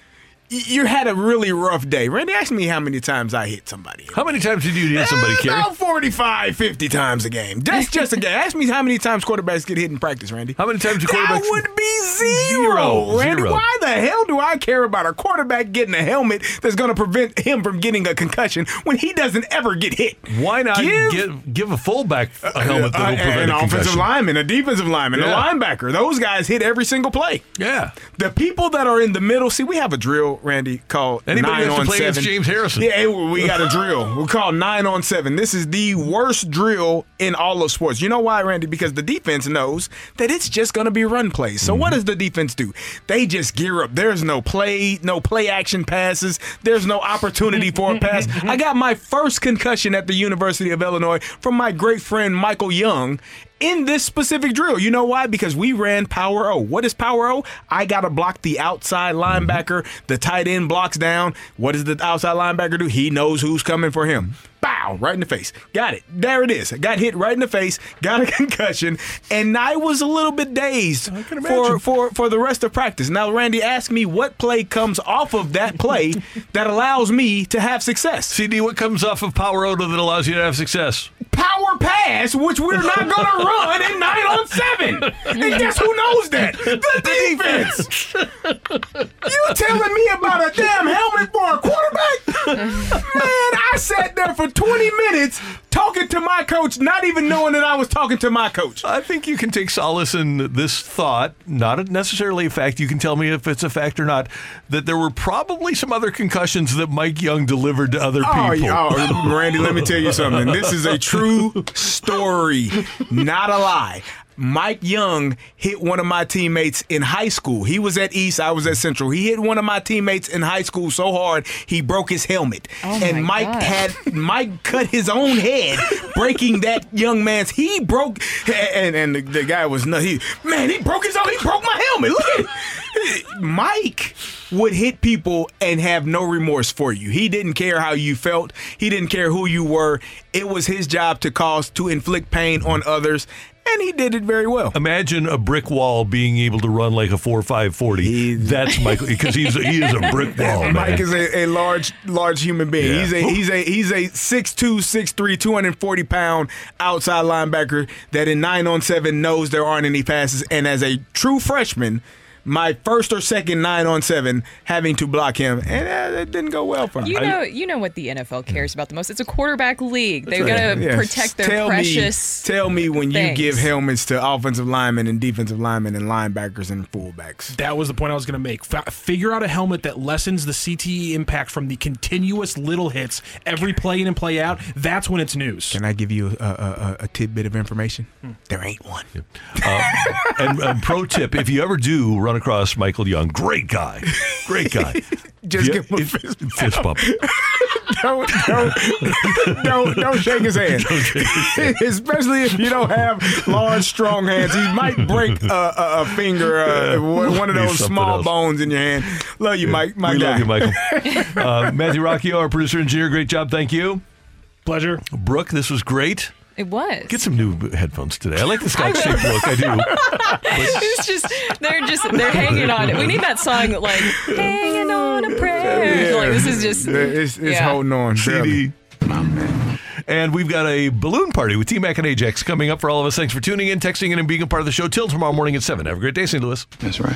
you had a really rough day. Randy, ask me how many times I hit somebody. How many times did you hit somebody, Eh, Carey? About 45, 50 times a game. That's just a game. Ask me how many times quarterbacks get hit in practice, Randy. How many times do quarterbacks? That would be zero, Zero. Randy. Zero. Why the hell do I care about a quarterback getting a helmet that's going to prevent him from getting a concussion when he doesn't ever get hit? Why not Give- give give a fullback a helmet Uh, that'll prevent an a offensive concussion? lineman, a defensive lineman, Yeah. a linebacker. Those guys hit every single play. Yeah. The people that are in the middle, see, we have a drill, Randy, called Anybody nine on play seven. against James Harrison. Yeah, we got a drill. We call nine on seven. This is the worst drill in all of sports. You know why, Randy? Because the defense knows that it's just going to be run plays. So Mm-hmm. what does the defense do? They just gear up. There's no play, no play action passes. There's no opportunity for a pass. I got my first concussion at the University of Illinois from my great friend Michael Young in this specific drill. You know why? Because we ran power O. What is power O? I got to block the outside linebacker. Mm-hmm. The tight end blocks down. What does the outside linebacker do? He knows who's coming for him. Bow, right in the face. Got it. There it is. Got hit right in the face. Got a concussion, and I was a little bit dazed for, for for the rest of practice. Now, Randy, asked me what play comes off of that play that allows me to have success. CD, what comes off of Power O that allows you to have success? Power pass, which we're not going to run in nine on seven. And guess who knows that? The defense. You telling me about a damn helmet for a quarterback? Man, I sat there for 20 minutes talking to my coach, not even knowing that I was talking to my coach. I think you can take solace in this thought, not necessarily a fact. You can tell me if it's a fact or not, that there were probably some other concussions that Mike Young delivered to other Oh, people. oh, Randy, let me tell you something. This is a true story, not a lie. Mike Young hit one of my teammates in high school. He was at East, I was at Central. He hit one of my teammates in high school so hard he broke his helmet. Oh, and Mike gosh. had Mike cut his own head, breaking that young man's. He broke, and and the, the guy was nuts. He man, he broke his own. He broke my helmet. Look at. Mike would hit people and have no remorse for you. He didn't care how you felt. He didn't care who you were. It was his job to cause to inflict pain on others, and he did it very well. Imagine a brick wall being able to run like a four five forty. That's Michael because he's he is a brick wall. man. Mike is a, a large, large human being. Yeah. He's a he's a he's a 6'2", 6'3", 240 pound outside linebacker that in nine on seven knows there aren't any passes. And as a true freshman, my first or second nine on seven having to block him, and uh, it didn't go well for me. You know, you know what the NFL cares about the most. It's a quarterback league. They've That's got right. to Yes. protect their tell precious. Me, tell me when you give helmets to offensive linemen and defensive linemen and linebackers and fullbacks. That was the point I was going to make. Fa- figure out a helmet that lessens the CTE impact from the continuous little hits every play in and play out. That's when it's news. Can I give you a, a, a, a tidbit of information? There ain't one. Uh, and, and pro tip: if you ever do run across Michael Young, great guy, great guy. Just Yeah, give him a if- fist, fist bump. don't, don't, don't, don't shake his hand. Especially if you don't have large, strong hands. He might break a, a, a finger, uh, one of those small else. bones in your hand. Love you, Mike. My we guy. love you, Michael. Uh, Matthew Rocchio, our producer engineer, great job. Thank you. Pleasure. Brooke, this was great. It was. Get some new headphones today. I like the Scotch shaped look. I do. it's just they're just they're hanging on it. We need that song like hanging on a prayer. Like this is just It's, it's yeah. holding on. CD. And we've got a balloon party with T Mac and Ajax coming up for all of us. Thanks for tuning in, texting in, and being a part of the show till tomorrow morning at 7. Have a great day, St. Louis. That's right.